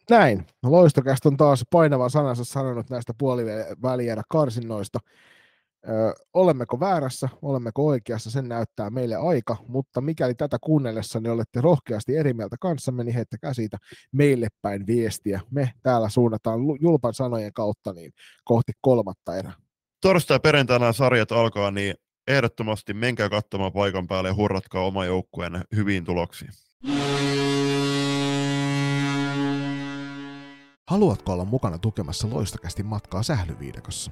Näin. Loistokästä on taas painava sanansa sanonut näistä puolivälierä karsinnoista. Ö, olemmeko väärässä, olemmeko oikeassa, sen näyttää meille aika, mutta mikäli tätä kuunnellessa niin olette rohkeasti eri mieltä kanssamme, niin heittäkää siitä meille päin viestiä. Me täällä suunnataan julpan sanojen kautta niin kohti kolmatta erää. Torstai perjantaina sarjat alkaa, niin ehdottomasti menkää katsomaan paikan päälle ja hurratkaa oma joukkueen hyviin tuloksiin. Haluatko olla mukana tukemassa loistakästi matkaa sählyviidakossa?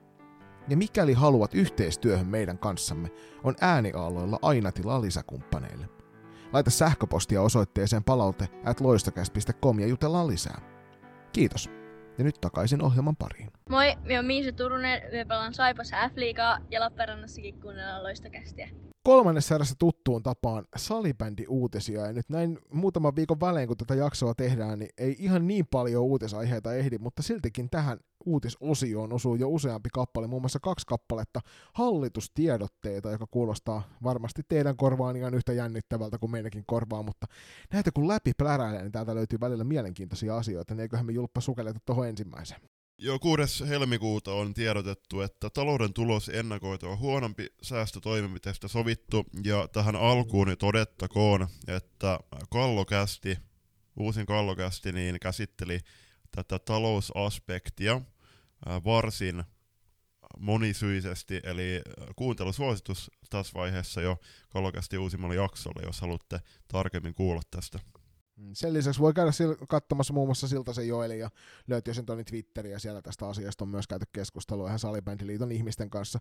Ja mikäli haluat yhteistyöhön meidän kanssamme, on ääniaaloilla aina tilaa lisäkumppaneille. Laita sähköpostia osoitteeseen palaute at ja jutellaan lisää. Kiitos. Ja nyt takaisin ohjelman pariin. Moi, minä olen Miisa Turunen, me pelaan Saipassa F-liigaa ja Lappeenrannassakin kuunnellaan loistokästiä. Kolmannessa erässä tuttuun tapaan salibändi-uutisia, ja nyt näin muutaman viikon välein, kun tätä jaksoa tehdään, niin ei ihan niin paljon uutisaiheita ehdi, mutta siltikin tähän uutisosioon osuu jo useampi kappale, muun muassa kaksi kappaletta hallitustiedotteita, joka kuulostaa varmasti teidän korvaan ihan yhtä jännittävältä kuin meidänkin korvaa, mutta näitä kun läpi pläräilee, niin täältä löytyy välillä mielenkiintoisia asioita, niin eiköhän me julppa sukelleta tuohon ensimmäiseen. Jo 6. helmikuuta on tiedotettu, että talouden tulos ennakoitua huonompi säästötoimenpiteistä sovittu, ja tähän alkuun todettakoon, että Kallokästi, uusin Kallokästi, niin käsitteli tätä talousaspektia varsin monisyisesti, eli kuuntelusuositus tässä vaiheessa jo Kallokästi uusimmalle jaksolle, jos haluatte tarkemmin kuulla tästä. Mm, sen lisäksi voi käydä sil- katsomassa muun muassa Siltasen Joeli ja löytyy sen tuonne Twitteriä, siellä tästä asiasta on myös käyty keskustelua ihan Salibändiliiton ihmisten kanssa.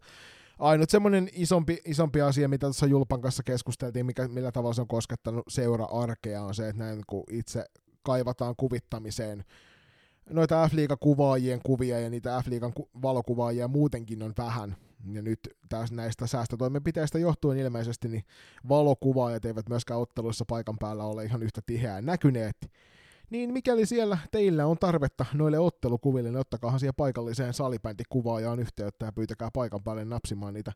Ainut semmoinen isompi, isompi asia, mitä tuossa Julpan kanssa keskusteltiin, mikä, millä tavalla se on koskettanut seura-arkea, on se, että näin kun itse kaivataan kuvittamiseen noita F-liiga-kuvaajien kuvia ja niitä F-liigan ku- valokuvaajia muutenkin on vähän, ja nyt taas näistä säästötoimenpiteistä johtuen ilmeisesti niin valokuvaajat eivät myöskään otteluissa paikan päällä ole ihan yhtä tiheään näkyneet. Niin mikäli siellä teillä on tarvetta noille ottelukuville, niin ottakaahan siihen paikalliseen salibändikuvaajaan yhteyttä ja pyytäkää paikan päälle napsimaan niitä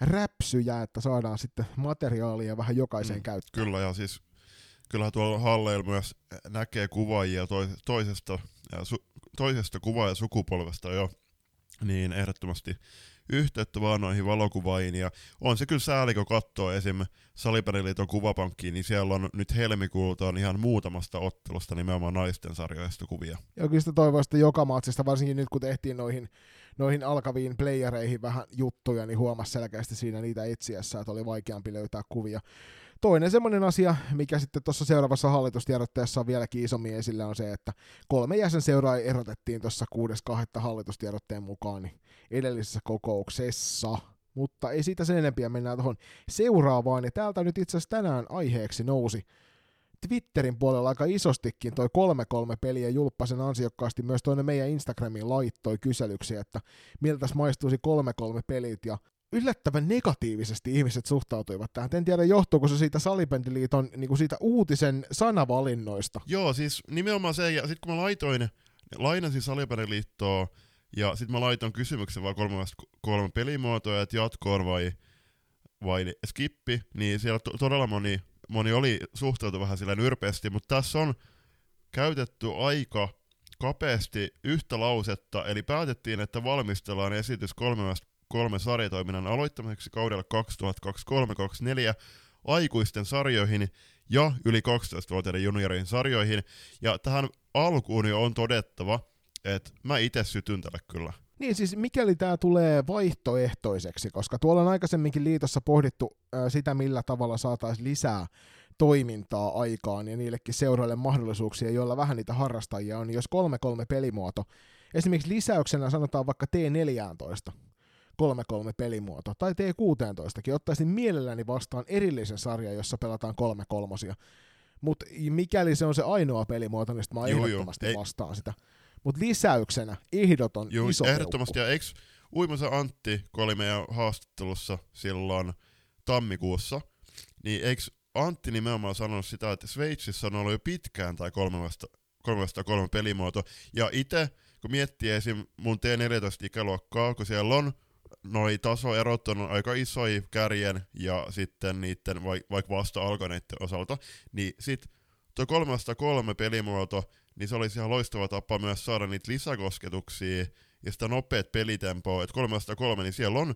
räpsyjä, että saadaan sitten materiaalia vähän jokaiseen mm, käyttöön. Kyllä, ja siis kyllähän tuolla halleilla myös näkee kuvaajia toisesta, su, toisesta kuvaajasukupolvesta jo, niin ehdottomasti yhteyttä vaan noihin valokuvaihin, ja on se kyllä sääli, kun katsoo esim. Salipäriliiton kuvapankkiin, niin siellä on nyt helmikuulta on ihan muutamasta ottelusta nimenomaan naisten sarjoista kuvia. Ja kyllä sitä että joka maatsista, varsinkin nyt kun tehtiin noihin, noihin alkaviin playereihin vähän juttuja, niin huomasi selkeästi siinä niitä etsiessä, että oli vaikeampi löytää kuvia. Toinen semmoinen asia, mikä sitten tuossa seuraavassa hallitustiedotteessa on vieläkin isommin esillä, on se, että kolme jäsenseuraa erotettiin tuossa 6.2. hallitustiedotteen mukaan niin edellisessä kokouksessa. Mutta ei siitä sen enempiä, mennään tuohon seuraavaan. Ja täältä nyt itse asiassa tänään aiheeksi nousi Twitterin puolella aika isostikin toi 3-3 peli ja julppasen ansiokkaasti myös toinen meidän Instagramiin laittoi kyselyksiä, että miltä maistuisi 3-3 pelit ja yllättävän negatiivisesti ihmiset suhtautuivat tähän. En tiedä, johtuuko se siitä Salibändiliiton niin siitä uutisen sanavalinnoista. Joo, siis nimenomaan se, ja sitten kun mä laitoin, lainasin Salibändiliittoa, ja sitten mä laitoin kysymyksen vaan kolme, kolme pelimuotoa, että jatkoon vai, vai skippi, niin siellä to- todella moni, moni oli suhtautu vähän sillä nyrpeästi, mutta tässä on käytetty aika kapeasti yhtä lausetta, eli päätettiin, että valmistellaan esitys kolmesta kolme sarjatoiminnan aloittamiseksi kaudella 2023-2024 aikuisten sarjoihin ja yli 12-vuotiaiden juniorin sarjoihin. Ja tähän alkuun jo on todettava, että mä itse sytyn tälle kyllä. Niin siis mikäli tämä tulee vaihtoehtoiseksi, koska tuolla on aikaisemminkin liitossa pohdittu ää, sitä, millä tavalla saataisiin lisää toimintaa aikaan ja niillekin seuroille mahdollisuuksia, joilla vähän niitä harrastajia on, niin jos 3-3 pelimuoto, esimerkiksi lisäyksenä sanotaan vaikka T14, 3-3 pelimuoto, tai T16kin, ottaisin mielelläni vastaan erillisen sarjan, jossa pelataan 3 kolmosia. Mutta mikäli se on se ainoa pelimuoto, niin mä ehdottomasti juu, vastaan sitä. Mutta lisäyksenä ehdoton juu, iso ehdottomasti, peukku. ja eikö Uimosen Antti, kun oli meidän haastattelussa silloin tammikuussa, niin eikö Antti nimenomaan sanonut sitä, että Sveitsissä on ollut jo pitkään tai kolmesta, kolmesta kolme pelimuoto, ja itse, kun miettii esim. mun T14-ikäluokkaa, kun siellä on noi tasoerot on aika isoja kärjen ja sitten niiden vaikka vasta alkaneiden osalta, niin sit tuo 303 pelimuoto, niin se olisi ihan loistava tapa myös saada niitä lisäkosketuksia ja sitä nopeat pelitempoa, että 303, niin siellä on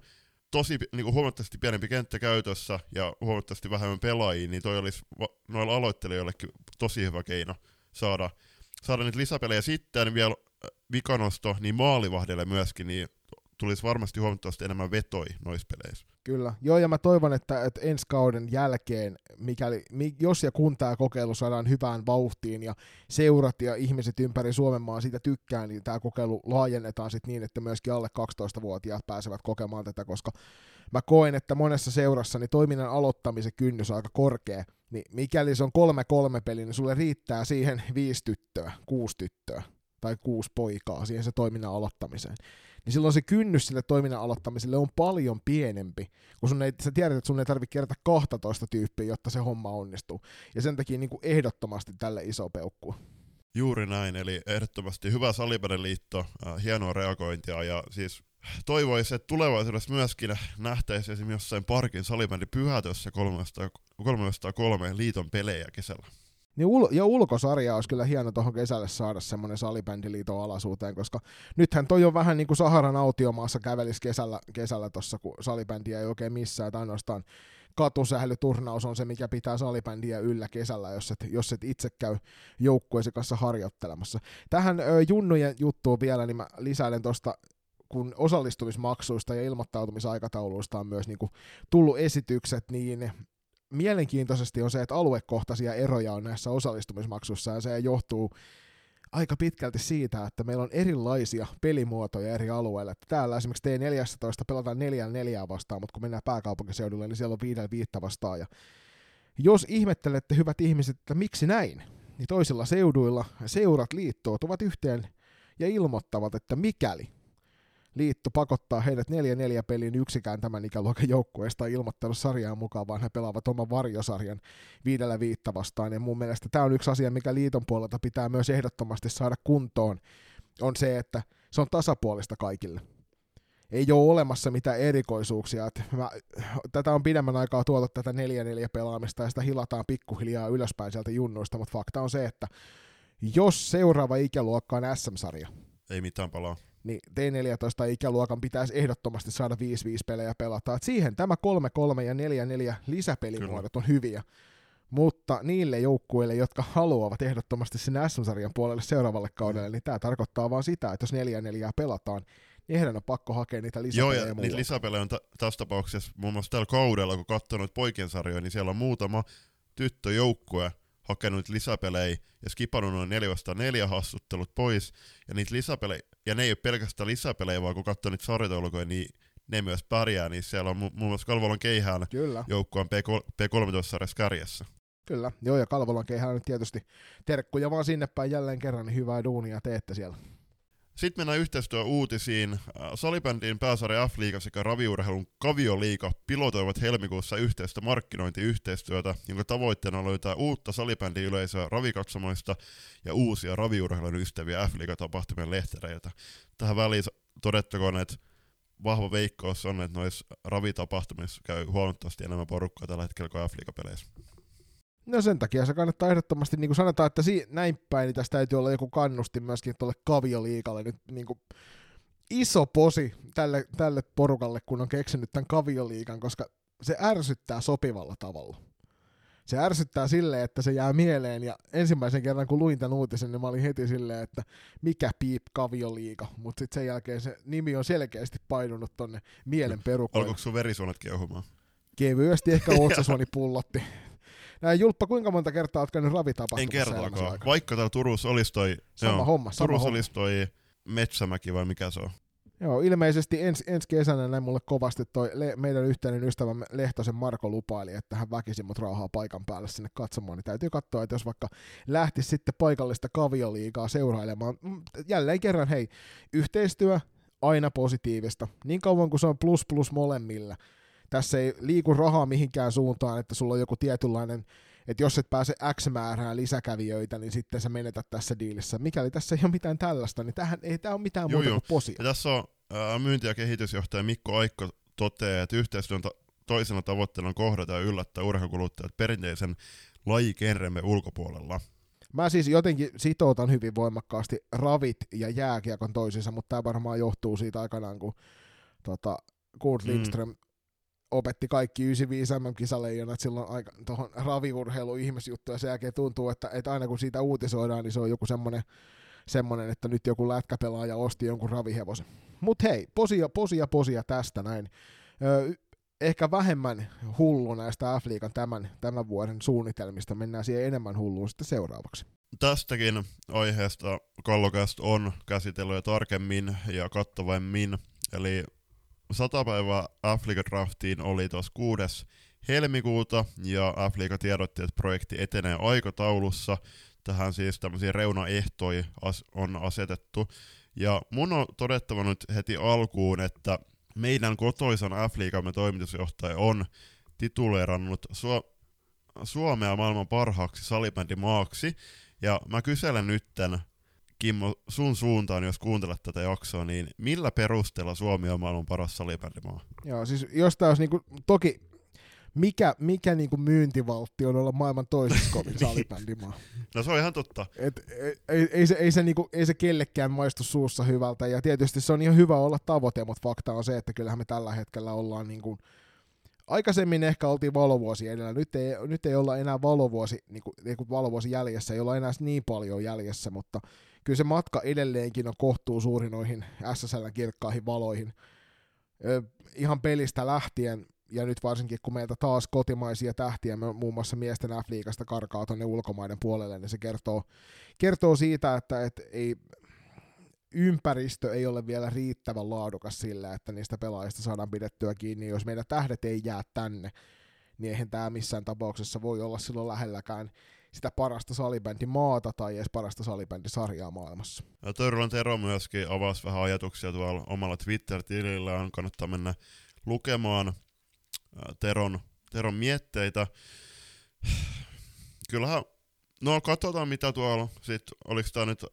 tosi niin huomattavasti pienempi kenttä käytössä ja huomattavasti vähemmän pelaajia, niin toi olisi noilla aloittelijoillekin tosi hyvä keino saada, saada niitä lisäpelejä. Sitten vielä vikanosto, niin maalivahdelle myöskin, niin tulisi varmasti huomattavasti enemmän vetoi noissa peleissä. Kyllä. Joo, ja mä toivon, että, että ensi kauden jälkeen, mikäli, jos ja kun tämä kokeilu saadaan hyvään vauhtiin ja seurat ja ihmiset ympäri Suomen maan siitä tykkää, niin tämä kokeilu laajennetaan sitten niin, että myöskin alle 12-vuotiaat pääsevät kokemaan tätä, koska mä koen, että monessa seurassa niin toiminnan aloittamisen kynnys on aika korkea, niin mikäli se on kolme kolme peli, niin sulle riittää siihen viisi tyttöä, kuusi tyttöä tai kuusi poikaa siihen se toiminnan aloittamiseen niin silloin se kynnys sille toiminnan aloittamiselle on paljon pienempi, kun sun ei, sä tiedät, että sun ei tarvitse kerätä 12 tyyppiä, jotta se homma onnistuu. Ja sen takia niin kuin ehdottomasti tälle iso peukku. Juuri näin, eli ehdottomasti hyvä liitto, äh, hienoa reagointia ja siis toivoisin, että tulevaisuudessa myöskin nähtäisiin esimerkiksi jossain parkin salibändi pyhätössä 303 liiton pelejä kesällä. Niin ul- ja ulkosarja olisi kyllä hieno tuohon kesälle saada semmoinen salibändiliiton alaisuuteen, koska nythän toi on vähän niin kuin Saharan autiomaassa kävelisi kesällä, kesällä tuossa, kun salibändiä ei oikein missään, että ainoastaan katusählyturnaus on se, mikä pitää salibändiä yllä kesällä, jos et, jos et itse käy joukkueesi kanssa harjoittelemassa. Tähän ö, junnujen juttuun vielä, niin mä lisäilen tuosta kun osallistumismaksuista ja ilmoittautumisaikatauluista on myös niin kuin tullut esitykset, niin mielenkiintoisesti on se, että aluekohtaisia eroja on näissä osallistumismaksuissa, ja se johtuu aika pitkälti siitä, että meillä on erilaisia pelimuotoja eri alueilla. Että täällä esimerkiksi T14 pelataan 4 4 vastaan, mutta kun mennään pääkaupunkiseudulle, niin siellä on 5 5 vastaan. Ja jos ihmettelette, hyvät ihmiset, että miksi näin, niin toisilla seuduilla seurat liittoutuvat yhteen ja ilmoittavat, että mikäli liitto pakottaa heidät 4-4 peliin yksikään tämän ikäluokan joukkueesta ilmoittanut sarjaan mukaan, vaan he pelaavat oman varjosarjan viidellä viitta vastaan. Ja mun mielestä tämä on yksi asia, mikä liiton puolelta pitää myös ehdottomasti saada kuntoon, on se, että se on tasapuolista kaikille. Ei ole olemassa mitään erikoisuuksia. Mä, tätä on pidemmän aikaa tuotu tätä 4-4 pelaamista ja sitä hilataan pikkuhiljaa ylöspäin sieltä junnuista, mutta fakta on se, että jos seuraava ikäluokka on SM-sarja, ei mitään palaa niin T14-ikäluokan pitäisi ehdottomasti saada 5-5 pelejä pelata. Et siihen tämä 3-3 ja 4-4 lisäpelimuodot Kyllä. on hyviä. Mutta niille joukkueille, jotka haluavat ehdottomasti sinne SM-sarjan puolelle seuraavalle kaudelle, niin tämä tarkoittaa vaan sitä, että jos 4-4 pelataan, niin heidän on pakko hakea niitä lisäpelejä. Joo, ja niitä lisäpelejä on t- tässä tapauksessa muun muassa tällä kaudella, kun katsonut poikien sarjoja, niin siellä on muutama tyttöjoukkue, hakenut lisäpelejä ja skipannut noin 4 4 hassuttelut pois. Ja niitä lisäpelejä, ja ne ei ole pelkästään lisäpelejä, vaan kun katsoo niitä sarjataulukoja, niin ne myös pärjää, niin siellä on muun muassa Kalvolon keihään joukkueen P13-sarjassa kärjessä. Kyllä, joo, ja Kalvolon keihään nyt tietysti terkkuja vaan sinne päin jälleen kerran, niin hyvää duunia teette siellä. Sitten mennään yhteistyö-uutisiin. Äh, salibändin pääsarja F-liiga sekä raviurheilun Kavioliiga pilotoivat helmikuussa yhteistä markkinointiyhteistyötä, jonka tavoitteena on löytää uutta salibändi-yleisöä ravikatsomoista ja uusia raviurheilun ystäviä F-liiga-tapahtumien lehtereiltä. Tähän väliin todettakoon, että vahva veikkaus on, että noissa ravitapahtumissa käy huomattavasti enemmän porukkaa tällä hetkellä kuin F-liiga-peleissä. No sen takia se kannattaa ehdottomasti, niin kuin sanotaan, että si- näin päin, niin tästä täytyy olla joku kannustin myöskin tuolle kavioliikalle nyt niin kuin iso posi tälle, tälle porukalle, kun on keksinyt tämän kavioliikan, koska se ärsyttää sopivalla tavalla. Se ärsyttää silleen, että se jää mieleen, ja ensimmäisen kerran kun luin tämän uutisen, niin mä olin heti silleen, että mikä piip kavioliika, mutta sitten sen jälkeen se nimi on selkeästi painunut tonne mielen perukoille. Alkoiko sun verisuonet keuhumaan? Kevyesti ehkä otsasuoni pullotti. Julppa, kuinka monta kertaa olet käynyt ravitapahtumassa? En kertaakaan. Vaikka täällä Turussa olisi toi, sama joo, homma, sama Turussa homma. olisi toi Metsämäki vai mikä se on? Joo, ilmeisesti ens, ensi kesänä näin mulle kovasti toi le, meidän yhteinen ystävämme Lehtosen Marko lupaili, että hän väkisin mut rauhaa paikan päälle sinne katsomaan, niin täytyy katsoa, että jos vaikka lähtisi sitten paikallista kavioliigaa seurailemaan, mm, jälleen kerran hei, yhteistyö aina positiivista, niin kauan kuin se on plus plus molemmilla. Tässä ei liiku rahaa mihinkään suuntaan, että sulla on joku tietynlainen että jos et pääse X määrää lisäkävijöitä, niin sitten sä menetät tässä diilissä. Mikäli tässä ei ole mitään tällaista, niin tähän ei tämä ole mitään Joo, muuta joo. kuin posia. Ja tässä on ää, myynti- ja kehitysjohtaja Mikko Aikko toteaa, että yhteistyön ta- toisena tavoitteena on kohdata ja yllättää urheilukuluttajat perinteisen lajikenremme ulkopuolella. Mä siis jotenkin sitoutan hyvin voimakkaasti ravit ja jääkiekon toisiinsa, mutta tämä varmaan johtuu siitä aikanaan, kun tota, Kurt Mm. Opetti kaikki 95 MM-kisaleijonat silloin aika tuohon raviurheilu ihmisjuttu, ja sen jälkeen tuntuu, että, että aina kun siitä uutisoidaan, niin se on joku semmoinen, semmoinen että nyt joku lätkäpelaaja osti jonkun ravihevosen. Mut hei, posia, posia, posia tästä näin. Ö, ehkä vähemmän hullu näistä f tämän, tämän vuoden suunnitelmista. Mennään siihen enemmän hulluun sitten seuraavaksi. Tästäkin aiheesta Kallokast on käsitellyt jo tarkemmin ja kattavemmin. Eli 100 päivää f draftiin oli tuossa 6. helmikuuta ja f tiedotti, että projekti etenee aikataulussa. Tähän siis tämmöisiä reunaehtoja on asetettu. Ja mun on todettava nyt heti alkuun, että meidän kotoisan F-liigamme toimitusjohtaja on tituleerannut Su- Suomea maailman parhaaksi salibändimaaksi. Ja mä kyselen nytten, Kimmo, sun suuntaan, jos kuuntelet tätä jaksoa, niin millä perusteella Suomi on maailman paras salibändimaa? Joo, siis jos tää olisi niinku, toki mikä, mikä niinku myyntivaltti on olla maailman toisessa kovin salibändimaa. no se on ihan totta. Et, ei, ei, se, ei, se niinku, ei se kellekään maistu suussa hyvältä, ja tietysti se on ihan hyvä olla tavoite, mutta fakta on se, että kyllähän me tällä hetkellä ollaan niinku, aikaisemmin ehkä oltiin valovuosi edellä, nyt ei, nyt ei olla enää valovuosi, niinku, niinku valovuosi jäljessä, ei olla enää niin paljon jäljessä, mutta kyllä se matka edelleenkin on kohtuu suuri noihin SSL kirkkaihin valoihin. Ö, ihan pelistä lähtien ja nyt varsinkin kun meiltä taas kotimaisia tähtiä, muun muassa miesten F-liigasta karkaa tuonne ulkomaiden puolelle, niin se kertoo, kertoo siitä, että et ei, ympäristö ei ole vielä riittävän laadukas sillä, että niistä pelaajista saadaan pidettyä kiinni. Jos meidän tähdet ei jää tänne, niin eihän tämä missään tapauksessa voi olla silloin lähelläkään sitä parasta salibändimaata tai edes parasta salibändisarjaa maailmassa. Ja Törlän Tero myöskin avasi vähän ajatuksia tuolla omalla Twitter-tilillään, kannattaa mennä lukemaan Teron, Teron mietteitä. Kyllähän, no katsotaan mitä tuolla, sit oliko tämä nyt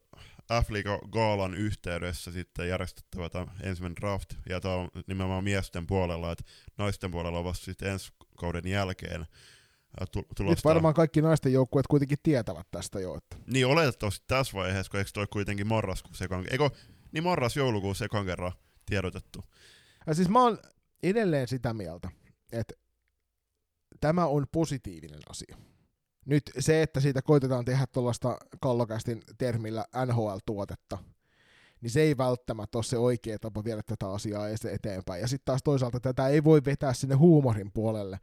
f Gaalan yhteydessä sitten järjestettävä tämä ensimmäinen draft, ja tämä on nimenomaan miesten puolella, että naisten puolella on vasta sitten ensi kauden jälkeen tulosta. Nyt varmaan kaikki naisten joukkueet kuitenkin tietävät tästä jo. Että... Niin oletettavasti tässä vaiheessa, kun eikö toi kuitenkin marraskuun sekan, eikö, niin marras-joulukuun sekan kerran tiedotettu. Ja siis mä oon edelleen sitä mieltä, että tämä on positiivinen asia. Nyt se, että siitä koitetaan tehdä tuollaista kallokästin termillä NHL-tuotetta, niin se ei välttämättä ole se oikea tapa viedä tätä asiaa eteenpäin. Ja sitten taas toisaalta tätä ei voi vetää sinne huumorin puolelle.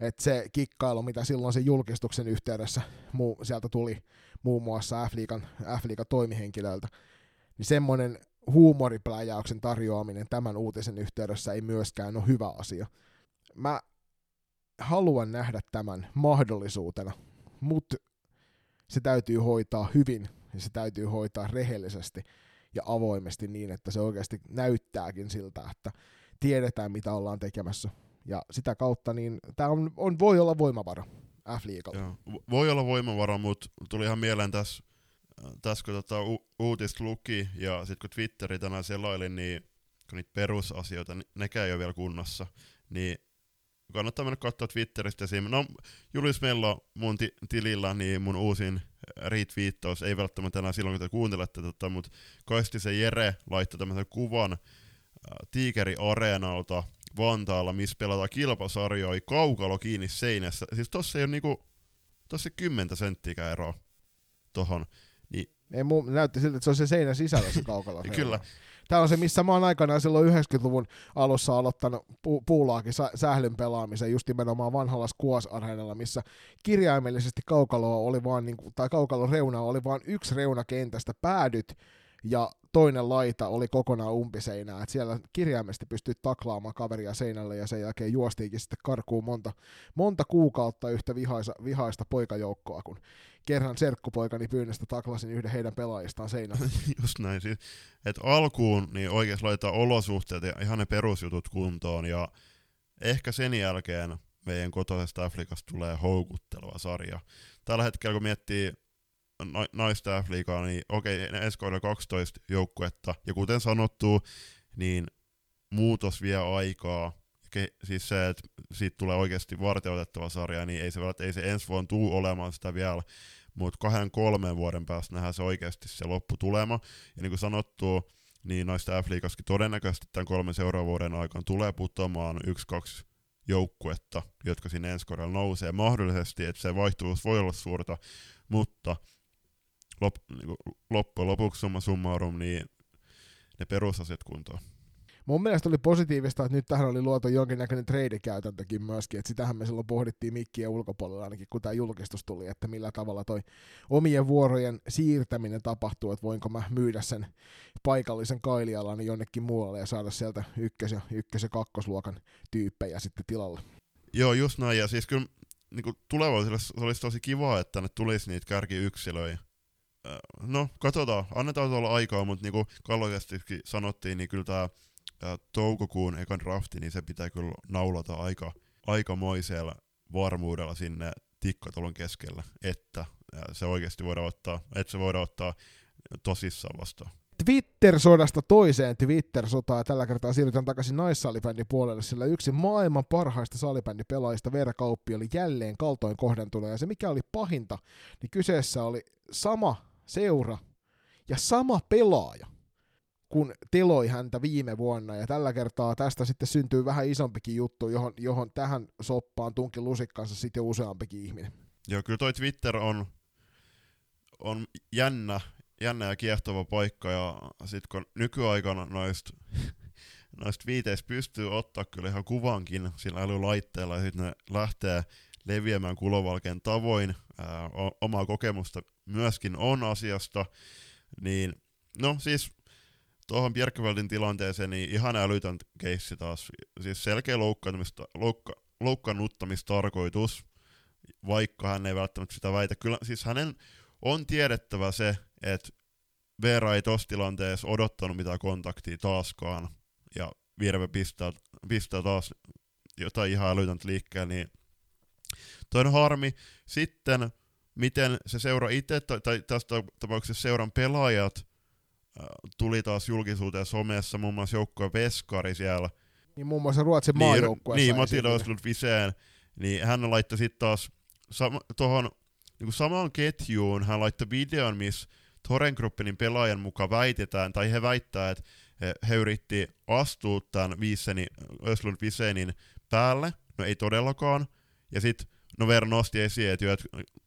Että se kikkailu, mitä silloin sen julkistuksen yhteydessä muu, sieltä tuli muun muassa F-liigan toimihenkilöiltä, niin semmoinen huumoripläjäyksen tarjoaminen tämän uutisen yhteydessä ei myöskään ole hyvä asia mä haluan nähdä tämän mahdollisuutena, mutta se täytyy hoitaa hyvin ja se täytyy hoitaa rehellisesti ja avoimesti niin, että se oikeasti näyttääkin siltä, että tiedetään mitä ollaan tekemässä. Ja sitä kautta niin tämä on, on, voi olla voimavara F-liigalla. Voi olla voimavara, mutta tuli ihan mieleen tässä, tässä kun tota u- uutista luki ja sitten kun Twitteri tänään selailin, niin kun niitä perusasioita, nekään ei ole vielä kunnossa, niin kannattaa mennä katsoa Twitteristä esim. No, Julius Mello mun ti- tilillä, niin mun uusin retweettaus, ei välttämättä enää silloin, kun te kuuntelette tätä, mutta Kaistisen Jere laittoi tämmöisen kuvan äh, Tiikeri Areenalta Vantaalla, missä pelataan kilpasarjoi kaukalo kiinni seinässä. Siis tossa ei ole niinku, tossa 10 senttiä eroa tohon. Niin, ei mun, näytti siltä, että se on se seinän sisällä se kaukalo. Kyllä. Tämä on se, missä mä oon aikanaan silloin 90-luvun alussa aloittanut pu- puulaakin sä- sählyn pelaamisen just nimenomaan vanhalla Areenalla, missä kirjaimellisesti kaukaloa oli vaan, niin kuin, tai kaukalon reuna oli vain yksi reuna kentästä, päädyt ja toinen laita oli kokonaan umpiseinää, että siellä kirjaimesti pystyi taklaamaan kaveria seinälle ja sen jälkeen juostiinkin sitten karkuun monta, monta kuukautta yhtä vihaisa, vihaista poikajoukkoa, kun kerran serkkupoikani pyynnöstä taklasin yhden heidän pelaajistaan seinälle. Just näin, siis, että alkuun niin oikeasti laitetaan olosuhteet ja ihan ne perusjutut kuntoon ja ehkä sen jälkeen meidän kotoisesta Afrikasta tulee houkutteleva sarja. Tällä hetkellä kun miettii naista F-liigaa, niin okei, okay, ensi kaudella 12 joukkuetta, ja kuten sanottu, niin muutos vie aikaa, Ke, siis se, että siitä tulee oikeasti varteutettava sarja, niin ei se, ei se ensi vuonna tuu olemaan sitä vielä, mutta kahden kolmen vuoden päästä nähdään se oikeasti se lopputulema, ja niin kuin sanottu, niin naista f todennäköisesti tämän kolmen seuraavan vuoden aikana tulee putoamaan yksi, kaksi joukkuetta, jotka sinne ensi nousee. Mahdollisesti, että se vaihtuvuus voi olla suurta, mutta lop, niin loppujen lopuksi summa summarum, niin ne perusasiat kuntoon. Mun mielestä oli positiivista, että nyt tähän oli luotu jonkinnäköinen trade-käytäntökin myöskin, että sitähän me silloin pohdittiin mikkien ulkopuolella ainakin, kun tämä julkistus tuli, että millä tavalla toi omien vuorojen siirtäminen tapahtuu, että voinko mä myydä sen paikallisen kailialani jonnekin muualle ja saada sieltä ykkös- ja, ykkös- ja kakkosluokan tyyppejä sitten tilalle. Joo, just näin, ja siis kyllä niin tulevaisuudessa se olisi tosi kiva, että tänne tulisi niitä kärkiyksilöjä. No, katsotaan, annetaan tuolla aikaa, mutta niin kuin kalloisestikin sanottiin, niin kyllä tämä toukokuun ekan drafti, niin se pitää kyllä naulata aika, aikamoisella varmuudella sinne tikkatolon keskellä, että se oikeasti voidaan ottaa, että se voidaan ottaa tosissaan vastaan. Twitter-sodasta toiseen Twitter-sotaan. Tällä kertaa siirrytään takaisin naissalibändin puolelle, sillä yksi maailman parhaista salibändipelaajista Veera Kauppi oli jälleen kaltoin kohdentunut. Ja se mikä oli pahinta, niin kyseessä oli sama seura ja sama pelaaja kun teloi häntä viime vuonna, ja tällä kertaa tästä sitten syntyy vähän isompikin juttu, johon, johon tähän soppaan tunkin lusikkansa sitten useampikin ihminen. Joo, kyllä toi Twitter on, on jännä, jännä ja kiehtova paikka, ja sitten kun nykyaikana noista noista viiteistä pystyy ottaa kyllä ihan kuvankin sillä älylaitteella, ja sitten ne lähtee leviämään kulovalkeen tavoin, ää, omaa kokemusta myöskin on asiasta, niin no siis tuohon Bjerkeveldin tilanteeseen niin ihan älytön keissi taas. Siis selkeä loukka, loukkaannuttamistarkoitus, vaikka hän ei välttämättä sitä väitä. Kyllä siis hänen on tiedettävä se, että Veera ei tuossa tilanteessa odottanut mitään kontaktia taaskaan, ja Virve pistää, pistää taas jotain ihan älytöntä liikkeelle, niin toi on harmi. Sitten, miten se seura itse, tai, tai tässä tapauksessa seuran pelaajat, tuli taas julkisuuteen somessa, muun muassa joukkojen veskari siellä. Niin muun muassa Ruotsin niin, maajoukkueessa. Niin, Matilda Oslund Viseen, niin hän laittoi sitten taas sam- tohon niin samaan ketjuun, hän laittoi videon, missä Torengruppenin pelaajan mukaan väitetään, tai he väittää, että he, he yritti astua tämän Öslund Visenin päälle, no ei todellakaan, ja sitten no Ver nosti esiin, että,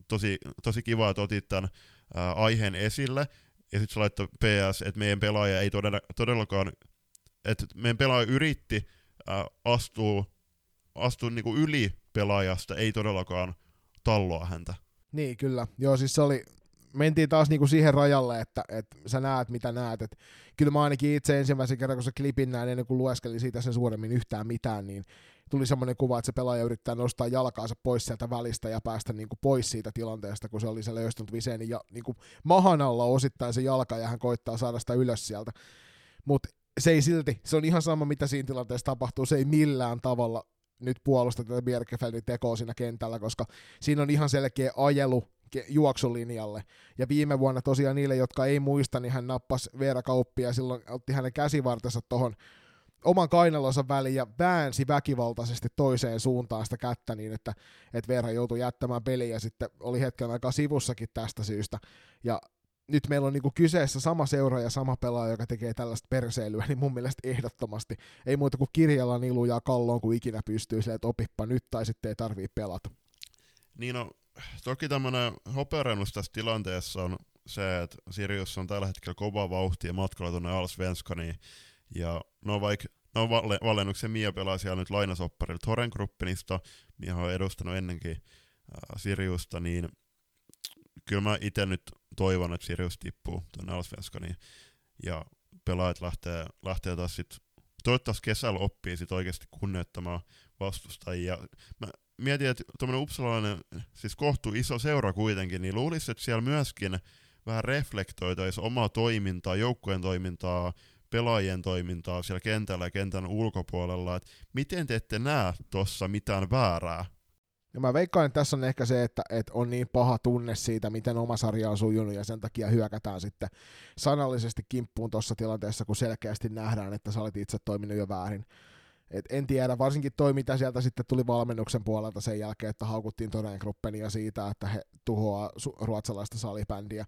tosi, tosi kiva, että otit tämän ää, aiheen esille, ja sitten se laittoi PS, että meidän pelaaja ei todella, todellakaan, että meidän pelaaja yritti äh, astua, astua niinku yli pelaajasta, ei todellakaan talloa häntä. Niin, kyllä. Joo, siis se oli, mentiin taas niinku siihen rajalle, että, että sä näet mitä näet. Et kyllä mä ainakin itse ensimmäisen kerran, kun se klipin näin, ennen kuin lueskelin siitä sen suuremmin yhtään mitään, niin tuli semmoinen kuva, että se pelaaja yrittää nostaa jalkaansa pois sieltä välistä ja päästä niin kuin pois siitä tilanteesta, kun se oli se löystunut viseen ja niin kuin mahan alla osittain se jalka ja hän koittaa saada sitä ylös sieltä. Mutta se ei silti, se on ihan sama mitä siinä tilanteessa tapahtuu, se ei millään tavalla nyt puolusta tätä Bjerkefeldin tekoa siinä kentällä, koska siinä on ihan selkeä ajelu juoksulinjalle. Ja viime vuonna tosiaan niille, jotka ei muista, niin hän nappasi Veera Kauppia ja silloin otti hänen käsivartensa tuohon oman kainalonsa väliin ja väänsi väkivaltaisesti toiseen suuntaan sitä kättä niin, että, että Verha joutui jättämään peliä ja sitten oli hetken aikaa sivussakin tästä syystä. Ja nyt meillä on niinku kyseessä sama seura ja sama pelaaja, joka tekee tällaista perseilyä, niin mun mielestä ehdottomasti ei muuta kuin kirjalla niluja kalloon, kun ikinä pystyy se, että opippa nyt tai sitten ei tarvii pelata. Niin no, toki tämmöinen hopearennus tässä tilanteessa on se, että Sirius on tällä hetkellä kova vauhti ja matkalla tuonne Allsvenskaniin, ja no vaikka no valle, Mia pelaa siellä nyt lainasopparilla Torengruppenista, Mia on edustanut ennenkin äh, Siriusta, niin kyllä mä itse nyt toivon, että Sirius tippuu tuonne Allsvenskaniin, ja pelaajat lähtee, lähtee taas sit, toivottavasti kesällä oppii sit oikeasti kunnioittamaan vastustajia. Mä mietin, että tuommoinen upsalainen, siis kohtuu iso seura kuitenkin, niin luulisi, että siellä myöskin vähän reflektoitaisiin omaa toimintaa, joukkueen toimintaa, pelaajien toimintaa siellä kentällä ja kentän ulkopuolella, että miten te ette näe tuossa mitään väärää? Ja mä veikkaan, että tässä on ehkä se, että, että on niin paha tunne siitä, miten oma sarja on sujunut, ja sen takia hyökätään sitten sanallisesti kimppuun tuossa tilanteessa, kun selkeästi nähdään, että sä olet itse toiminut jo väärin. Et en tiedä, varsinkin toi, mitä sieltä sitten tuli valmennuksen puolelta sen jälkeen, että haukuttiin Gruppenia siitä, että he tuhoaa su- ruotsalaista salibändiä.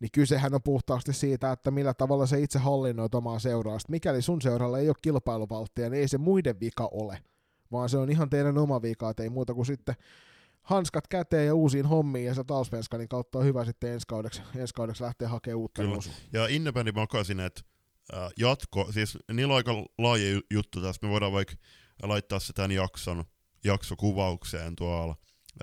Niin kysehän on puhtaasti siitä, että millä tavalla se itse hallinnoit omaa seuraasta. Mikäli sun seuralla ei ole kilpailuvalttia, niin ei se muiden vika ole, vaan se on ihan teidän oma vika, että ei muuta kuin sitten hanskat käteen ja uusiin hommiin, ja se Talsvenskanin kautta on hyvä sitten ensi kaudeksi, ensi kaudeksi lähteä hakemaan uutta Kyllä. Ja Innebändi makasin, että äh, jatko, siis niillä on aika laaja ju- juttu tässä, me voidaan vaikka laittaa se tämän jakson jaksokuvaukseen tuolla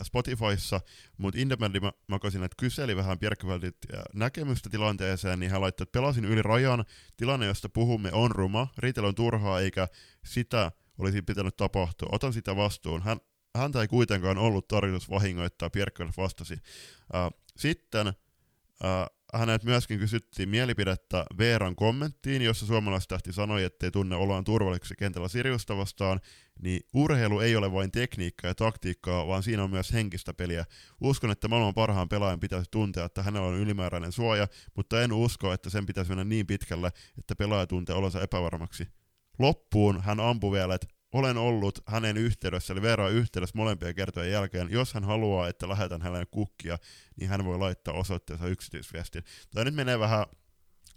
Spotifyssa, mutta Independent Magazine että kyseli vähän Bjerkveldit näkemystä tilanteeseen, niin hän laittoi, että pelasin yli rajan, tilanne, josta puhumme on ruma, riitely on turhaa, eikä sitä olisi pitänyt tapahtua. Otan sitä vastuun. Hän, häntä ei kuitenkaan ollut tarkoitus vahingoittaa, Bjerkveld vastasi. Äh, sitten äh, hänet myöskin kysyttiin mielipidettä Veeran kommenttiin, jossa suomalaistähti sanoi, ettei tunne oloaan turvalliseksi kentällä Siriusta vastaan, niin urheilu ei ole vain tekniikkaa ja taktiikkaa, vaan siinä on myös henkistä peliä. Uskon, että maailman parhaan pelaajan pitäisi tuntea, että hänellä on ylimääräinen suoja, mutta en usko, että sen pitäisi mennä niin pitkälle, että pelaaja tuntee olonsa epävarmaksi. Loppuun hän ampui vielä, että olen ollut hänen yhteydessä, eli Veera yhteydessä molempien kertojen jälkeen. Jos hän haluaa, että lähetän hänelle kukkia, niin hän voi laittaa osoitteensa yksityisviestin. Tai nyt menee vähän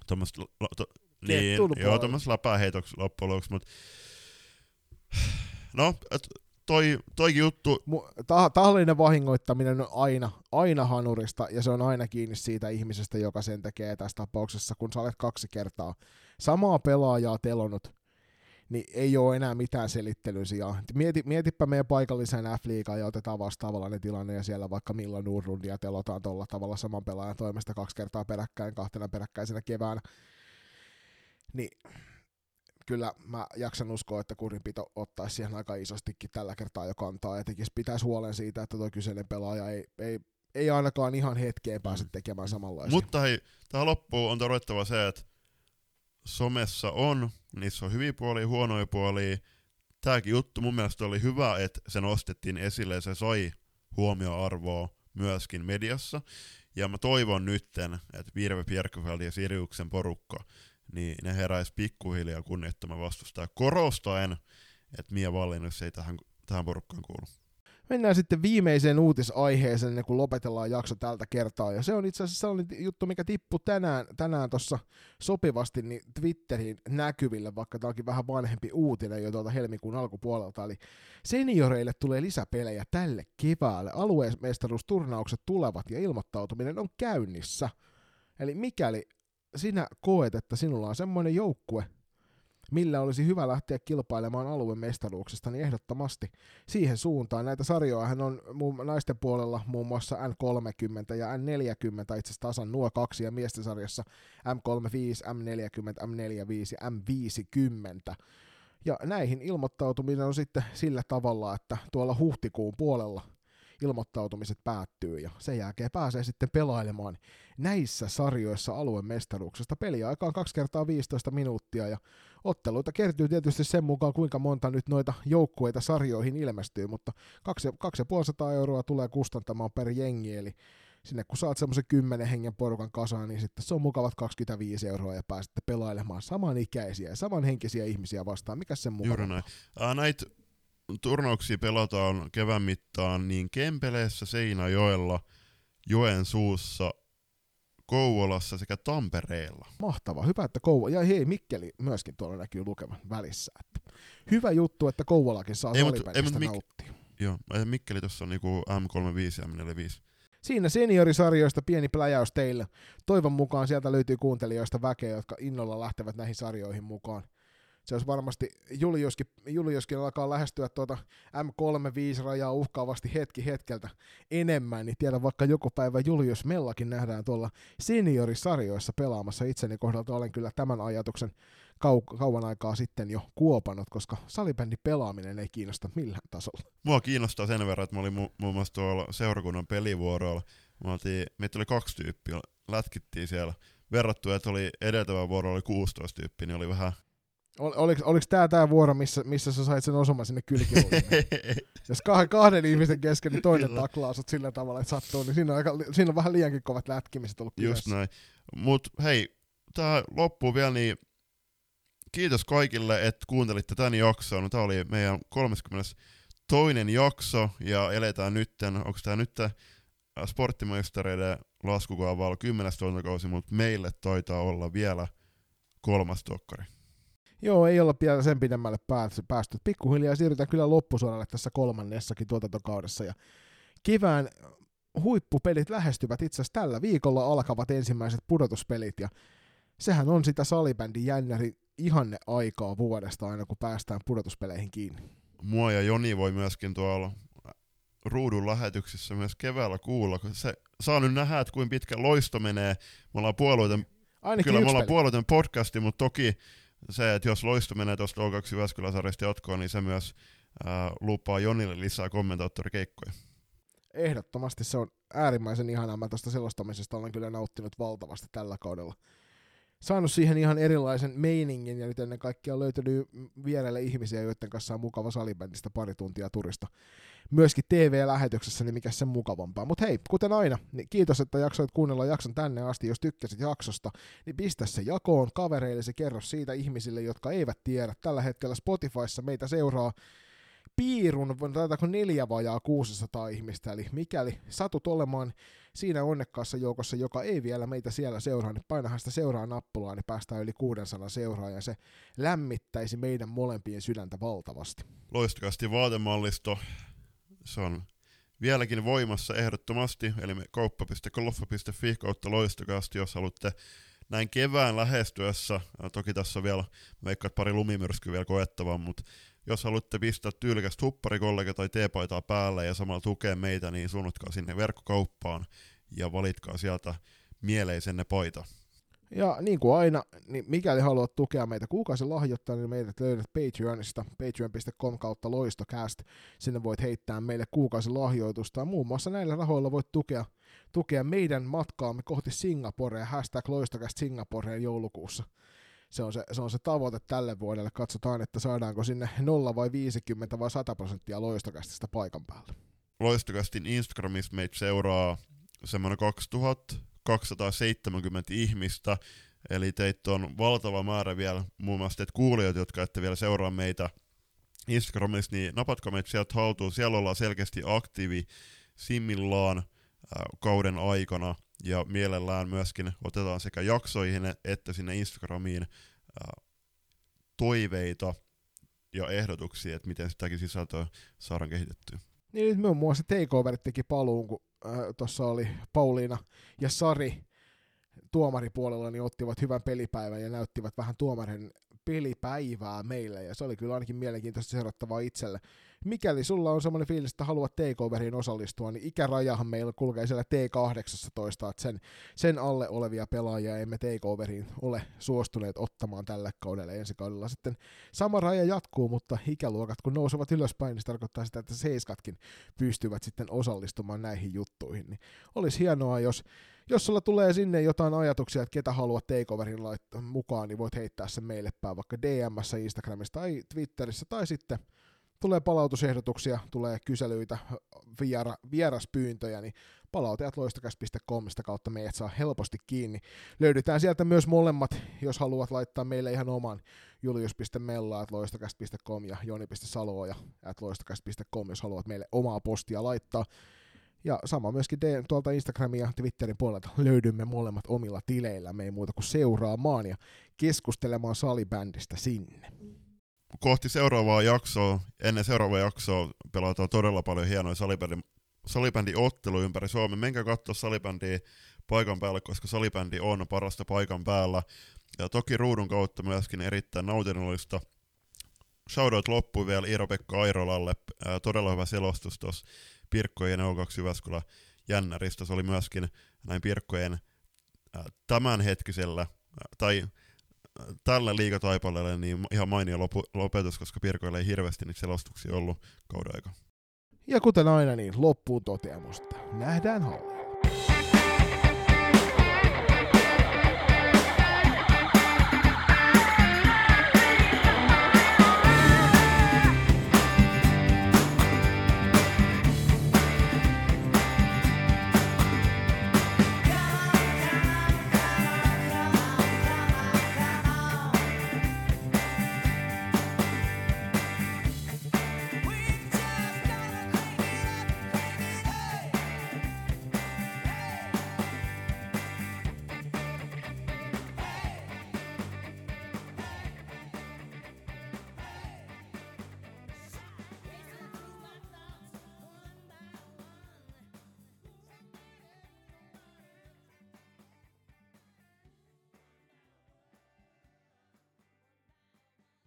tuommoista to, niin, joo, tuommoista läpääheitoksi loppujen lopuksi, mutta no, et, toi, toi juttu... tahallinen vahingoittaminen on aina, aina hanurista, ja se on aina kiinni siitä ihmisestä, joka sen tekee tässä tapauksessa, kun sä olet kaksi kertaa samaa pelaajaa telonut, niin ei ole enää mitään selittelyn sijaan. Mieti, mietipä meidän paikallisen F-liigaa ja otetaan vastaavallainen tilanne ja siellä vaikka Milla Nurrundia telotaan tuolla tavalla saman pelaajan toimesta kaksi kertaa peräkkäin, kahtena peräkkäisenä keväänä. Niin kyllä mä jaksan uskoa, että kurinpito ottaisi siihen aika isostikin tällä kertaa jo kantaa ja tekisi pitäisi huolen siitä, että tuo kyseinen pelaaja ei, ei, ei ainakaan ihan hetkeen pääse mm. tekemään samanlaisia. Mutta hei, tähän loppuun on todettava se, että somessa on, niissä on hyviä puolia, huonoja puolia. Tämäkin juttu mun mielestä oli hyvä, että se nostettiin esille ja se sai huomioarvoa myöskin mediassa. Ja mä toivon nytten, että Virve Pierkköfeld ja Siriuksen porukka, niin ne heräis pikkuhiljaa kunnioittamaan vastustaa korostaen, että Mia Vallinnus ei tähän, tähän porukkaan kuulu. Mennään sitten viimeiseen uutisaiheeseen, kuin lopetellaan jakso tältä kertaa. Ja se on itse asiassa sellainen juttu, mikä tippui tänään, tänään tuossa sopivasti niin Twitterin näkyville, vaikka tämä onkin vähän vanhempi uutinen jo tuolta helmikuun alkupuolelta. Eli senioreille tulee lisäpelejä tälle keväälle. Alueesmestaruusturnaukset tulevat ja ilmoittautuminen on käynnissä. Eli mikäli sinä koet, että sinulla on semmoinen joukkue, millä olisi hyvä lähteä kilpailemaan alueen mestaruuksista, niin ehdottomasti siihen suuntaan. Näitä sarjoja on muun, naisten puolella muun muassa N30 ja N40, itse asiassa tasan nuo kaksi, ja miesten sarjassa M35, M40, M45 ja M50. Ja näihin ilmoittautuminen on sitten sillä tavalla, että tuolla huhtikuun puolella ilmoittautumiset päättyy ja sen jälkeen pääsee sitten pelailemaan näissä sarjoissa alueen mestaruuksesta. Peliaika on 2 kertaa 15 minuuttia ja otteluita kertyy tietysti sen mukaan, kuinka monta nyt noita joukkueita sarjoihin ilmestyy, mutta 250 euroa tulee kustantamaan per jengi, eli sinne kun saat semmoisen 10 hengen porukan kasaan, niin sitten se on mukavat 25 euroa ja pääsette pelailemaan samanikäisiä ja samanhenkisiä ihmisiä vastaan. Mikä sen mukaan? Juuri näin. Uh, näitä turnauksia pelataan kevään mittaan niin Kempeleessä, Seinäjoella, Joensuussa, Kouvolassa sekä Tampereella. Mahtava. Hyvä, että Kouvo... Ja hei, Mikkeli myöskin tuolla näkyy lukevan välissä. Että hyvä juttu, että Kouvolakin saa ei, mutta, ei, Mik- nauttia. Joo, Mikkeli tuossa on niinku M35 ja M45. Siinä seniorisarjoista pieni pläjäys teille. Toivon mukaan sieltä löytyy kuuntelijoista väkeä, jotka innolla lähtevät näihin sarjoihin mukaan se olisi varmasti, Juliuskin, Juliuskin alkaa lähestyä tuota M35-rajaa uhkaavasti hetki hetkeltä enemmän, niin tiedän vaikka joku päivä Julius Mellakin nähdään tuolla seniorisarjoissa pelaamassa. Itseni kohdalta olen kyllä tämän ajatuksen kau- kauan aikaa sitten jo kuopannut, koska salibändi pelaaminen ei kiinnosta millään tasolla. Mua kiinnostaa sen verran, että mä olin mu- muun muassa tuolla seurakunnan oltiin, meitä oli kaksi tyyppiä, lätkittiin siellä. Verrattu, että oli edeltävä vuoro oli 16 tyyppiä, niin oli vähän Ol, oliko, oliko tämä tämä vuoro, missä, missä sä sait sen osuman sinne kylkiluulle? Jos kahden, kahden ihmisen kesken, niin toinen taklaa sut sillä tavalla, että sattuu, niin siinä on, aika, siinä on vähän liiankin kovat lätkimiset ollut Just näin. Mut hei, tää loppuu vielä, niin kiitos kaikille, että kuuntelitte tämän jakson. Tämä oli meidän 32. jakso, ja eletään nytten, onko tämä nyt sporttimaistereiden laskukaavalla 10. kausi, mutta meille taitaa olla vielä kolmas tokkari. Joo, ei olla vielä sen pidemmälle päästy. Pikkuhiljaa siirrytään kyllä loppusuoralle tässä kolmannessakin tuotantokaudessa. Ja kevään huippupelit lähestyvät itse asiassa tällä viikolla alkavat ensimmäiset pudotuspelit. Ja sehän on sitä salibändin jännäri ihanne aikaa vuodesta aina, kun päästään pudotuspeleihin kiinni. Mua ja Joni voi myöskin tuolla ruudun lähetyksissä myös keväällä kuulla, kun se saa nyt nähdä, että kuinka pitkä loisto menee. Me ollaan puolueiden, Ainakin kyllä me ollaan puolueiden podcasti, mutta toki se, että jos loisto menee tuosta O2 Jyväskylä-sarjasta jatkoon, niin se myös ää, lupaa Jonille lisää kommentaattorikeikkoja. Ehdottomasti se on äärimmäisen ihanaa. Mä tuosta selostamisesta olen kyllä nauttinut valtavasti tällä kaudella. Saanut siihen ihan erilaisen meiningin ja nyt ennen kaikkea löytynyt vierelle ihmisiä, joiden kanssa on mukava salibändistä pari tuntia turista. Myöskin TV-lähetyksessä, niin mikä sen mukavampaa. Mutta hei, kuten aina, niin kiitos, että jaksoit kuunnella jakson tänne asti. Jos tykkäsit jaksosta, niin pistä se jakoon kavereille, se kerro siitä ihmisille, jotka eivät tiedä. Tällä hetkellä Spotifyssa meitä seuraa piirun, taitaako neljä vajaa 600 ihmistä, eli mikäli satut olemaan siinä onnekkaassa joukossa, joka ei vielä meitä siellä seuraa, niin painahan sitä seuraa nappulaa, niin päästään yli 600 seuraajan, ja se lämmittäisi meidän molempien sydäntä valtavasti. Loistokasti vaatemallisto, se on vieläkin voimassa ehdottomasti, eli me kauppa.golfa.fi kautta loistokasti, jos haluatte näin kevään lähestyessä, toki tässä on vielä, että pari lumimyrskyä vielä koettavaa, mutta jos haluatte pistää tyylikästä hupparikollega tai teepaitaa päälle ja samalla tukea meitä, niin suunnatkaa sinne verkkokauppaan ja valitkaa sieltä mieleisenne paita. Ja niin kuin aina, niin mikäli haluat tukea meitä kuukausi lahjoittaa, niin meidät löydät Patreonista, patreon.com kautta loistocast. Sinne voit heittää meille kuukausi lahjoitusta. Muun muassa näillä rahoilla voit tukea, tukea meidän matkaamme kohti Singaporea, hashtag loistocast Singaporeen joulukuussa. Se on se, se on se tavoite tälle vuodelle. Katsotaan, että saadaanko sinne 0 vai 50 vai 100 prosenttia loistokastista paikan päälle. Loistokastin Instagramissa meitä seuraa semmoinen 2270 ihmistä, eli teitä on valtava määrä vielä, muun muassa teitä kuulijoita, jotka ette vielä seuraa meitä Instagramissa, niin napatko meitä sieltä haltuun, siellä ollaan selkeästi aktiivi simmillaan äh, kauden aikana, ja mielellään myöskin otetaan sekä jaksoihin että sinne Instagramiin äh, toiveita ja ehdotuksia, että miten sitäkin sisältöä saadaan kehitettyä. Niin nyt muun muassa Takeoverit teki paluun, kun äh, tuossa oli Pauliina ja Sari tuomaripuolella, niin ottivat hyvän pelipäivän ja näyttivät vähän tuomarin pelipäivää meille, ja se oli kyllä ainakin mielenkiintoista seurattavaa itselle. Mikäli sulla on semmoinen fiilis, että haluat takeoveriin osallistua, niin ikärajahan meillä kulkee siellä T18, että sen, sen alle olevia pelaajia emme takeoveriin ole suostuneet ottamaan tällä kaudella ensi kaudella. Sitten sama raja jatkuu, mutta ikäluokat kun nousevat ylöspäin, niin se tarkoittaa sitä, että seiskatkin pystyvät sitten osallistumaan näihin juttuihin. Niin olisi hienoa, jos jos sulla tulee sinne jotain ajatuksia, että ketä haluat takeoverin laittaa mukaan, niin voit heittää sen meille päin vaikka DMssä, Instagramissa tai Twitterissä, tai sitten tulee palautusehdotuksia, tulee kyselyitä, viera, vieraspyyntöjä, niin palautajat loistokäs.comista kautta meidät saa helposti kiinni. Löydetään sieltä myös molemmat, jos haluat laittaa meille ihan oman julius.mella loistokäst.com ja joni.saloa ja loistokäst.com, jos haluat meille omaa postia laittaa. Ja sama myöskin de, tuolta Instagramin ja Twitterin puolelta löydymme molemmat omilla tileillä. Me ei muuta kuin seuraamaan ja keskustelemaan salibändistä sinne. Kohti seuraavaa jaksoa, ennen seuraavaa jaksoa pelataan todella paljon hienoja salibändi, salibändiotteluja ympäri Suomen. Menkää katsoa salibändiä paikan päällä, koska salibändi on parasta paikan päällä. Ja toki ruudun kautta myöskin erittäin nautinnollista. Shoutout loppui vielä Iiro-Pekka Airolalle. Ää, todella hyvä selostus tuossa Pirkkojen O2 Jyväskylä jännäristä. Se oli myöskin näin Pirkkojen tämänhetkisellä, tai tällä liikataipaleella niin ihan mainio lopu, lopetus, koska Pirkoilla ei hirveästi niitä selostuksia ollut kauden aikana. Ja kuten aina, niin loppuun toteamusta. Nähdään hallilla.